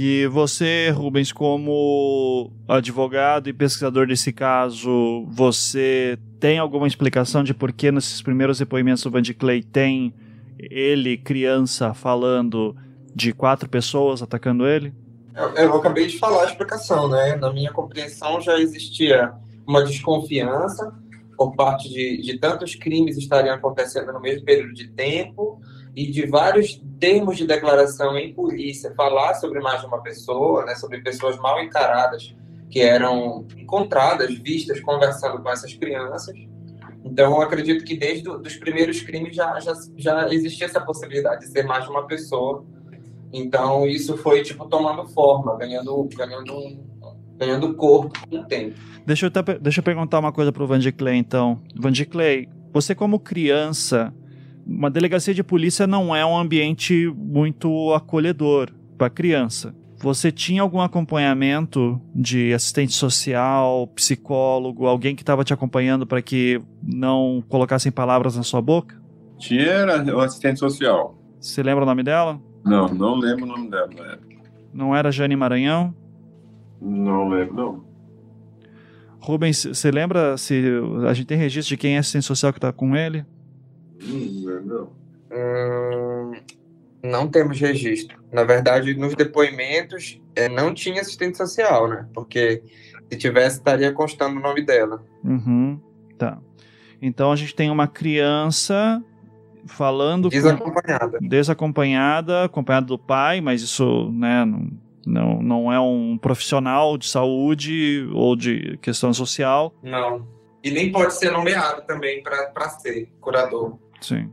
E você, Rubens, como advogado e pesquisador desse caso, você tem alguma explicação de por que nesses primeiros depoimentos do Van Clay tem ele, criança, falando de quatro pessoas atacando ele? Eu, eu acabei de falar a explicação, né? Na minha compreensão já existia uma desconfiança por parte de, de tantos crimes estarem acontecendo no mesmo período de tempo e de vários termos de declaração em polícia falar sobre mais de uma pessoa, né, sobre pessoas mal encaradas que eram encontradas, vistas conversando com essas crianças. Então, eu acredito que desde os primeiros crimes já, já, já existia essa possibilidade de ser mais de uma pessoa. Então, isso foi, tipo, tomando forma, ganhando, ganhando, ganhando corpo com o tempo. Deixa eu, deixa eu perguntar uma coisa para o Van de Clay, então. Van de Clay, você como criança uma delegacia de polícia não é um ambiente muito acolhedor para criança. Você tinha algum acompanhamento de assistente social, psicólogo, alguém que estava te acompanhando para que não colocassem palavras na sua boca? Tinha o assistente social. Você lembra o nome dela? Não, não lembro o nome dela na época. Não era Jane Maranhão? Não lembro, não. Rubens, você lembra se a gente tem registro de quem é assistente social que está com ele? Hum, não temos registro. Na verdade, nos depoimentos é, não tinha assistente social, né? Porque se tivesse, estaria constando o nome dela. Uhum, tá. Então a gente tem uma criança falando desacompanhada, com, desacompanhada, acompanhada do pai, mas isso, né, não, não, não é um profissional de saúde ou de questão social. Não. E nem pode ser nomeado também para ser curador. Sim.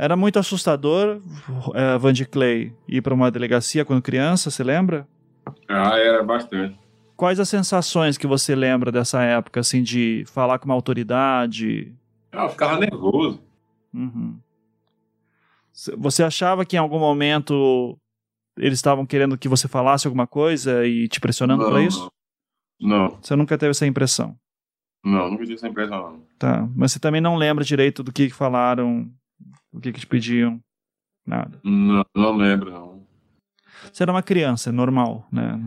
Era muito assustador, uh, Van de Clay, ir para uma delegacia quando criança, você lembra? Ah, era bastante. Quais as sensações que você lembra dessa época, assim, de falar com uma autoridade? Ah, eu ficava nervoso. Uhum. Você achava que em algum momento eles estavam querendo que você falasse alguma coisa e te pressionando para isso? Não. Você nunca teve essa impressão? Não, nunca tive essa impressão, não. Tá, mas você também não lembra direito do que, que falaram, o que, que te pediam? Nada. Não, não lembro, não. Você era uma criança, é normal, né?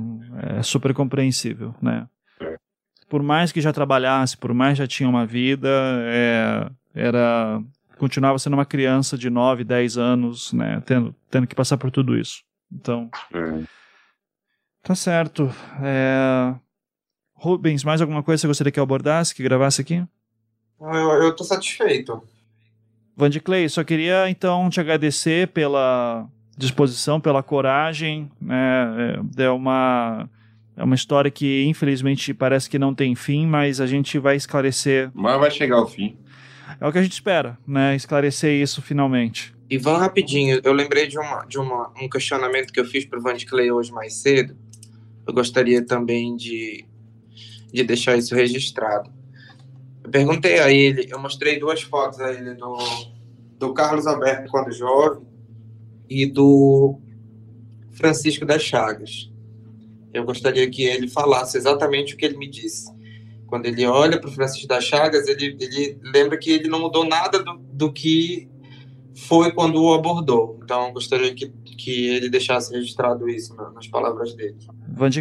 É super compreensível, né? Por mais que já trabalhasse, por mais que já tinha uma vida, é, era continuava sendo uma criança de 9, 10 anos, né? Tendo, tendo que passar por tudo isso. Então. É. Tá certo. É, Rubens, mais alguma coisa que você gostaria que eu abordasse, que gravasse aqui? Eu, eu tô satisfeito. Van de Clay, só queria então te agradecer pela disposição, pela coragem. Né? É, é uma é uma história que infelizmente parece que não tem fim, mas a gente vai esclarecer. Mas vai chegar ao fim. É o que a gente espera, né? Esclarecer isso finalmente. Ivan, rapidinho, eu lembrei de, uma, de uma, um questionamento que eu fiz para o Van de Clay hoje mais cedo. Eu gostaria também de de deixar isso registrado. Eu perguntei a ele, eu mostrei duas fotos a ele do, do Carlos Alberto quando jovem e do Francisco das Chagas. Eu gostaria que ele falasse exatamente o que ele me disse. Quando ele olha para o Francisco das Chagas, ele, ele lembra que ele não mudou nada do, do que foi quando o abordou. Então, gostaria que, que ele deixasse registrado isso nas palavras dele.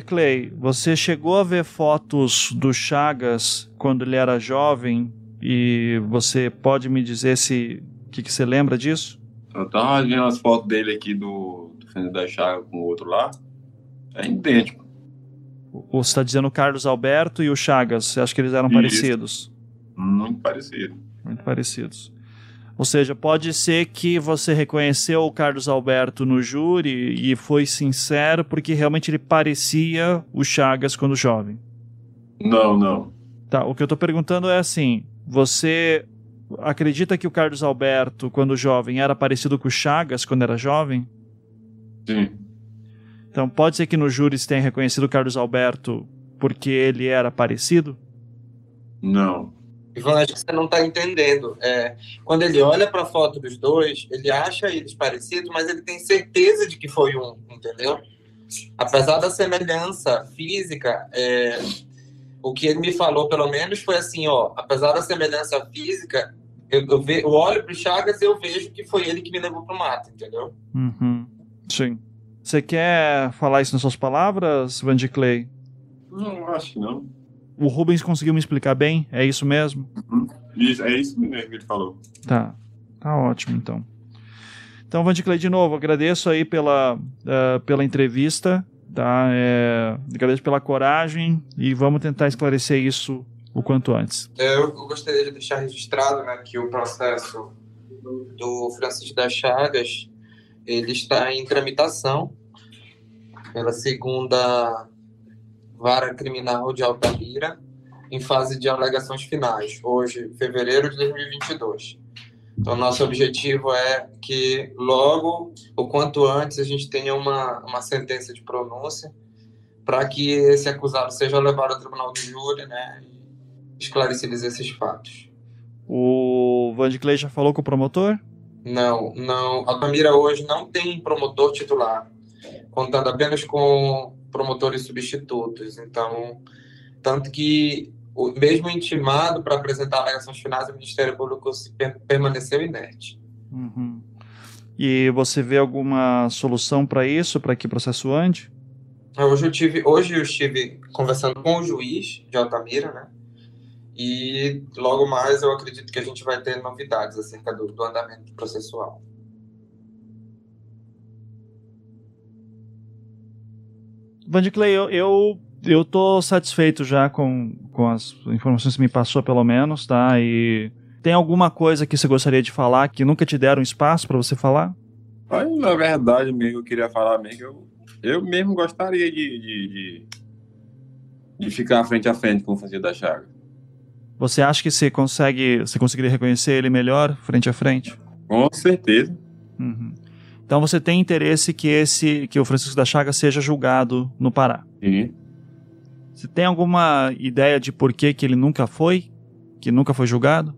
Clay, você chegou a ver fotos do Chagas quando ele era jovem e você pode me dizer se o que, que, você lembra disso? Eu tava vendo as fotos dele aqui do, do Fernando da Chaga com o outro lá. É idêntico. Você está dizendo o Carlos Alberto e o Chagas. Você acha que eles eram Isso. parecidos? Muito parecidos. Muito parecidos. Ou seja, pode ser que você reconheceu o Carlos Alberto no júri e foi sincero porque realmente ele parecia o Chagas quando jovem. Não, não. Tá, o que eu estou perguntando é assim: você acredita que o Carlos Alberto, quando jovem, era parecido com o Chagas quando era jovem? Sim. Então pode ser que no júri você tenha reconhecido o Carlos Alberto porque ele era parecido? Não. Ivan, acho que você não está entendendo. É, quando ele olha para a foto dos dois, ele acha eles parecidos, mas ele tem certeza de que foi um, entendeu? Apesar da semelhança física, é, o que ele me falou, pelo menos, foi assim, ó, apesar da semelhança física, eu, eu, ve, eu olho para o Chagas e eu vejo que foi ele que me levou para o mato, entendeu? Uhum. Sim. Você quer falar isso nas suas palavras, Vandy Clay? Não, acho que não. O Rubens conseguiu me explicar bem? É isso mesmo? Uhum. Isso, é isso mesmo que ele falou. Tá. Tá ótimo, então. Então, Vandiclay, de novo, agradeço aí pela, uh, pela entrevista, tá? É, agradeço pela coragem e vamos tentar esclarecer isso o quanto antes. É, eu gostaria de deixar registrado né, que o processo do Francisco das Chagas ele está em tramitação pela segunda vara criminal de Altamira em fase de alegações finais, hoje, fevereiro de 2022. Então, nosso objetivo é que logo, o quanto antes, a gente tenha uma, uma sentença de pronúncia para que esse acusado seja levado ao tribunal de júri né, e esclarecidos esses fatos. O Vandiclay já falou com o promotor? Não, não. Altamira hoje não tem promotor titular, contando apenas com promotores substitutos. Então, tanto que o mesmo intimado para apresentar alegações finais, o Ministério Público permaneceu inerte. Uhum. E você vê alguma solução para isso, para que processo ande? Hoje eu, tive, hoje eu estive conversando com o juiz de Altamira, né? E logo mais eu acredito que a gente vai ter novidades acerca do, do andamento processual. Vandiclay, eu, eu, eu tô satisfeito já com, com as informações que me passou, pelo menos, tá? E tem alguma coisa que você gostaria de falar que nunca te deram espaço para você falar? Aí, na verdade, mesmo, eu queria falar mesmo, eu, eu mesmo gostaria de, de, de, de ficar frente a frente com o Francisco da Chaga. Você acha que você consegue, você conseguiria reconhecer ele melhor frente a frente? Com certeza. Uhum. Então você tem interesse que esse, que o Francisco da Chaga seja julgado no Pará? Sim. Você tem alguma ideia de por que, que ele nunca foi? Que nunca foi julgado?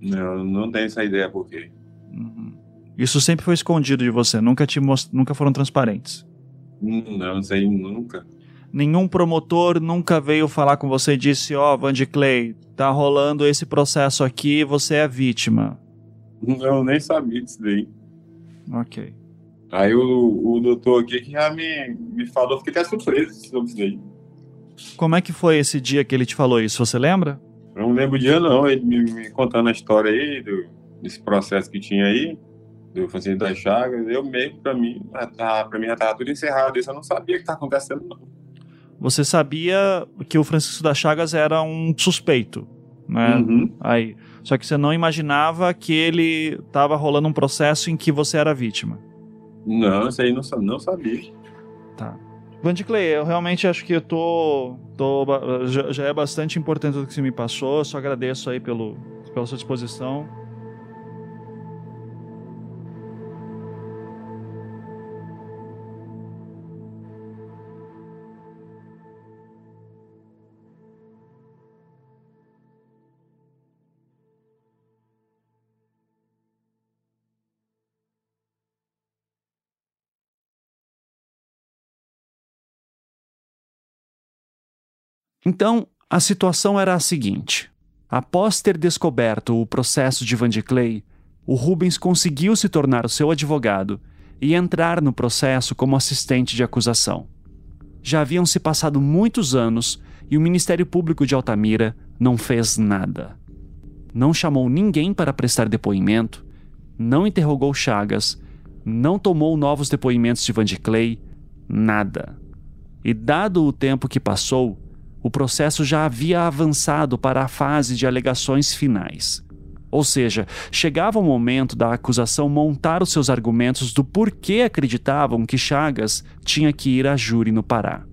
Não, não tenho essa ideia por quê. Uhum. Isso sempre foi escondido de você, nunca te most... nunca foram transparentes. Não, sei nunca nenhum promotor nunca veio falar com você e disse: Ó, oh, Vandy Clay, tá rolando esse processo aqui, você é vítima. Não, nem sabia disso daí. Ok. Aí o, o doutor aqui que já me, me falou, fiquei até surpreso sobre isso daí. Como é que foi esse dia que ele te falou isso? Você lembra? Eu não lembro o dia, não. Ele me, me contando a história aí, do, desse processo que tinha aí, do Francisco das Chagas. Eu mesmo, pra mim, tá, pra mim já tava tudo encerrado. Isso eu não sabia o que tá acontecendo, não você sabia que o Francisco das Chagas era um suspeito, né? Uhum. Aí, só que você não imaginava que ele estava rolando um processo em que você era vítima. Não, isso aí não, não sabia. Tá. Vandiclay, eu realmente acho que eu tô, tô já, já, é bastante importante o que você me passou. Eu só agradeço aí pelo, pela sua disposição. Então, a situação era a seguinte: após ter descoberto o processo de Van de Clay, o Rubens conseguiu se tornar o seu advogado e entrar no processo como assistente de acusação. Já haviam se passado muitos anos e o Ministério Público de Altamira não fez nada. Não chamou ninguém para prestar depoimento, não interrogou Chagas, não tomou novos depoimentos de Van de Clay, nada. E dado o tempo que passou, o processo já havia avançado para a fase de alegações finais. Ou seja, chegava o momento da acusação montar os seus argumentos do porquê acreditavam que Chagas tinha que ir a júri no Pará.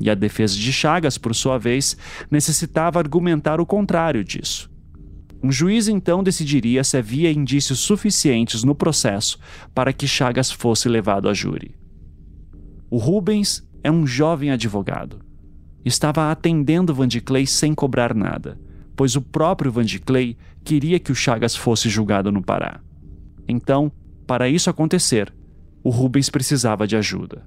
E a defesa de Chagas, por sua vez, necessitava argumentar o contrário disso. Um juiz então decidiria se havia indícios suficientes no processo para que Chagas fosse levado a júri. O Rubens é um jovem advogado estava atendendo Van de Clay sem cobrar nada, pois o próprio Van de Clay queria que o Chagas fosse julgado no Pará. Então, para isso acontecer, o Rubens precisava de ajuda.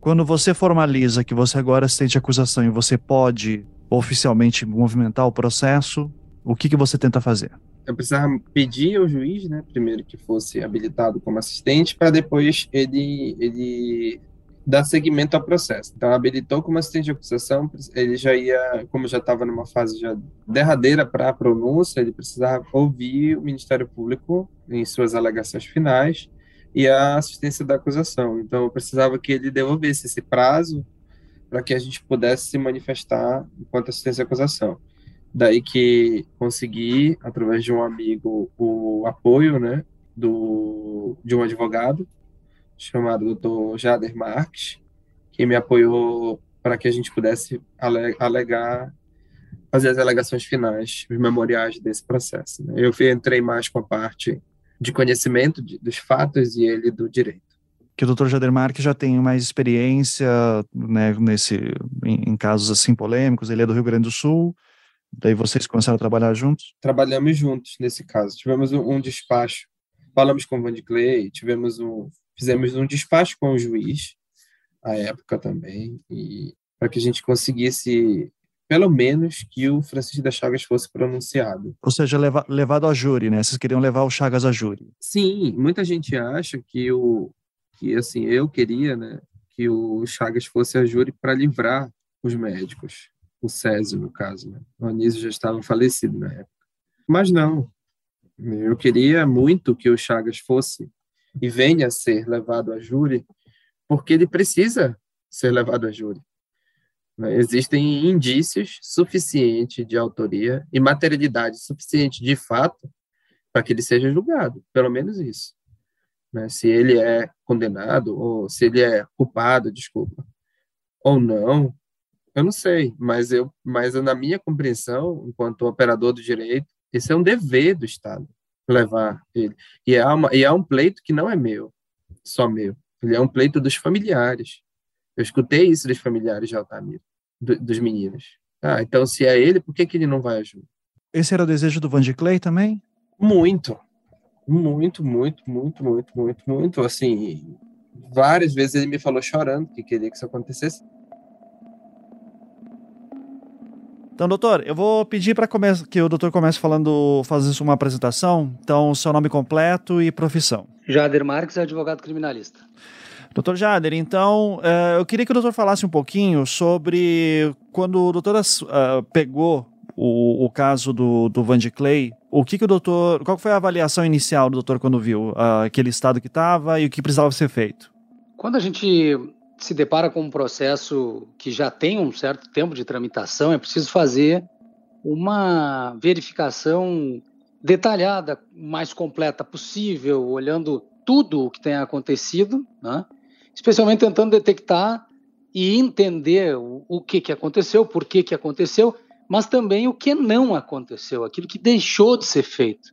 Quando você formaliza que você agora sente acusação e você pode oficialmente movimentar o processo, o que, que você tenta fazer? Eu precisava pedir ao juiz, né, primeiro que fosse habilitado como assistente, para depois ele, ele dar seguimento ao processo. Então, habilitou como assistente de acusação, ele já ia, como já estava numa fase já derradeira para a pronúncia, ele precisava ouvir o Ministério Público em suas alegações finais e a assistência da acusação. Então, eu precisava que ele devolvesse esse prazo para que a gente pudesse se manifestar enquanto assistência à acusação. Daí que consegui, através de um amigo, o apoio, né, do, de um advogado, chamado Dr. Jader Marques, que me apoiou para que a gente pudesse alegar, fazer as alegações finais, os memoriais desse processo. Né? Eu entrei mais com a parte de conhecimento de, dos fatos e ele do direito. Que o Dr. Jader Marques já tem mais experiência né, nesse, em, em casos assim polêmicos, ele é do Rio Grande do Sul, Daí vocês começaram a trabalhar juntos? Trabalhamos juntos nesse caso. Tivemos um, um despacho, falamos com o Van de Clay, tivemos um, fizemos um despacho com o juiz, à época também, e para que a gente conseguisse, pelo menos, que o Francisco das Chagas fosse pronunciado. Ou seja, leva, levado a júri, né? Vocês queriam levar o Chagas a júri. Sim, muita gente acha que o que assim, eu queria, né, que o Chagas fosse a júri para livrar os médicos, o Césio, no caso, né? O Anísio já estava falecido na época. Mas não. Eu queria muito que o Chagas fosse e venha a ser levado a júri, porque ele precisa ser levado a júri. Existem indícios suficientes de autoria e materialidade suficiente de fato para que ele seja julgado, pelo menos isso. Né? Se ele é condenado, ou se ele é culpado, desculpa, ou não, eu não sei, mas eu, mas na minha compreensão, enquanto operador do direito, esse é um dever do Estado levar ele. E é, uma, e é um pleito que não é meu, só meu. Ele é um pleito dos familiares. Eu escutei isso dos familiares de Altamira, do, dos meninos. Ah, então se é ele, por que, que ele não vai ajudar? Esse era o desejo do Van de Clay também? Muito. Muito, muito, muito, muito, muito, muito. Assim, várias vezes ele me falou chorando que queria que isso acontecesse. Então, doutor, eu vou pedir para que o doutor comece falando, fazendo uma apresentação. Então, seu nome completo e profissão. Jader Marques, advogado criminalista. Doutor Jader, então, uh, eu queria que o doutor falasse um pouquinho sobre quando o doutor uh, pegou o, o, caso do, do Van de Clay, o que, que o doutor, qual foi a avaliação inicial do doutor quando viu uh, aquele estado que estava e o que precisava ser feito? Quando a gente se depara com um processo que já tem um certo tempo de tramitação, é preciso fazer uma verificação detalhada, mais completa possível, olhando tudo o que tem acontecido, né? especialmente tentando detectar e entender o, o que, que aconteceu, por que, que aconteceu, mas também o que não aconteceu, aquilo que deixou de ser feito.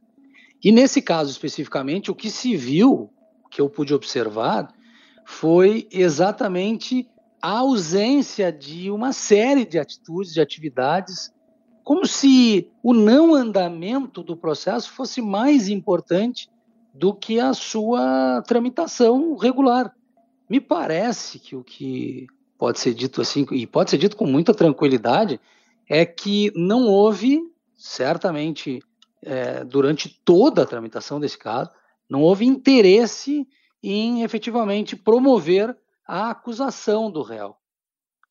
E nesse caso especificamente, o que se viu, que eu pude observar, foi exatamente a ausência de uma série de atitudes, de atividades, como se o não andamento do processo fosse mais importante do que a sua tramitação regular. Me parece que o que pode ser dito assim, e pode ser dito com muita tranquilidade, é que não houve, certamente, é, durante toda a tramitação desse caso, não houve interesse em efetivamente promover a acusação do réu.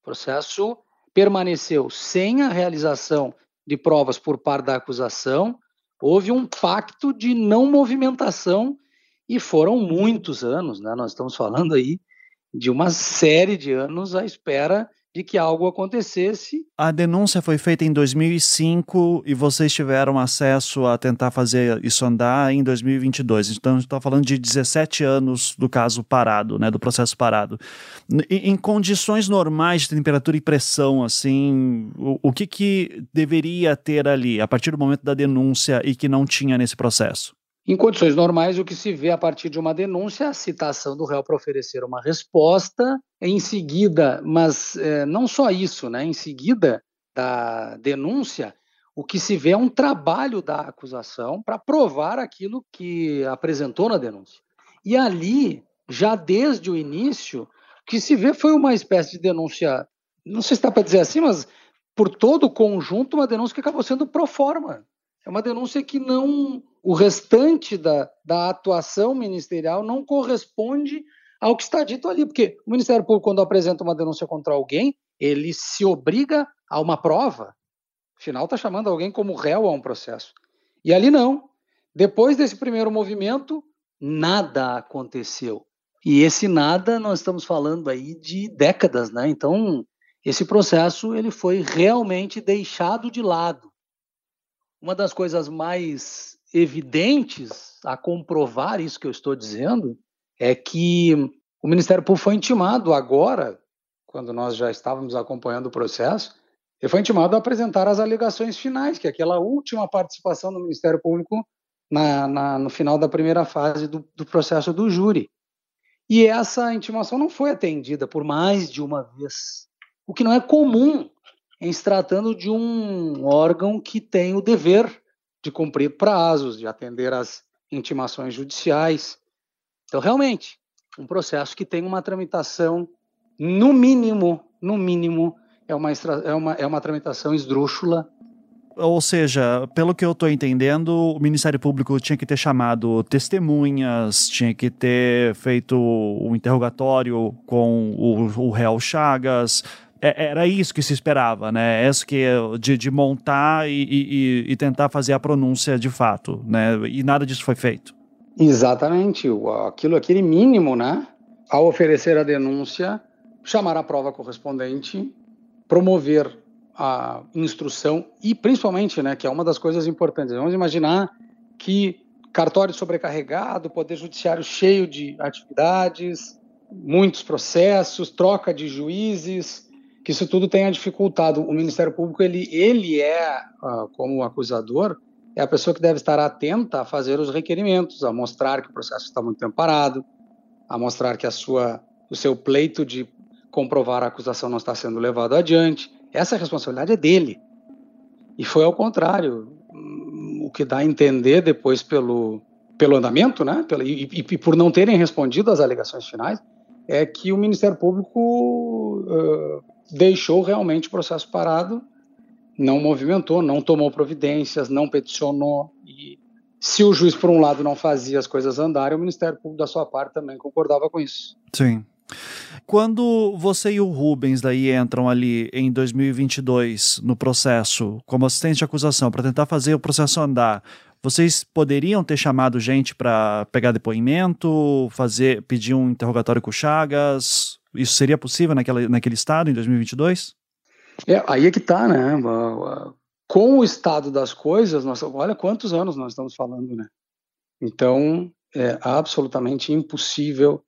O processo permaneceu sem a realização de provas por parte da acusação, houve um pacto de não movimentação e foram muitos anos, né? Nós estamos falando aí de uma série de anos à espera de que algo acontecesse. A denúncia foi feita em 2005 e vocês tiveram acesso a tentar fazer isso andar em 2022. Então, está falando de 17 anos do caso parado, né, do processo parado. Em, em condições normais de temperatura e pressão, assim, o, o que, que deveria ter ali a partir do momento da denúncia e que não tinha nesse processo? Em condições normais, o que se vê a partir de uma denúncia é a citação do réu para oferecer uma resposta. Em seguida, mas é, não só isso, né? Em seguida da denúncia, o que se vê é um trabalho da acusação para provar aquilo que apresentou na denúncia. E ali, já desde o início, o que se vê foi uma espécie de denúncia, não sei se está para dizer assim, mas por todo o conjunto, uma denúncia que acabou sendo pro forma. É uma denúncia que não. O restante da, da atuação ministerial não corresponde ao que está dito ali, porque o Ministério Público, quando apresenta uma denúncia contra alguém, ele se obriga a uma prova. Afinal, está chamando alguém como réu a um processo. E ali não. Depois desse primeiro movimento, nada aconteceu. E esse nada, nós estamos falando aí de décadas, né? Então, esse processo ele foi realmente deixado de lado uma das coisas mais evidentes a comprovar isso que eu estou dizendo é que o Ministério Público foi intimado agora, quando nós já estávamos acompanhando o processo, ele foi intimado a apresentar as alegações finais, que é aquela última participação do Ministério Público na, na, no final da primeira fase do, do processo do júri. E essa intimação não foi atendida por mais de uma vez, o que não é comum em se tratando de um órgão que tem o dever de cumprir prazos, de atender às intimações judiciais. Então, realmente, um processo que tem uma tramitação, no mínimo, no mínimo, é uma, é uma, é uma tramitação esdrúxula. Ou seja, pelo que eu estou entendendo, o Ministério Público tinha que ter chamado testemunhas, tinha que ter feito um interrogatório com o, o réu Chagas, era isso que se esperava, né? Isso que de, de montar e, e, e, tentar fazer a pronúncia de fato, né? E nada disso foi feito. Exatamente, aquilo aquele mínimo, né? Ao oferecer a denúncia, chamar a prova correspondente, promover a instrução e principalmente, né, que é uma das coisas importantes. Vamos imaginar que cartório sobrecarregado, poder judiciário cheio de atividades, muitos processos, troca de juízes, que isso tudo tenha dificultado. O Ministério Público, ele, ele é, uh, como acusador, é a pessoa que deve estar atenta a fazer os requerimentos, a mostrar que o processo está muito tempo parado, a mostrar que a sua, o seu pleito de comprovar a acusação não está sendo levado adiante. Essa responsabilidade é dele. E foi ao contrário. O que dá a entender depois pelo, pelo andamento, né? Pelo, e, e, e por não terem respondido às alegações finais, é que o Ministério Público uh, deixou realmente o processo parado, não movimentou, não tomou providências, não peticionou. E se o juiz, por um lado, não fazia as coisas andarem, o Ministério Público, da sua parte, também concordava com isso. Sim. Quando você e o Rubens daí entram ali em 2022 no processo como assistente de acusação para tentar fazer o processo andar, vocês poderiam ter chamado gente para pegar depoimento, fazer, pedir um interrogatório com Chagas? Isso seria possível naquela, naquele estado em 2022? É, aí é que está, né? Com o estado das coisas, nós, olha quantos anos nós estamos falando, né? Então, é absolutamente impossível.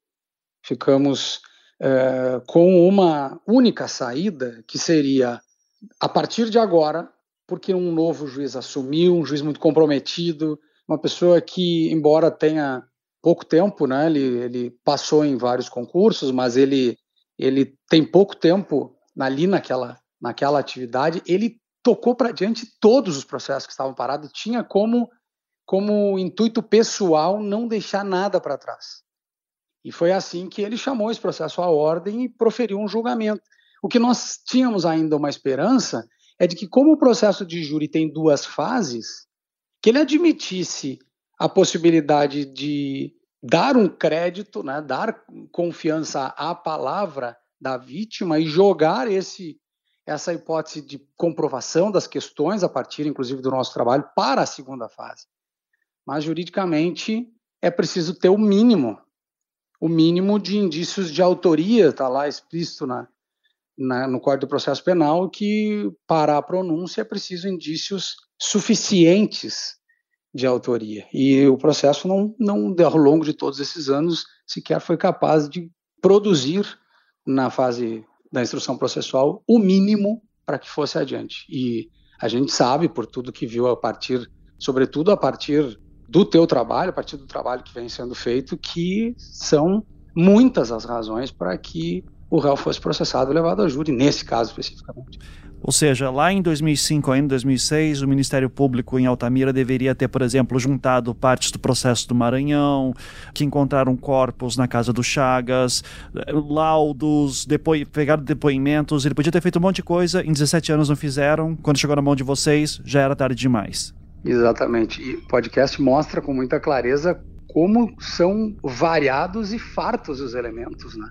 Ficamos é, com uma única saída, que seria, a partir de agora, porque um novo juiz assumiu, um juiz muito comprometido, uma pessoa que, embora tenha pouco tempo, né? Ele, ele passou em vários concursos, mas ele, ele tem pouco tempo ali naquela, naquela atividade. Ele tocou para diante todos os processos que estavam parados, tinha como, como intuito pessoal não deixar nada para trás. E foi assim que ele chamou esse processo à ordem e proferiu um julgamento. O que nós tínhamos ainda uma esperança é de que, como o processo de júri tem duas fases, que ele admitisse a possibilidade de dar um crédito, né, dar confiança à palavra da vítima e jogar esse essa hipótese de comprovação das questões a partir, inclusive, do nosso trabalho para a segunda fase. Mas juridicamente é preciso ter o mínimo, o mínimo de indícios de autoria, está lá explícito na, na, no Código do Processo Penal que para a pronúncia é preciso indícios suficientes de autoria. E o processo não, não, ao longo de todos esses anos, sequer foi capaz de produzir na fase da instrução processual o mínimo para que fosse adiante. E a gente sabe, por tudo que viu a partir, sobretudo a partir do teu trabalho, a partir do trabalho que vem sendo feito, que são muitas as razões para que o réu fosse processado e levado a júri, nesse caso especificamente. Ou seja, lá em 2005, ainda em 2006, o Ministério Público em Altamira deveria ter, por exemplo, juntado partes do processo do Maranhão, que encontraram corpos na casa do Chagas, laudos, depo... pegaram depoimentos, ele podia ter feito um monte de coisa, em 17 anos não fizeram, quando chegou na mão de vocês, já era tarde demais. Exatamente, e o podcast mostra com muita clareza como são variados e fartos os elementos, né?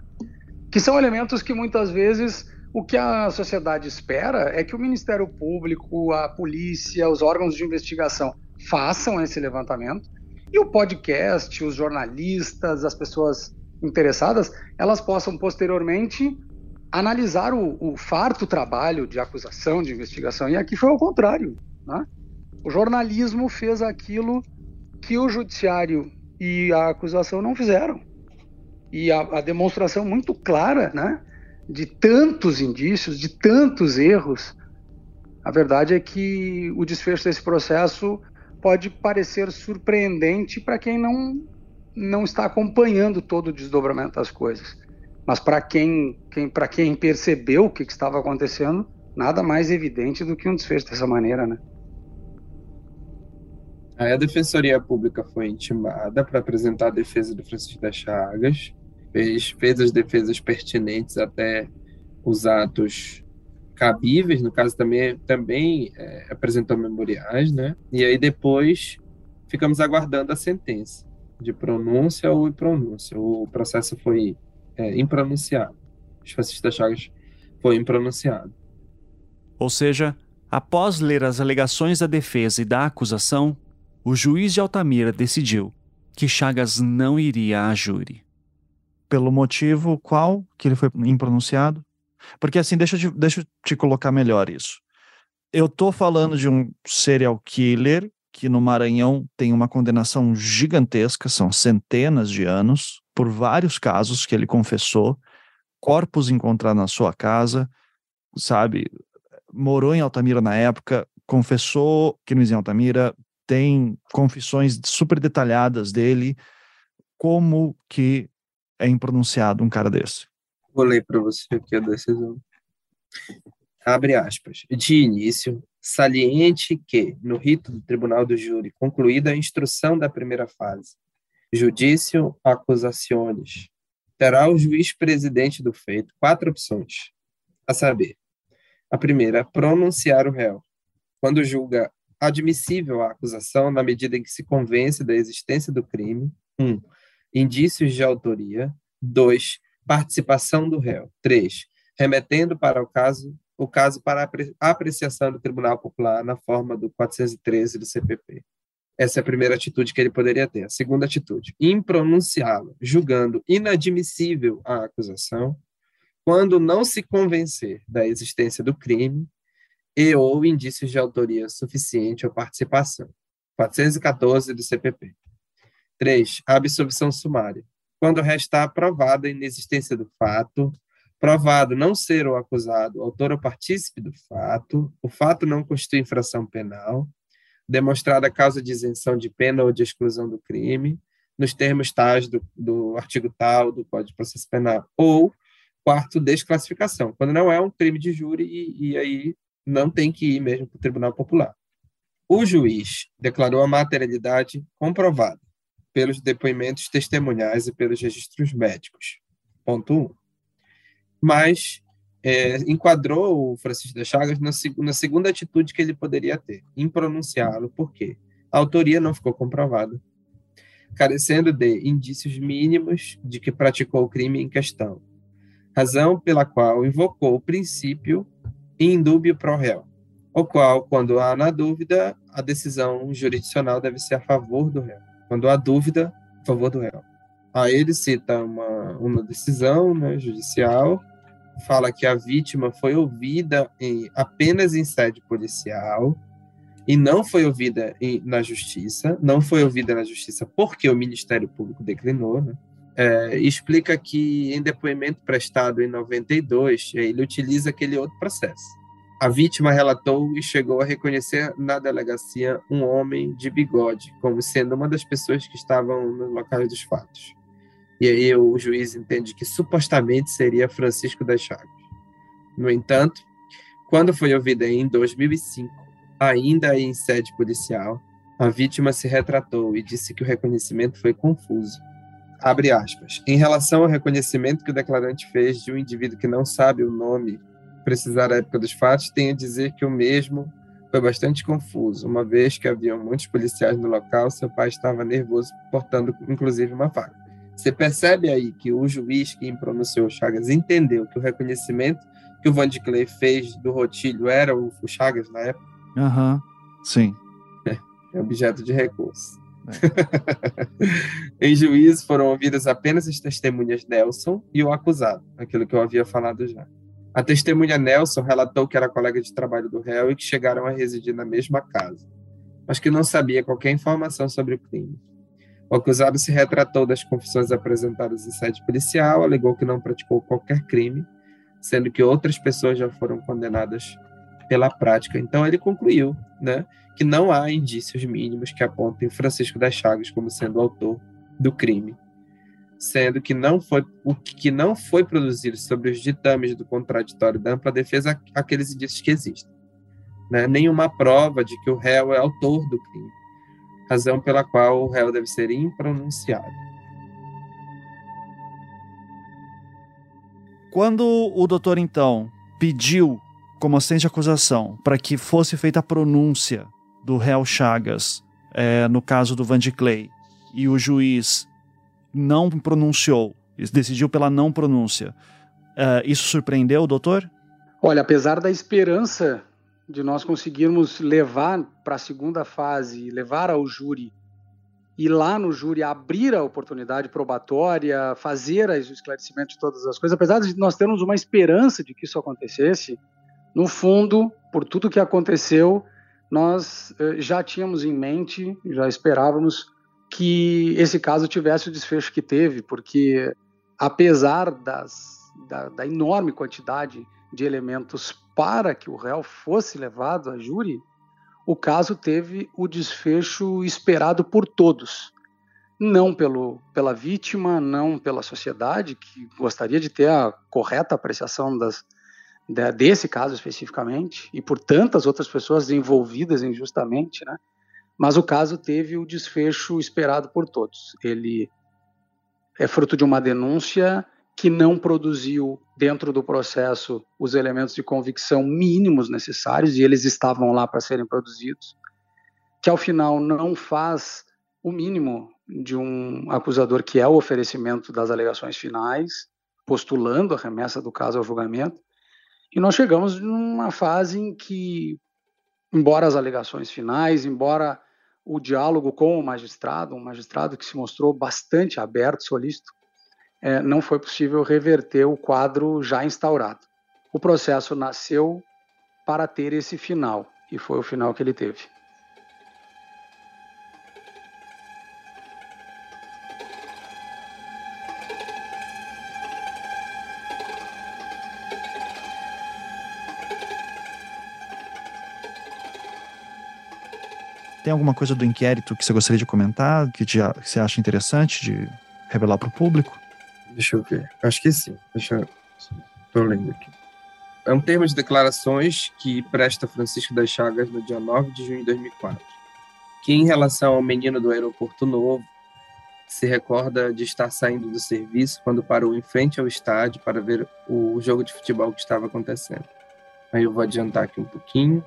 Que são elementos que muitas vezes o que a sociedade espera é que o Ministério Público, a polícia, os órgãos de investigação façam esse levantamento e o podcast, os jornalistas, as pessoas interessadas, elas possam posteriormente analisar o, o farto trabalho de acusação, de investigação. E aqui foi o contrário. Né? O jornalismo fez aquilo que o judiciário e a acusação não fizeram. E a, a demonstração muito clara, né? De tantos indícios, de tantos erros, a verdade é que o desfecho desse processo pode parecer surpreendente para quem não, não está acompanhando todo o desdobramento das coisas. Mas para quem, quem, quem percebeu o que, que estava acontecendo, nada mais evidente do que um desfecho dessa maneira, né? Aí a Defensoria Pública foi intimada para apresentar a defesa do Francisco das Chagas fez, fez as defesas pertinentes até os atos cabíveis, no caso também, também é, apresentou memoriais, né? E aí depois ficamos aguardando a sentença de pronúncia ou impronúncia. O processo foi é, impronunciado. Os fascistas Chagas foi impronunciado. Ou seja, após ler as alegações da defesa e da acusação, o juiz de Altamira decidiu que Chagas não iria a júri pelo motivo qual que ele foi impronunciado? Porque assim, deixa eu te, deixa eu te colocar melhor isso. Eu tô falando de um serial killer que no Maranhão tem uma condenação gigantesca, são centenas de anos, por vários casos que ele confessou, corpos encontrados na sua casa, sabe? Morou em Altamira na época, confessou crimes em Altamira, tem confissões super detalhadas dele, como que é impronunciado um cara desse? Vou ler para você aqui a decisão. Abre aspas. De início, saliente que, no rito do Tribunal do Júri, concluída a instrução da primeira fase, judício acusaciones, terá o juiz presidente do feito quatro opções, a saber, a primeira, pronunciar o réu, quando julga admissível a acusação na medida em que se convence da existência do crime, um, indícios de autoria. 2. Participação do réu. 3. Remetendo para o caso o caso para apreciação do Tribunal Popular na forma do 413 do CPP. Essa é a primeira atitude que ele poderia ter. A segunda atitude, impronunciá-lo, julgando inadmissível a acusação, quando não se convencer da existência do crime e ou indícios de autoria suficiente ou participação. 414 do CPP. 3. A absolvição sumária. Quando restar provada a inexistência do fato, provado não ser o acusado autor ou partícipe do fato, o fato não constitui infração penal, demonstrada a causa de isenção de pena ou de exclusão do crime, nos termos tais do, do artigo tal do Código de Processo Penal, ou quarto, desclassificação, quando não é um crime de júri e, e aí não tem que ir mesmo para o Tribunal Popular. O juiz declarou a materialidade comprovada pelos depoimentos testemunhais e pelos registros médicos. Ponto 1. Um. Mas é, enquadrou o Francisco das Chagas na, na, segunda atitude que ele poderia ter, impronunciá-lo. Por quê? a autoria não ficou comprovada, carecendo de indícios mínimos de que praticou o crime em questão, razão pela qual invocou o princípio indúbio pro réu, o qual, quando há na dúvida, a decisão jurisdicional deve ser a favor do réu. Quando há dúvida, a favor do réu. Aí ele cita uma, uma decisão né, judicial, fala que a vítima foi ouvida em, apenas em sede policial e não foi ouvida em, na justiça, não foi ouvida na justiça porque o Ministério Público declinou, né? É, explica que em depoimento prestado em 92, ele utiliza aquele outro processo. A vítima relatou e chegou a reconhecer na delegacia um homem de bigode como sendo uma das pessoas que estavam no local dos fatos. E aí o juiz entende que supostamente seria Francisco das Chagas. No entanto, quando foi ouvida em 2005, ainda em sede policial, a vítima se retratou e disse que o reconhecimento foi confuso. Abre aspas. Em relação ao reconhecimento que o declarante fez de um indivíduo que não sabe o nome precisar a época dos fatos, tenho a dizer que o mesmo foi bastante confuso, uma vez que havia muitos policiais no local, seu pai estava nervoso, portando inclusive uma faca. Você percebe aí que o juiz que pronunciou Chagas entendeu que o reconhecimento que o Van de Clay fez do Rotilho era o, Chagas na época? Aham, uhum. sim. É, é objeto de recurso. É. em juízo foram ouvidas apenas as testemunhas Nelson e o acusado, aquilo que eu havia falado já. A testemunha Nelson relatou que era colega de trabalho do réu e que chegaram a residir na mesma casa, mas que não sabia qualquer informação sobre o crime. O acusado se retratou das confissões apresentadas em sede policial, alegou que não praticou qualquer crime, sendo que outras pessoas já foram condenadas pela prática. Então ele concluiu, né, que não há indícios mínimos que apontem Francisco das Chagas como sendo autor do crime, sendo que não foi o que não foi produzido sobre os ditames do contraditório da ampla defesa aqueles indícios que existem, né? Nenhuma prova de que o réu é autor do crime razão pela qual o réu deve ser impronunciado. Quando o doutor, então, pediu como assistente de acusação para que fosse feita a pronúncia do réu Chagas é, no caso do Van de Clay e o juiz não pronunciou, decidiu pela não pronúncia, é, isso surpreendeu o doutor? Olha, apesar da esperança de nós conseguirmos levar para a segunda fase, levar ao júri e lá no júri abrir a oportunidade probatória, fazer o esclarecimento de todas as coisas, apesar de nós termos uma esperança de que isso acontecesse, no fundo, por tudo que aconteceu, nós eh, já tínhamos em mente, já esperávamos que esse caso tivesse o desfecho que teve, porque apesar das, da, da enorme quantidade de elementos para que o réu fosse levado a júri, o caso teve o desfecho esperado por todos. Não pelo, pela vítima, não pela sociedade, que gostaria de ter a correta apreciação das, de, desse caso especificamente, e por tantas outras pessoas envolvidas injustamente, né? Mas o caso teve o desfecho esperado por todos. Ele é fruto de uma denúncia que não produziu dentro do processo os elementos de convicção mínimos necessários e eles estavam lá para serem produzidos, que ao final não faz o mínimo de um acusador que é o oferecimento das alegações finais, postulando a remessa do caso ao julgamento. E nós chegamos numa fase em que, embora as alegações finais, embora o diálogo com o magistrado, um magistrado que se mostrou bastante aberto, solícito, é, não foi possível reverter o quadro já instaurado. O processo nasceu para ter esse final, e foi o final que ele teve. Tem alguma coisa do inquérito que você gostaria de comentar, que, te, que você acha interessante de revelar para o público? Deixa eu ver. Acho que sim. Deixa eu. Estou lendo aqui. É um termo de declarações que presta Francisco das Chagas no dia 9 de junho de 2004, que, em relação ao menino do aeroporto novo, se recorda de estar saindo do serviço quando parou em frente ao estádio para ver o jogo de futebol que estava acontecendo. Aí eu vou adiantar aqui um pouquinho.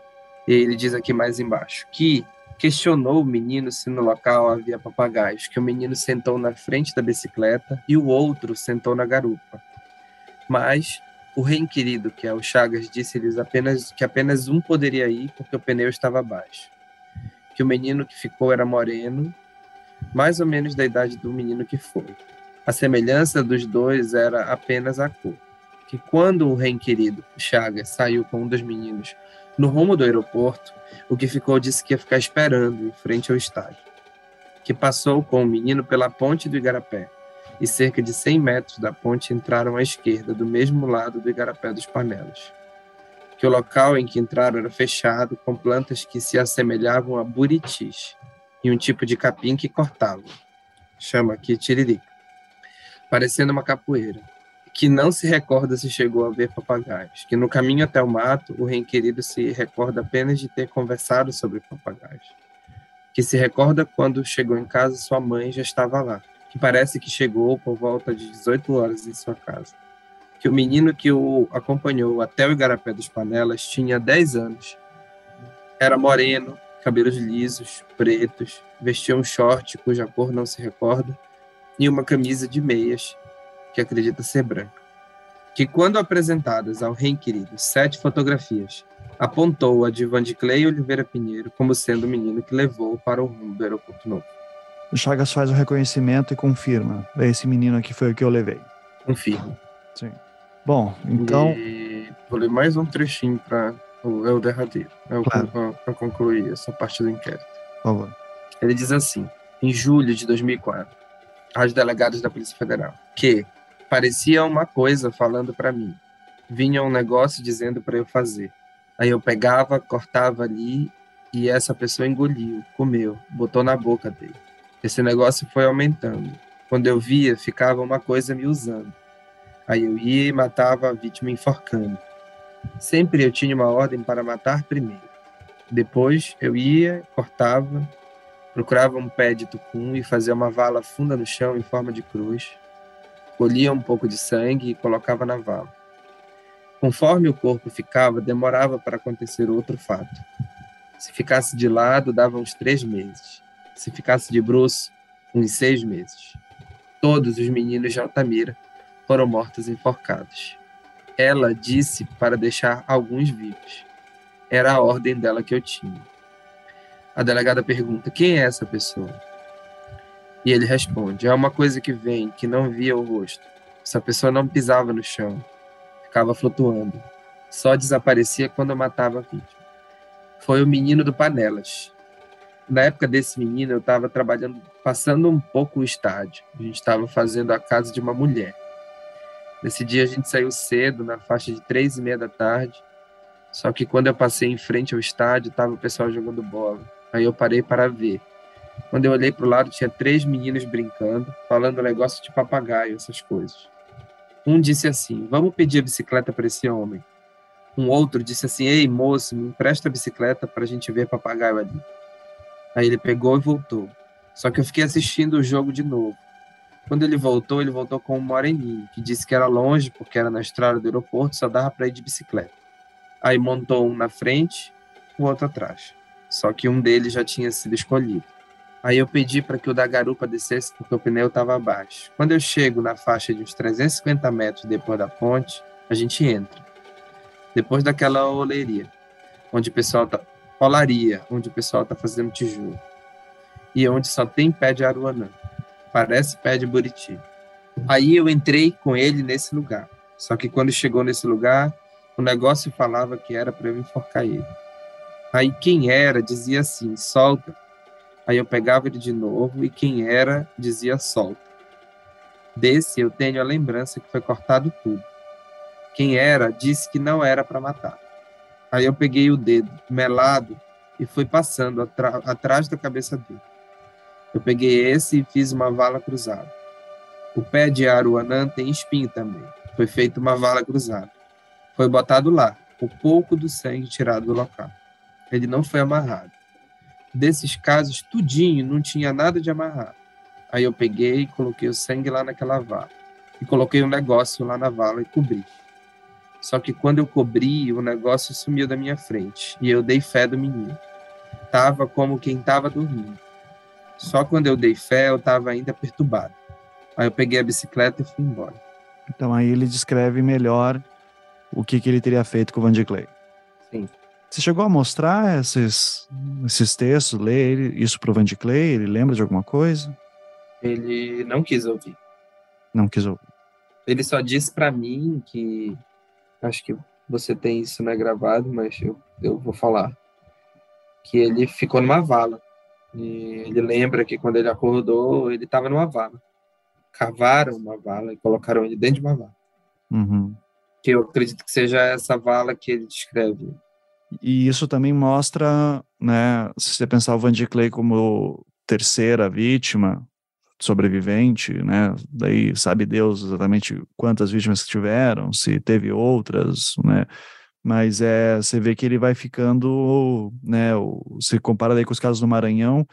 E ele diz aqui mais embaixo que questionou o menino se no local havia papagaios, que o menino sentou na frente da bicicleta e o outro sentou na garupa. Mas o rei inquirido, que é o Chagas, disse-lhes apenas que apenas um poderia ir porque o pneu estava baixo. Que o menino que ficou era moreno, mais ou menos da idade do menino que foi. A semelhança dos dois era apenas a cor. Que quando o rei inquirido, Chagas, saiu com um dos meninos no rumo do aeroporto, o que ficou disse que ia ficar esperando em frente ao estádio. Que passou com o menino pela ponte do Igarapé e cerca de 100 metros da ponte entraram à esquerda, do mesmo lado do igarapé dos Panelas. Que o local em que entraram era fechado, com plantas que se assemelhavam a buritis e um tipo de capim que cortavam. Chama aqui tiririca. Parecendo uma capoeira. Que não se recorda se chegou a ver papagaios. Que no caminho até o mato, o rei querido se recorda apenas de ter conversado sobre papagaios. Que se recorda quando chegou em casa, sua mãe já estava lá que parece que chegou por volta de 18 horas em sua casa. Que o menino que o acompanhou até o Igarapé dos Panelas tinha 10 anos. Era moreno, cabelos lisos, pretos, vestia um short cuja cor não se recorda e uma camisa de meias que acredita ser branca. Que quando apresentadas ao rei querido sete fotografias, apontou a de Vandiclay Oliveira Pinheiro como sendo o menino que levou para o rumo do aeroporto novo. O Chagas faz o reconhecimento e confirma. Esse menino aqui foi o que eu levei. Confirma. Sim. Bom, então. E vou ler mais um trechinho para o, é o derradeiro. É claro. para concluir essa parte do inquérito. Por favor. Ele diz assim: em julho de 2004, aos delegados da Polícia Federal, que parecia uma coisa falando para mim. Vinha um negócio dizendo para eu fazer. Aí eu pegava, cortava ali e essa pessoa engoliu, comeu, botou na boca dele. Esse negócio foi aumentando. Quando eu via, ficava uma coisa me usando. Aí eu ia e matava a vítima enforcando. Sempre eu tinha uma ordem para matar primeiro. Depois eu ia, cortava, procurava um pé de tucum e fazia uma vala funda no chão em forma de cruz. Colhia um pouco de sangue e colocava na vala. Conforme o corpo ficava, demorava para acontecer outro fato. Se ficasse de lado, dava uns três meses se ficasse de bruço, uns seis meses. Todos os meninos de Altamira foram mortos enforcados. Ela disse para deixar alguns vivos. Era a ordem dela que eu tinha. A delegada pergunta: quem é essa pessoa? E ele responde: é uma coisa que vem, que não via o rosto. Essa pessoa não pisava no chão, ficava flutuando. Só desaparecia quando eu matava a vítima. Foi o menino do Panelas, na época desse menino, eu estava trabalhando, passando um pouco o estádio. A gente estava fazendo a casa de uma mulher. Nesse dia a gente saiu cedo, na faixa de três e meia da tarde. Só que quando eu passei em frente ao estádio, estava o pessoal jogando bola. Aí eu parei para ver. Quando eu olhei para o lado, tinha três meninos brincando, falando negócio de papagaio, essas coisas. Um disse assim: Vamos pedir a bicicleta para esse homem. Um outro disse assim: Ei, moço, me empresta a bicicleta para a gente ver papagaio ali. Aí ele pegou e voltou. Só que eu fiquei assistindo o jogo de novo. Quando ele voltou, ele voltou com um moreninho, que disse que era longe, porque era na estrada do aeroporto, só dava para ir de bicicleta. Aí montou um na frente, o outro atrás. Só que um deles já tinha sido escolhido. Aí eu pedi para que o da garupa descesse porque o pneu estava abaixo. Quando eu chego na faixa de uns 350 metros depois da ponte, a gente entra. Depois daquela oleria, onde o pessoal tá, Rolaria, onde o pessoal está fazendo tijolo. E onde só tem pé de aruanã. Parece pé de buriti. Aí eu entrei com ele nesse lugar. Só que quando chegou nesse lugar, o negócio falava que era para eu enforcar ele. Aí quem era dizia assim: solta. Aí eu pegava ele de novo e quem era dizia solta. Desse eu tenho a lembrança que foi cortado tudo. Quem era disse que não era para matar. Aí eu peguei o dedo melado e fui passando atrás da cabeça dele. Eu peguei esse e fiz uma vala cruzada. O pé de Aruanã tem espinho também. Foi feita uma vala cruzada. Foi botado lá, o pouco do sangue tirado do local. Ele não foi amarrado. Desses casos, tudinho, não tinha nada de amarrar. Aí eu peguei e coloquei o sangue lá naquela vala. E coloquei um negócio lá na vala e cobri. Só que quando eu cobri, o negócio sumiu da minha frente e eu dei fé do menino. estava como quem estava dormindo. Só quando eu dei fé, eu estava ainda perturbado. Aí eu peguei a bicicleta e fui embora. Então aí ele descreve melhor o que, que ele teria feito com o Van de Clay. Você chegou a mostrar esses, esses textos, ler isso para o Van de Clay? Ele lembra de alguma coisa? Ele não quis ouvir. Não quis ouvir. Ele só disse para mim que acho que você tem isso né, gravado, mas eu, eu vou falar que ele ficou numa vala. E ele lembra que quando ele acordou, ele estava numa vala. Cavaram uma vala e colocaram ele dentro de uma vala. Uhum. Que eu acredito que seja essa vala que ele descreve. E isso também mostra, né, se você pensar o Van de Clay como terceira vítima, sobrevivente, né? Daí sabe Deus exatamente quantas vítimas tiveram, se teve outras, né? Mas é, você vê que ele vai ficando, né? Se compara daí com os casos do Maranhão,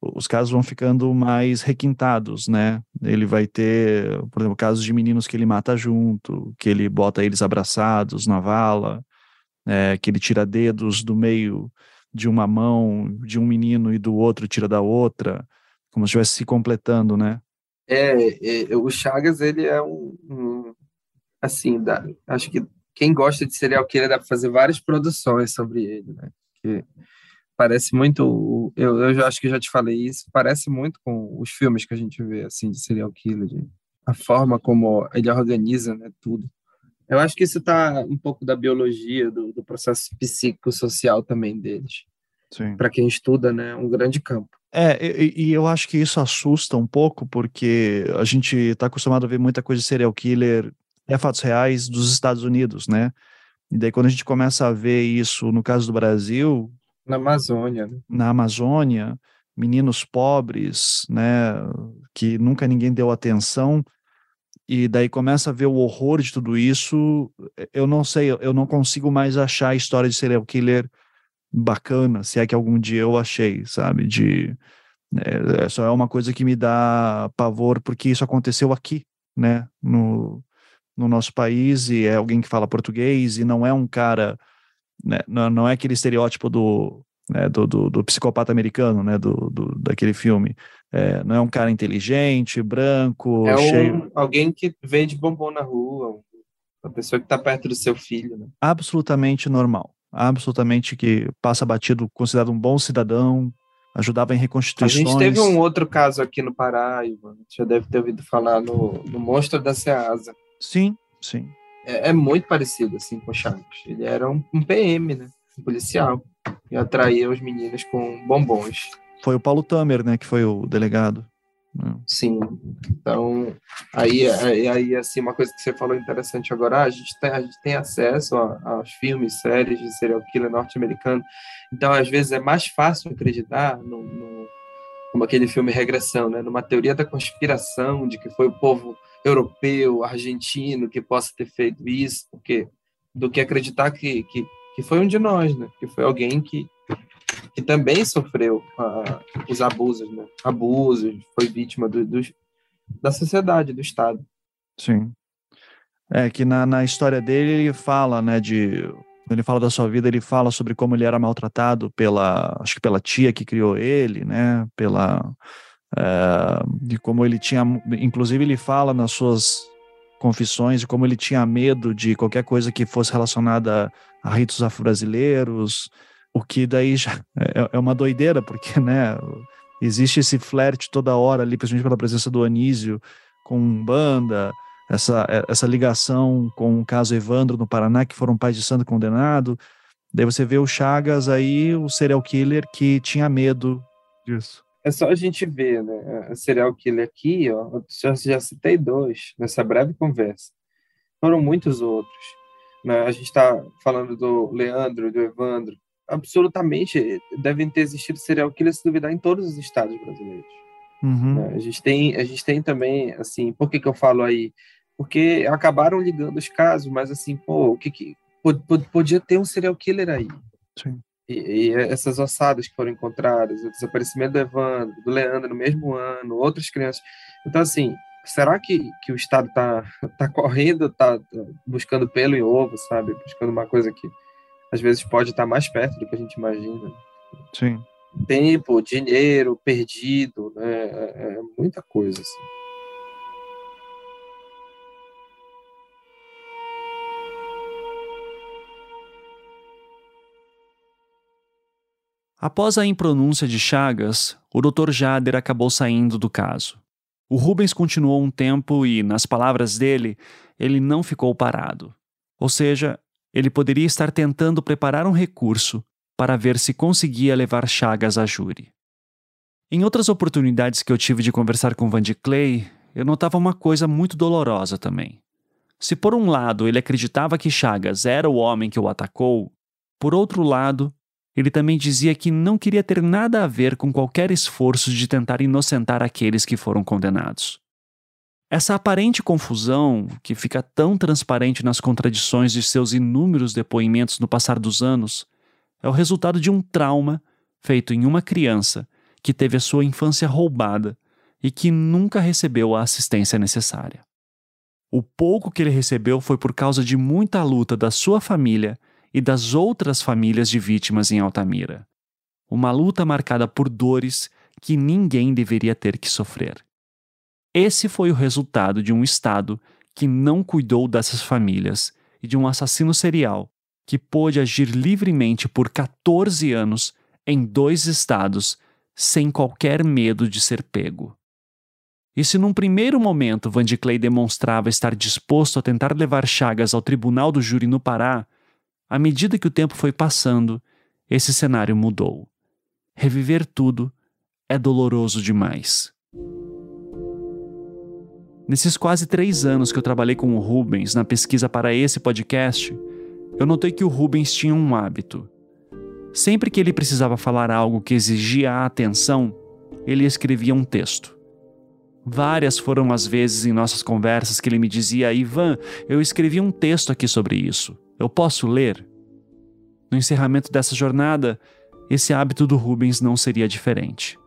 os casos vão ficando mais requintados, né? Ele vai ter, por exemplo, casos de meninos que ele mata junto, que ele bota eles abraçados na vala, é, que ele tira dedos do meio de uma mão de um menino e do outro tira da outra como se estivesse se completando, né? É, é, o Chagas, ele é um, um assim, dá, acho que quem gosta de serial killer dá para fazer várias produções sobre ele, né? Que parece muito, eu, eu já acho que já te falei isso, parece muito com os filmes que a gente vê, assim, de serial killer, de, a forma como ele organiza, né, tudo. Eu acho que isso está um pouco da biologia, do, do processo psíquico-social também deles. Para quem estuda, né, um grande campo. É, e, e, eu acho que isso assusta um pouco, porque a gente está acostumado a ver muita coisa de serial killer, é fatos reais dos Estados Unidos, né? E daí quando a gente começa a ver isso no caso do Brasil... Na Amazônia. Né? Na Amazônia, meninos pobres, né, que nunca ninguém deu atenção, e daí começa a ver o horror de tudo isso, eu não sei, eu não consigo mais achar a história de serial killer bacana, se é que algum dia eu achei, sabe? De é, só é uma coisa que me dá pavor porque isso aconteceu aqui, né? No, no nosso país e é alguém que fala português e não é um cara, né? não, não é aquele estereótipo do, né? do, do, do, psicopata americano, né? Do, do daquele filme. É, não é um cara inteligente, branco, é cheio. Um, alguém que vende bombom na rua, uma pessoa que está perto do seu filho, né? Absolutamente normal absolutamente que passa batido, considerado um bom cidadão, ajudava em reconstituições. A gente teve um outro caso aqui no Pará, Ivan, já deve ter ouvido falar no, no Monstro da Ceasa. Sim, sim. É, é, muito parecido, assim, com o Chaves. Ele era um, um PM, né? Policial. E atraía os meninos com bombons. Foi o Paulo Tamer, né? Que foi o delegado. Sim. Então, aí, aí, aí, assim, uma coisa que você falou interessante agora, a gente tem, a gente tem acesso a, aos filmes, séries de serial killer norte-americano, então, às vezes, é mais fácil acreditar no, no, como aquele filme Regressão, né? numa teoria da conspiração, de que foi o povo europeu, argentino, que possa ter feito isso, porque, do que acreditar que, que, que foi um de nós, né? que foi alguém que que também sofreu os abusos, né? Abusos, foi vítima do, do, da sociedade, do Estado. Sim. É que na, na história dele ele fala, né, de quando ele fala da sua vida, ele fala sobre como ele era maltratado pela, acho que pela tia que criou ele, né, pela, é, de como ele tinha, inclusive ele fala nas suas confissões de como ele tinha medo de qualquer coisa que fosse relacionada a ritos afro-brasileiros, o que daí já é, é uma doideira, porque, né, existe esse flerte toda hora ali, principalmente pela presença do Anísio com banda, essa, é, essa ligação com o caso Evandro no Paraná, que foram pais de santo condenado. Daí você vê o Chagas aí, o serial killer que tinha medo disso. É só a gente ver, né? A serial killer aqui, ó, já, já citei dois nessa breve conversa. Foram muitos outros. Né? A gente está falando do Leandro, do Evandro, absolutamente devem ter existido serial killers se duvidar em todos os estados brasileiros. Uhum. Né? A gente tem, a gente tem também, assim, por que que eu falo aí? Porque acabaram ligando os casos, mas assim, pô, o que que podia ter um serial killer aí? Sim. E, e, essas ossadas que foram encontradas, o desaparecimento do Evandro, do Leandro no mesmo ano, outras crianças. Então, assim, será que, que o Estado está tá correndo, está tá buscando pelo e ovo, sabe? Buscando uma coisa que às vezes pode estar mais perto do que a gente imagina. Sim. tempo, dinheiro perdido, né? É, é muita coisa. Assim. Após a impronúncia de Chagas, o Dr. Jader acabou saindo do caso. O Rubens continuou um tempo e, nas palavras dele, ele não ficou parado. Ou seja, ele poderia estar tentando preparar um recurso para ver se conseguia levar Chagas a júri. Em outras oportunidades que eu tive de conversar com Van de Clay, eu notava uma coisa muito dolorosa também. Se por um lado ele acreditava que Chagas era o homem que o atacou, por outro lado, ele também dizia que não queria ter nada a ver com qualquer esforço de tentar inocentar aqueles que foram condenados. Essa aparente confusão, que fica tão transparente nas contradições de seus inúmeros depoimentos no passar dos anos, é o resultado de um trauma feito em uma criança que teve a sua infância roubada e que nunca recebeu a assistência necessária. O pouco que ele recebeu foi por causa de muita luta da sua família e das outras famílias de vítimas em Altamira. Uma luta marcada por dores que ninguém deveria ter que sofrer. Esse foi o resultado de um Estado que não cuidou dessas famílias e de um assassino serial que pôde agir livremente por 14 anos em dois estados sem qualquer medo de ser pego. E se num primeiro momento Van de Clay demonstrava estar disposto a tentar levar Chagas ao tribunal do júri no Pará, à medida que o tempo foi passando, esse cenário mudou. Reviver tudo é doloroso demais. Nesses quase três anos que eu trabalhei com o Rubens na pesquisa para esse podcast, eu notei que o Rubens tinha um hábito. Sempre que ele precisava falar algo que exigia a atenção, ele escrevia um texto. Várias foram as vezes em nossas conversas que ele me dizia: Ivan, eu escrevi um texto aqui sobre isso. Eu posso ler? No encerramento dessa jornada, esse hábito do Rubens não seria diferente.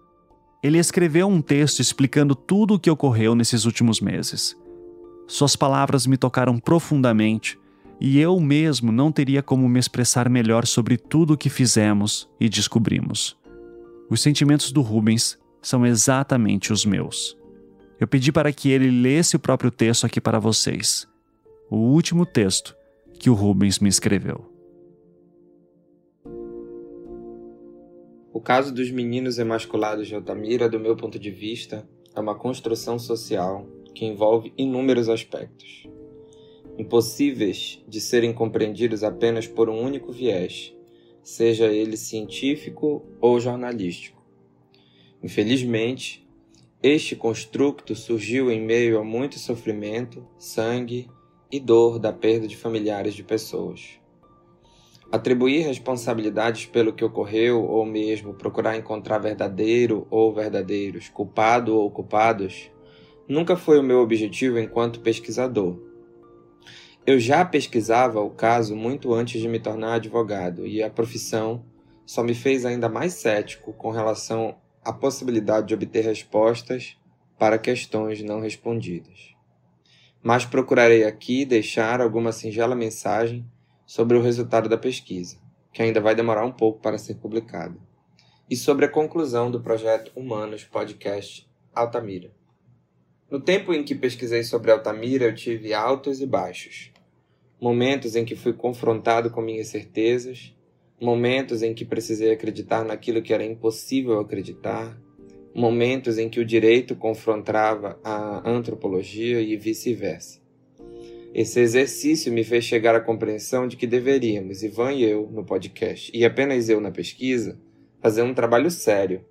Ele escreveu um texto explicando tudo o que ocorreu nesses últimos meses. Suas palavras me tocaram profundamente e eu mesmo não teria como me expressar melhor sobre tudo o que fizemos e descobrimos. Os sentimentos do Rubens são exatamente os meus. Eu pedi para que ele lesse o próprio texto aqui para vocês. O último texto que o Rubens me escreveu. O caso dos meninos emasculados de Altamira, do meu ponto de vista, é uma construção social que envolve inúmeros aspectos, impossíveis de serem compreendidos apenas por um único viés, seja ele científico ou jornalístico. Infelizmente, este construto surgiu em meio a muito sofrimento, sangue e dor da perda de familiares de pessoas. Atribuir responsabilidades pelo que ocorreu ou mesmo procurar encontrar verdadeiro ou verdadeiros, culpado ou culpados, nunca foi o meu objetivo enquanto pesquisador. Eu já pesquisava o caso muito antes de me tornar advogado e a profissão só me fez ainda mais cético com relação à possibilidade de obter respostas para questões não respondidas mas procurarei aqui deixar alguma singela mensagem sobre o resultado da pesquisa, que ainda vai demorar um pouco para ser publicada, e sobre a conclusão do projeto Humanos Podcast Altamira. No tempo em que pesquisei sobre Altamira, eu tive altos e baixos. Momentos em que fui confrontado com minhas certezas, momentos em que precisei acreditar naquilo que era impossível acreditar, momentos em que o direito confrontava a antropologia e vice-versa. Esse exercício me fez chegar à compreensão de que deveríamos, Ivan e eu, no podcast, e apenas eu na pesquisa, fazer um trabalho sério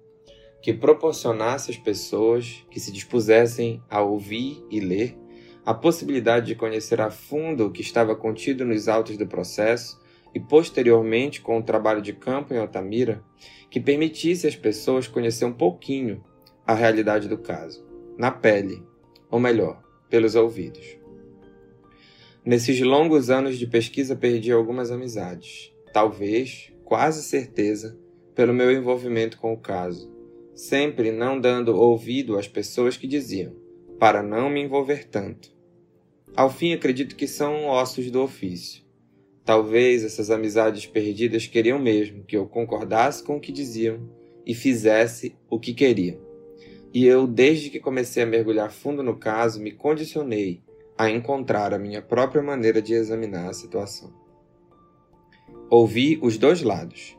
que proporcionasse às pessoas que se dispusessem a ouvir e ler a possibilidade de conhecer a fundo o que estava contido nos autos do processo e, posteriormente, com o trabalho de campo em Altamira, que permitisse às pessoas conhecer um pouquinho a realidade do caso, na pele, ou melhor, pelos ouvidos. Nesses longos anos de pesquisa perdi algumas amizades, talvez, quase certeza, pelo meu envolvimento com o caso, sempre não dando ouvido às pessoas que diziam, para não me envolver tanto. Ao fim, acredito que são ossos do ofício. Talvez essas amizades perdidas queriam mesmo que eu concordasse com o que diziam e fizesse o que queria. E eu, desde que comecei a mergulhar fundo no caso, me condicionei a encontrar a minha própria maneira de examinar a situação. Ouvi os dois lados.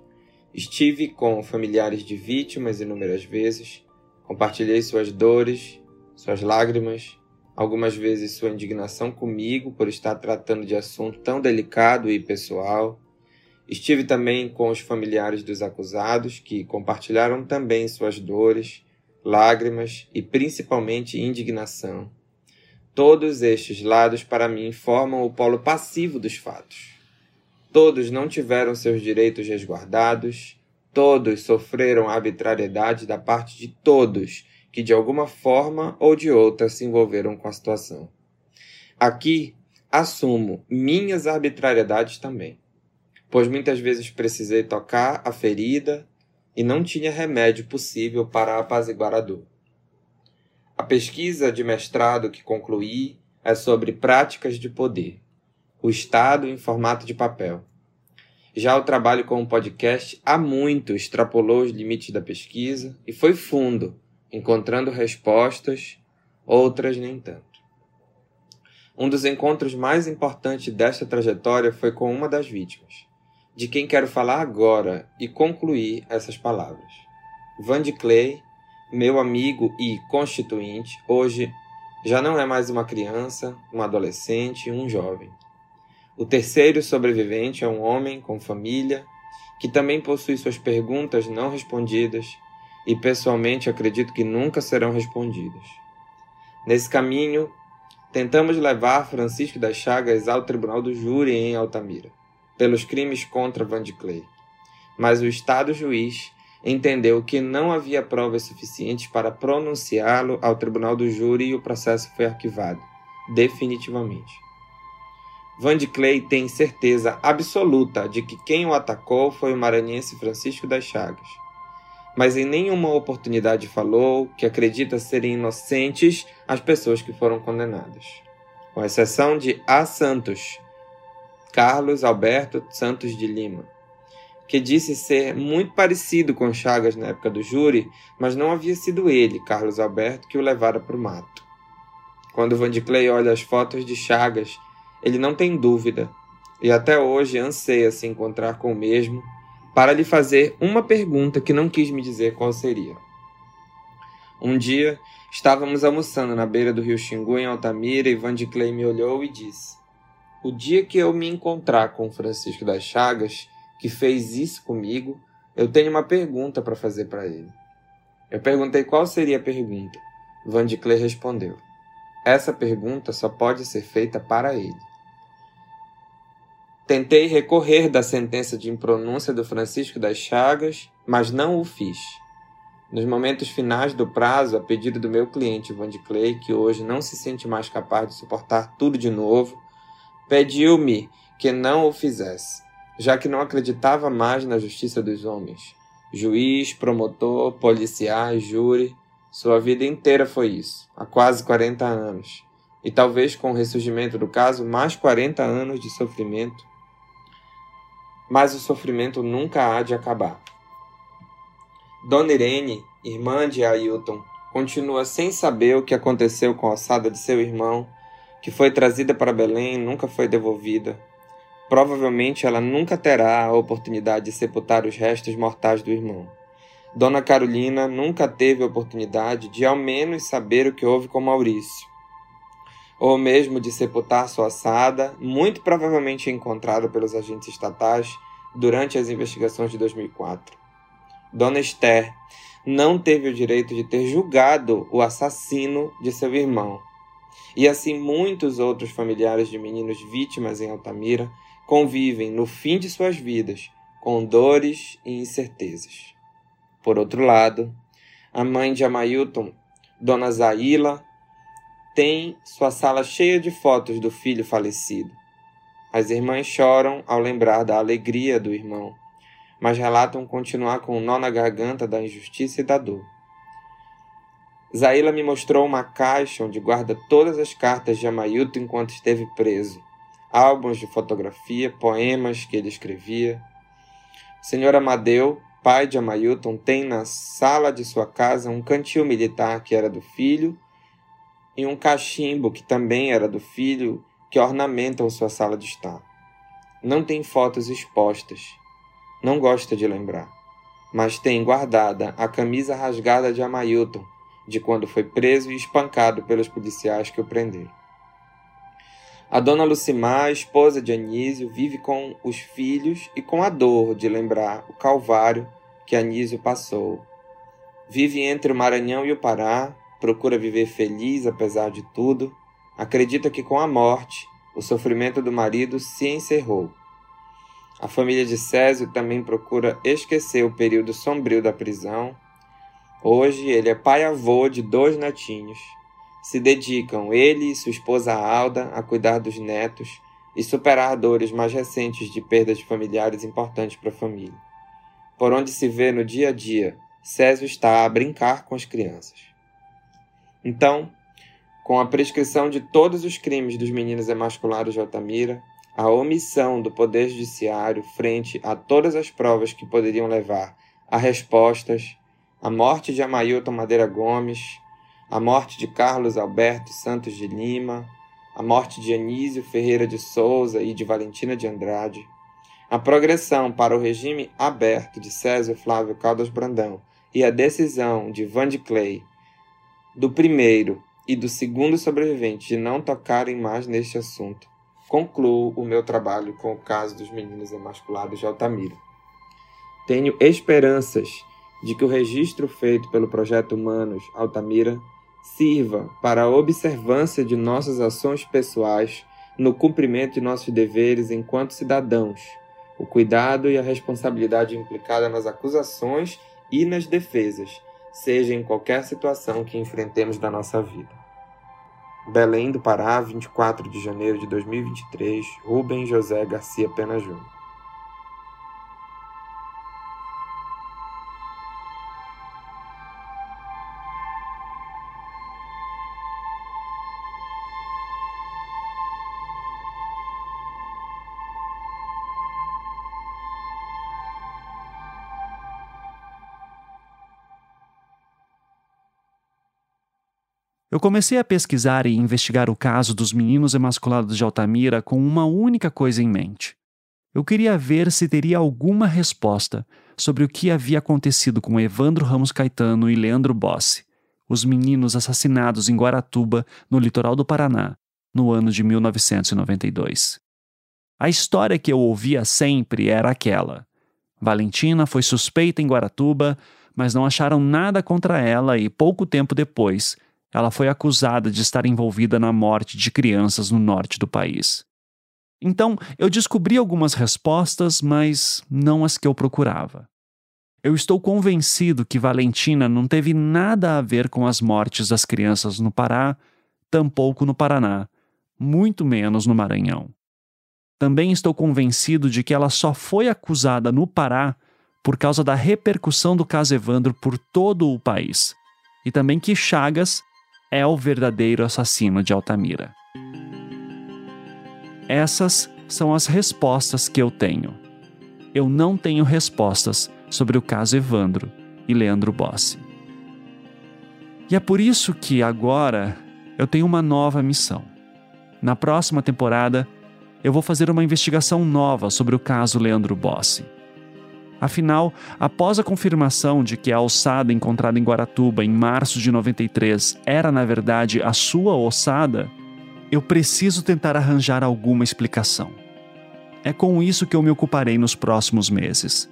Estive com familiares de vítimas inúmeras vezes, compartilhei suas dores, suas lágrimas, algumas vezes sua indignação comigo por estar tratando de assunto tão delicado e pessoal. Estive também com os familiares dos acusados, que compartilharam também suas dores, lágrimas e principalmente indignação. Todos estes lados, para mim, formam o polo passivo dos fatos. Todos não tiveram seus direitos resguardados, todos sofreram arbitrariedade da parte de todos que de alguma forma ou de outra se envolveram com a situação. Aqui assumo minhas arbitrariedades também, pois muitas vezes precisei tocar a ferida e não tinha remédio possível para apaziguar a dor. A pesquisa de mestrado que concluí é sobre práticas de poder, o Estado em formato de papel. Já o trabalho com o podcast há muito extrapolou os limites da pesquisa e foi fundo encontrando respostas, outras nem tanto. Um dos encontros mais importantes desta trajetória foi com uma das vítimas, de quem quero falar agora e concluir essas palavras. Van de Clay, meu amigo e constituinte, hoje já não é mais uma criança, um adolescente, um jovem. O terceiro sobrevivente é um homem com família que também possui suas perguntas não respondidas e pessoalmente acredito que nunca serão respondidas. Nesse caminho, tentamos levar Francisco das Chagas ao tribunal do júri em Altamira, pelos crimes contra Van de Clay. Mas o Estado juiz entendeu que não havia provas suficientes para pronunciá-lo ao tribunal do júri e o processo foi arquivado, definitivamente. Van de Clay tem certeza absoluta de que quem o atacou foi o maranhense Francisco das Chagas mas em nenhuma oportunidade falou que acredita serem inocentes as pessoas que foram condenadas, com exceção de A. Santos, Carlos Alberto Santos de Lima, que disse ser muito parecido com Chagas na época do júri, mas não havia sido ele, Carlos Alberto, que o levara para o mato. Quando Van de Clay olha as fotos de Chagas, ele não tem dúvida, e até hoje anseia se encontrar com o mesmo para lhe fazer uma pergunta que não quis me dizer qual seria. Um dia, estávamos almoçando na beira do rio Xingu, em Altamira, e Van de Clay me olhou e disse: O dia que eu me encontrar com Francisco das Chagas, que fez isso comigo, eu tenho uma pergunta para fazer para ele. Eu perguntei qual seria a pergunta. Van de Clay respondeu: Essa pergunta só pode ser feita para ele. Tentei recorrer da sentença de impronúncia do Francisco das Chagas, mas não o fiz. Nos momentos finais do prazo, a pedido do meu cliente Van de Clay, que hoje não se sente mais capaz de suportar tudo de novo, pediu-me que não o fizesse, já que não acreditava mais na justiça dos homens. Juiz, promotor, policiais, júri, sua vida inteira foi isso, há quase 40 anos. E talvez com o ressurgimento do caso, mais 40 anos de sofrimento mas o sofrimento nunca há de acabar. Dona Irene, irmã de Ailton, continua sem saber o que aconteceu com a ossada de seu irmão, que foi trazida para Belém e nunca foi devolvida. Provavelmente ela nunca terá a oportunidade de sepultar os restos mortais do irmão. Dona Carolina nunca teve a oportunidade de ao menos saber o que houve com Maurício, ou mesmo de sepultar sua assada, muito provavelmente encontrada pelos agentes estatais durante as investigações de 2004. Dona Esther não teve o direito de ter julgado o assassino de seu irmão. E assim muitos outros familiares de meninos vítimas em Altamira convivem no fim de suas vidas com dores e incertezas. Por outro lado, a mãe de Amailton, Dona Zaila, tem sua sala cheia de fotos do filho falecido. As irmãs choram ao lembrar da alegria do irmão, mas relatam continuar com o nó na garganta da injustiça e da dor. Zaila me mostrou uma caixa onde guarda todas as cartas de Amailton enquanto esteve preso, álbuns de fotografia, poemas que ele escrevia. Senhor Amadeu pai de Amailton tem na sala de sua casa um cantil militar que era do filho e um cachimbo que também era do filho que ornamentam sua sala de estar. Não tem fotos expostas. Não gosta de lembrar. Mas tem guardada a camisa rasgada de Amailton, de quando foi preso e espancado pelos policiais que o prenderam. A dona Lucimar, esposa de Anísio, vive com os filhos e com a dor de lembrar o calvário que Anísio passou. Vive entre o Maranhão e o Pará, procura viver feliz apesar de tudo, acredita que com a morte o sofrimento do marido se encerrou. A família de Césio também procura esquecer o período sombrio da prisão. Hoje ele é pai-avô de dois netinhos se dedicam, ele e sua esposa Alda, a cuidar dos netos e superar dores mais recentes de perdas de familiares importantes para a família. Por onde se vê no dia a dia, Césio está a brincar com as crianças. Então, com a prescrição de todos os crimes dos meninos emasculados de Altamira, a omissão do Poder Judiciário frente a todas as provas que poderiam levar a respostas, a morte de Amailton Madeira Gomes, a morte de Carlos Alberto Santos de Lima, a morte de Anísio Ferreira de Souza e de Valentina de Andrade, a progressão para o regime aberto de César Flávio Caldas Brandão e a decisão de Van de Clay, do primeiro e do segundo sobrevivente de não tocarem mais neste assunto, concluo o meu trabalho com o caso dos meninos emasculados de Altamira. Tenho esperanças de que o registro feito pelo Projeto Humanos Altamira sirva para a observância de nossas ações pessoais no cumprimento de nossos deveres enquanto cidadãos, o cuidado e a responsabilidade implicada nas acusações e nas defesas, seja em qualquer situação que enfrentemos da nossa vida. Belém do Pará, 24 de janeiro de 2023, Rubem José Garcia Pena Júnior. Eu comecei a pesquisar e investigar o caso dos meninos emasculados de Altamira com uma única coisa em mente. Eu queria ver se teria alguma resposta sobre o que havia acontecido com Evandro Ramos Caetano e Leandro Bossi, os meninos assassinados em Guaratuba, no litoral do Paraná, no ano de 1992. A história que eu ouvia sempre era aquela. Valentina foi suspeita em Guaratuba, mas não acharam nada contra ela e pouco tempo depois ela foi acusada de estar envolvida na morte de crianças no norte do país. Então, eu descobri algumas respostas, mas não as que eu procurava. Eu estou convencido que Valentina não teve nada a ver com as mortes das crianças no Pará, tampouco no Paraná, muito menos no Maranhão. Também estou convencido de que ela só foi acusada no Pará por causa da repercussão do caso Evandro por todo o país, e também que Chagas é o verdadeiro assassino de Altamira? Essas são as respostas que eu tenho. Eu não tenho respostas sobre o caso Evandro e Leandro Bossi. E é por isso que agora eu tenho uma nova missão. Na próxima temporada, eu vou fazer uma investigação nova sobre o caso Leandro Bossi. Afinal, após a confirmação de que a ossada encontrada em Guaratuba em março de 93 era na verdade a sua ossada, eu preciso tentar arranjar alguma explicação. É com isso que eu me ocuparei nos próximos meses.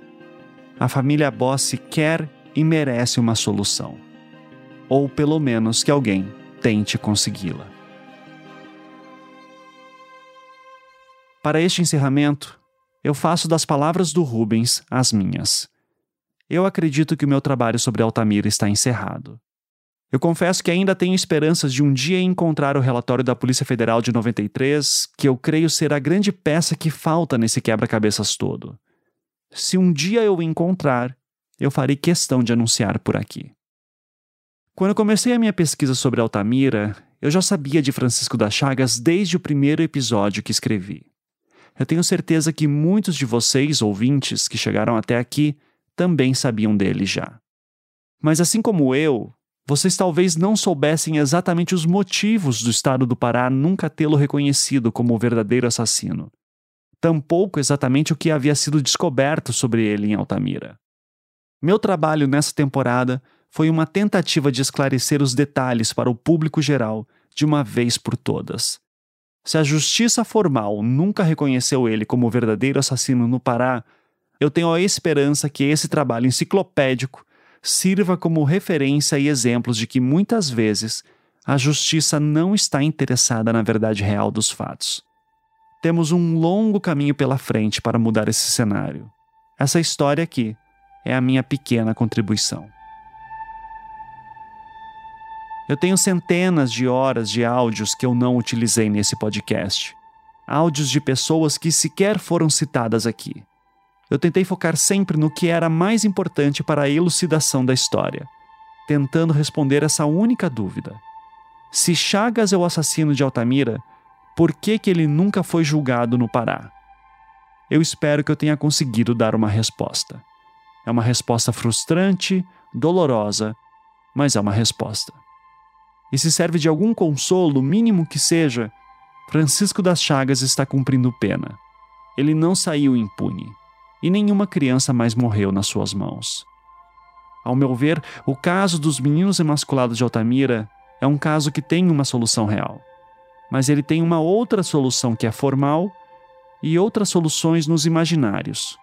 A família Bossi quer e merece uma solução. Ou pelo menos que alguém tente consegui-la. Para este encerramento, eu faço das palavras do Rubens as minhas. Eu acredito que o meu trabalho sobre Altamira está encerrado. Eu confesso que ainda tenho esperanças de um dia encontrar o relatório da Polícia Federal de 93, que eu creio ser a grande peça que falta nesse quebra-cabeças todo. Se um dia eu o encontrar, eu farei questão de anunciar por aqui. Quando comecei a minha pesquisa sobre Altamira, eu já sabia de Francisco das Chagas desde o primeiro episódio que escrevi. Eu tenho certeza que muitos de vocês, ouvintes, que chegaram até aqui, também sabiam dele já. Mas assim como eu, vocês talvez não soubessem exatamente os motivos do estado do Pará nunca tê-lo reconhecido como o verdadeiro assassino. Tampouco exatamente o que havia sido descoberto sobre ele em Altamira. Meu trabalho nessa temporada foi uma tentativa de esclarecer os detalhes para o público geral de uma vez por todas. Se a justiça formal nunca reconheceu ele como o verdadeiro assassino no Pará, eu tenho a esperança que esse trabalho enciclopédico sirva como referência e exemplos de que muitas vezes a justiça não está interessada na verdade real dos fatos. Temos um longo caminho pela frente para mudar esse cenário. Essa história aqui é a minha pequena contribuição. Eu tenho centenas de horas de áudios que eu não utilizei nesse podcast. Áudios de pessoas que sequer foram citadas aqui. Eu tentei focar sempre no que era mais importante para a elucidação da história, tentando responder essa única dúvida. Se Chagas é o assassino de Altamira, por que, que ele nunca foi julgado no Pará? Eu espero que eu tenha conseguido dar uma resposta. É uma resposta frustrante, dolorosa, mas é uma resposta e se serve de algum consolo, mínimo que seja, Francisco das Chagas está cumprindo pena. Ele não saiu impune, e nenhuma criança mais morreu nas suas mãos. Ao meu ver, o caso dos meninos emasculados de Altamira é um caso que tem uma solução real. Mas ele tem uma outra solução que é formal e outras soluções nos imaginários.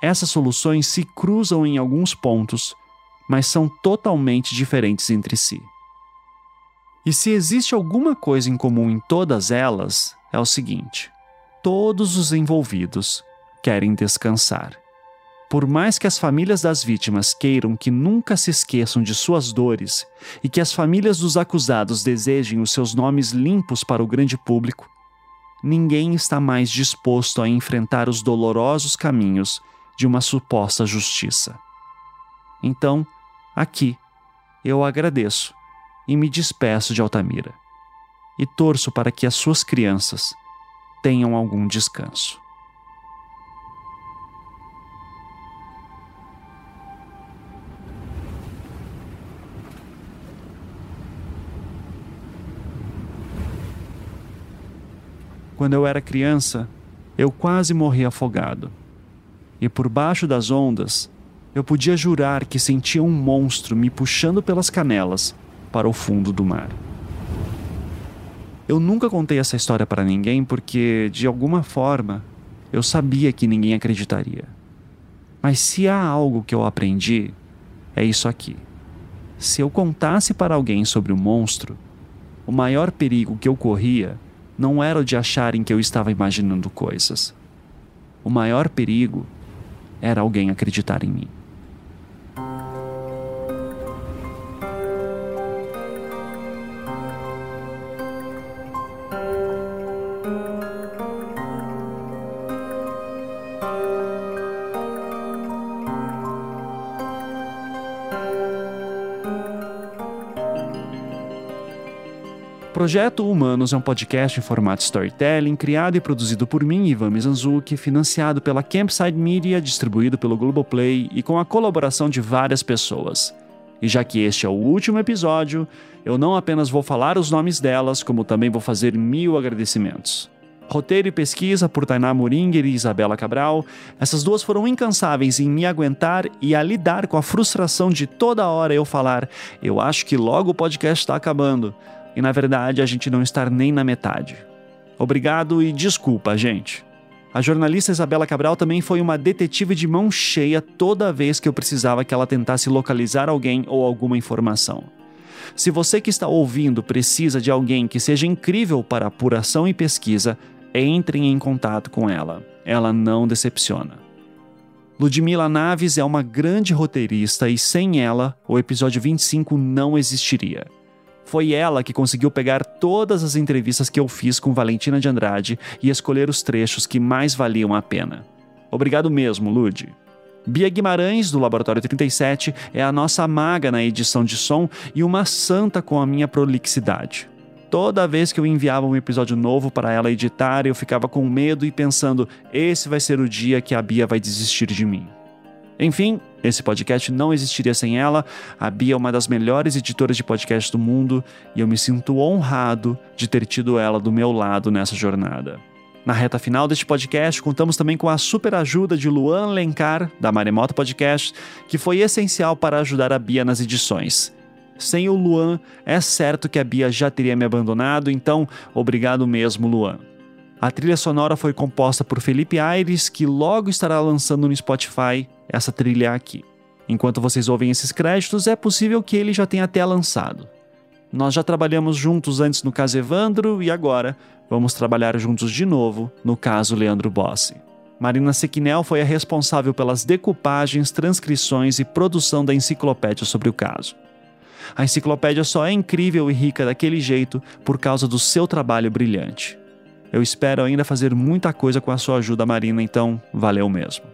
Essas soluções se cruzam em alguns pontos, mas são totalmente diferentes entre si. E se existe alguma coisa em comum em todas elas, é o seguinte: todos os envolvidos querem descansar. Por mais que as famílias das vítimas queiram que nunca se esqueçam de suas dores e que as famílias dos acusados desejem os seus nomes limpos para o grande público, ninguém está mais disposto a enfrentar os dolorosos caminhos de uma suposta justiça. Então, aqui, eu agradeço e me despeço de Altamira. E torço para que as suas crianças tenham algum descanso. Quando eu era criança, eu quase morri afogado. E por baixo das ondas, eu podia jurar que sentia um monstro me puxando pelas canelas para o fundo do mar. Eu nunca contei essa história para ninguém porque, de alguma forma, eu sabia que ninguém acreditaria. Mas se há algo que eu aprendi, é isso aqui. Se eu contasse para alguém sobre o monstro, o maior perigo que eu corria não era o de acharem que eu estava imaginando coisas. O maior perigo era alguém acreditar em mim. Projeto Humanos é um podcast em formato storytelling, criado e produzido por mim, Ivan Mizanzuki, financiado pela Campside Media, distribuído pelo Globoplay e com a colaboração de várias pessoas. E já que este é o último episódio, eu não apenas vou falar os nomes delas, como também vou fazer mil agradecimentos. Roteiro e pesquisa por Tainá Muringer e Isabela Cabral. Essas duas foram incansáveis em me aguentar e a lidar com a frustração de toda hora eu falar: eu acho que logo o podcast está acabando e na verdade a gente não estar nem na metade. Obrigado e desculpa, gente. A jornalista Isabela Cabral também foi uma detetive de mão cheia toda vez que eu precisava que ela tentasse localizar alguém ou alguma informação. Se você que está ouvindo precisa de alguém que seja incrível para apuração e pesquisa, entrem em contato com ela. Ela não decepciona. Ludmila Naves é uma grande roteirista e sem ela, o episódio 25 não existiria. Foi ela que conseguiu pegar todas as entrevistas que eu fiz com Valentina de Andrade e escolher os trechos que mais valiam a pena. Obrigado mesmo, Lud. Bia Guimarães, do Laboratório 37, é a nossa maga na edição de som e uma santa com a minha prolixidade. Toda vez que eu enviava um episódio novo para ela editar, eu ficava com medo e pensando: esse vai ser o dia que a Bia vai desistir de mim. Enfim, esse podcast não existiria sem ela. A Bia é uma das melhores editoras de podcast do mundo e eu me sinto honrado de ter tido ela do meu lado nessa jornada. Na reta final deste podcast, contamos também com a super ajuda de Luan Lencar, da Maremoto Podcast, que foi essencial para ajudar a Bia nas edições. Sem o Luan, é certo que a Bia já teria me abandonado, então obrigado mesmo, Luan. A trilha sonora foi composta por Felipe Aires, que logo estará lançando no Spotify essa trilha aqui. Enquanto vocês ouvem esses créditos, é possível que ele já tenha até lançado. Nós já trabalhamos juntos antes no caso Evandro e agora vamos trabalhar juntos de novo no caso Leandro Bossi. Marina Sequinel foi a responsável pelas decupagens, transcrições e produção da enciclopédia sobre o caso. A enciclopédia só é incrível e rica daquele jeito por causa do seu trabalho brilhante. Eu espero ainda fazer muita coisa com a sua ajuda, Marina, então valeu mesmo.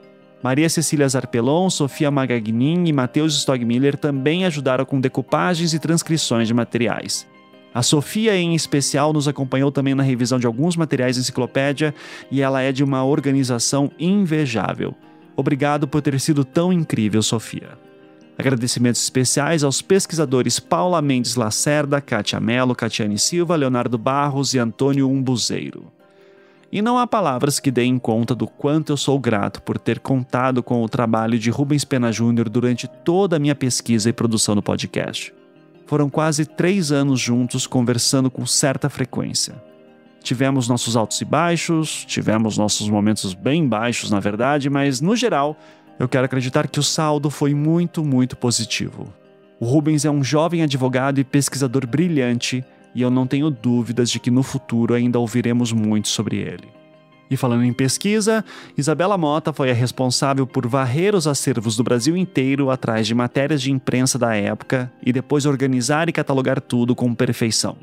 Maria Cecília Zarpelon, Sofia Magagnin e Matheus Stogmiller também ajudaram com decupagens e transcrições de materiais. A Sofia, em especial, nos acompanhou também na revisão de alguns materiais da enciclopédia e ela é de uma organização invejável. Obrigado por ter sido tão incrível, Sofia. Agradecimentos especiais aos pesquisadores Paula Mendes Lacerda, Kátia Mello, Catiane Silva, Leonardo Barros e Antônio Umbuzeiro. E não há palavras que deem conta do quanto eu sou grato por ter contado com o trabalho de Rubens Pena Júnior durante toda a minha pesquisa e produção do podcast. Foram quase três anos juntos conversando com certa frequência. Tivemos nossos altos e baixos, tivemos nossos momentos bem baixos, na verdade, mas no geral, eu quero acreditar que o saldo foi muito, muito positivo. O Rubens é um jovem advogado e pesquisador brilhante e eu não tenho dúvidas de que no futuro ainda ouviremos muito sobre ele. E falando em pesquisa, Isabela Mota foi a responsável por varrer os acervos do Brasil inteiro atrás de matérias de imprensa da época e depois organizar e catalogar tudo com perfeição.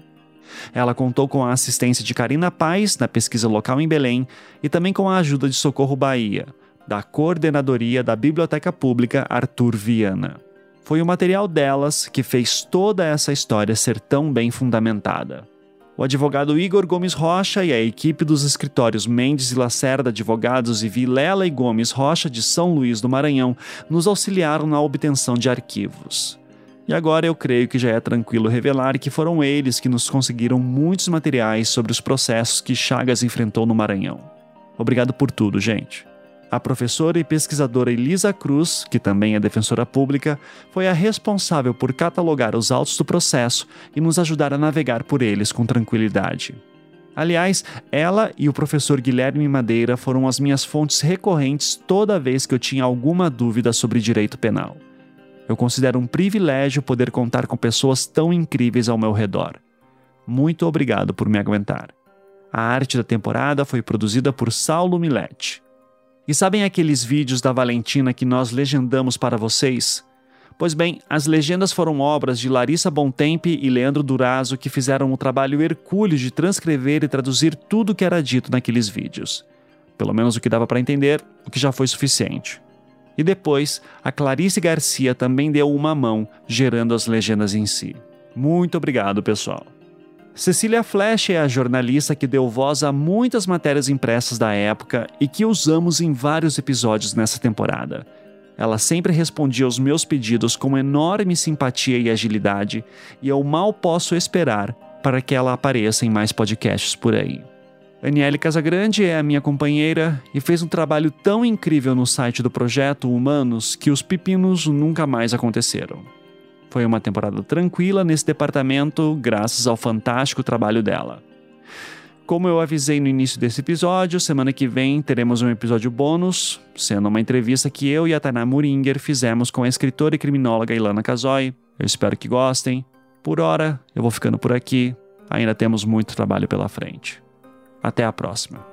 Ela contou com a assistência de Karina Paz na pesquisa local em Belém e também com a ajuda de Socorro Bahia, da coordenadoria da Biblioteca Pública Arthur Viana. Foi o material delas que fez toda essa história ser tão bem fundamentada. O advogado Igor Gomes Rocha e a equipe dos escritórios Mendes e Lacerda Advogados e Vilela e Gomes Rocha de São Luís do Maranhão nos auxiliaram na obtenção de arquivos. E agora eu creio que já é tranquilo revelar que foram eles que nos conseguiram muitos materiais sobre os processos que Chagas enfrentou no Maranhão. Obrigado por tudo, gente. A professora e pesquisadora Elisa Cruz, que também é defensora pública, foi a responsável por catalogar os autos do processo e nos ajudar a navegar por eles com tranquilidade. Aliás, ela e o professor Guilherme Madeira foram as minhas fontes recorrentes toda vez que eu tinha alguma dúvida sobre direito penal. Eu considero um privilégio poder contar com pessoas tão incríveis ao meu redor. Muito obrigado por me aguentar. A arte da temporada foi produzida por Saulo Milete. E sabem aqueles vídeos da Valentina que nós legendamos para vocês? Pois bem, as legendas foram obras de Larissa Bontempi e Leandro Durazo que fizeram o trabalho hercúleo de transcrever e traduzir tudo o que era dito naqueles vídeos. Pelo menos o que dava para entender, o que já foi suficiente. E depois, a Clarice Garcia também deu uma mão, gerando as legendas em si. Muito obrigado, pessoal. Cecília Flash é a jornalista que deu voz a muitas matérias impressas da época e que usamos em vários episódios nessa temporada. Ela sempre respondia aos meus pedidos com enorme simpatia e agilidade, e eu mal posso esperar para que ela apareça em mais podcasts por aí. Aniele Casagrande é a minha companheira e fez um trabalho tão incrível no site do projeto Humanos que os pepinos nunca mais aconteceram. Foi uma temporada tranquila nesse departamento, graças ao fantástico trabalho dela. Como eu avisei no início desse episódio, semana que vem teremos um episódio bônus, sendo uma entrevista que eu e a Tainá Muringer fizemos com a escritora e criminóloga Ilana Casoy. Eu espero que gostem. Por hora, eu vou ficando por aqui. Ainda temos muito trabalho pela frente. Até a próxima.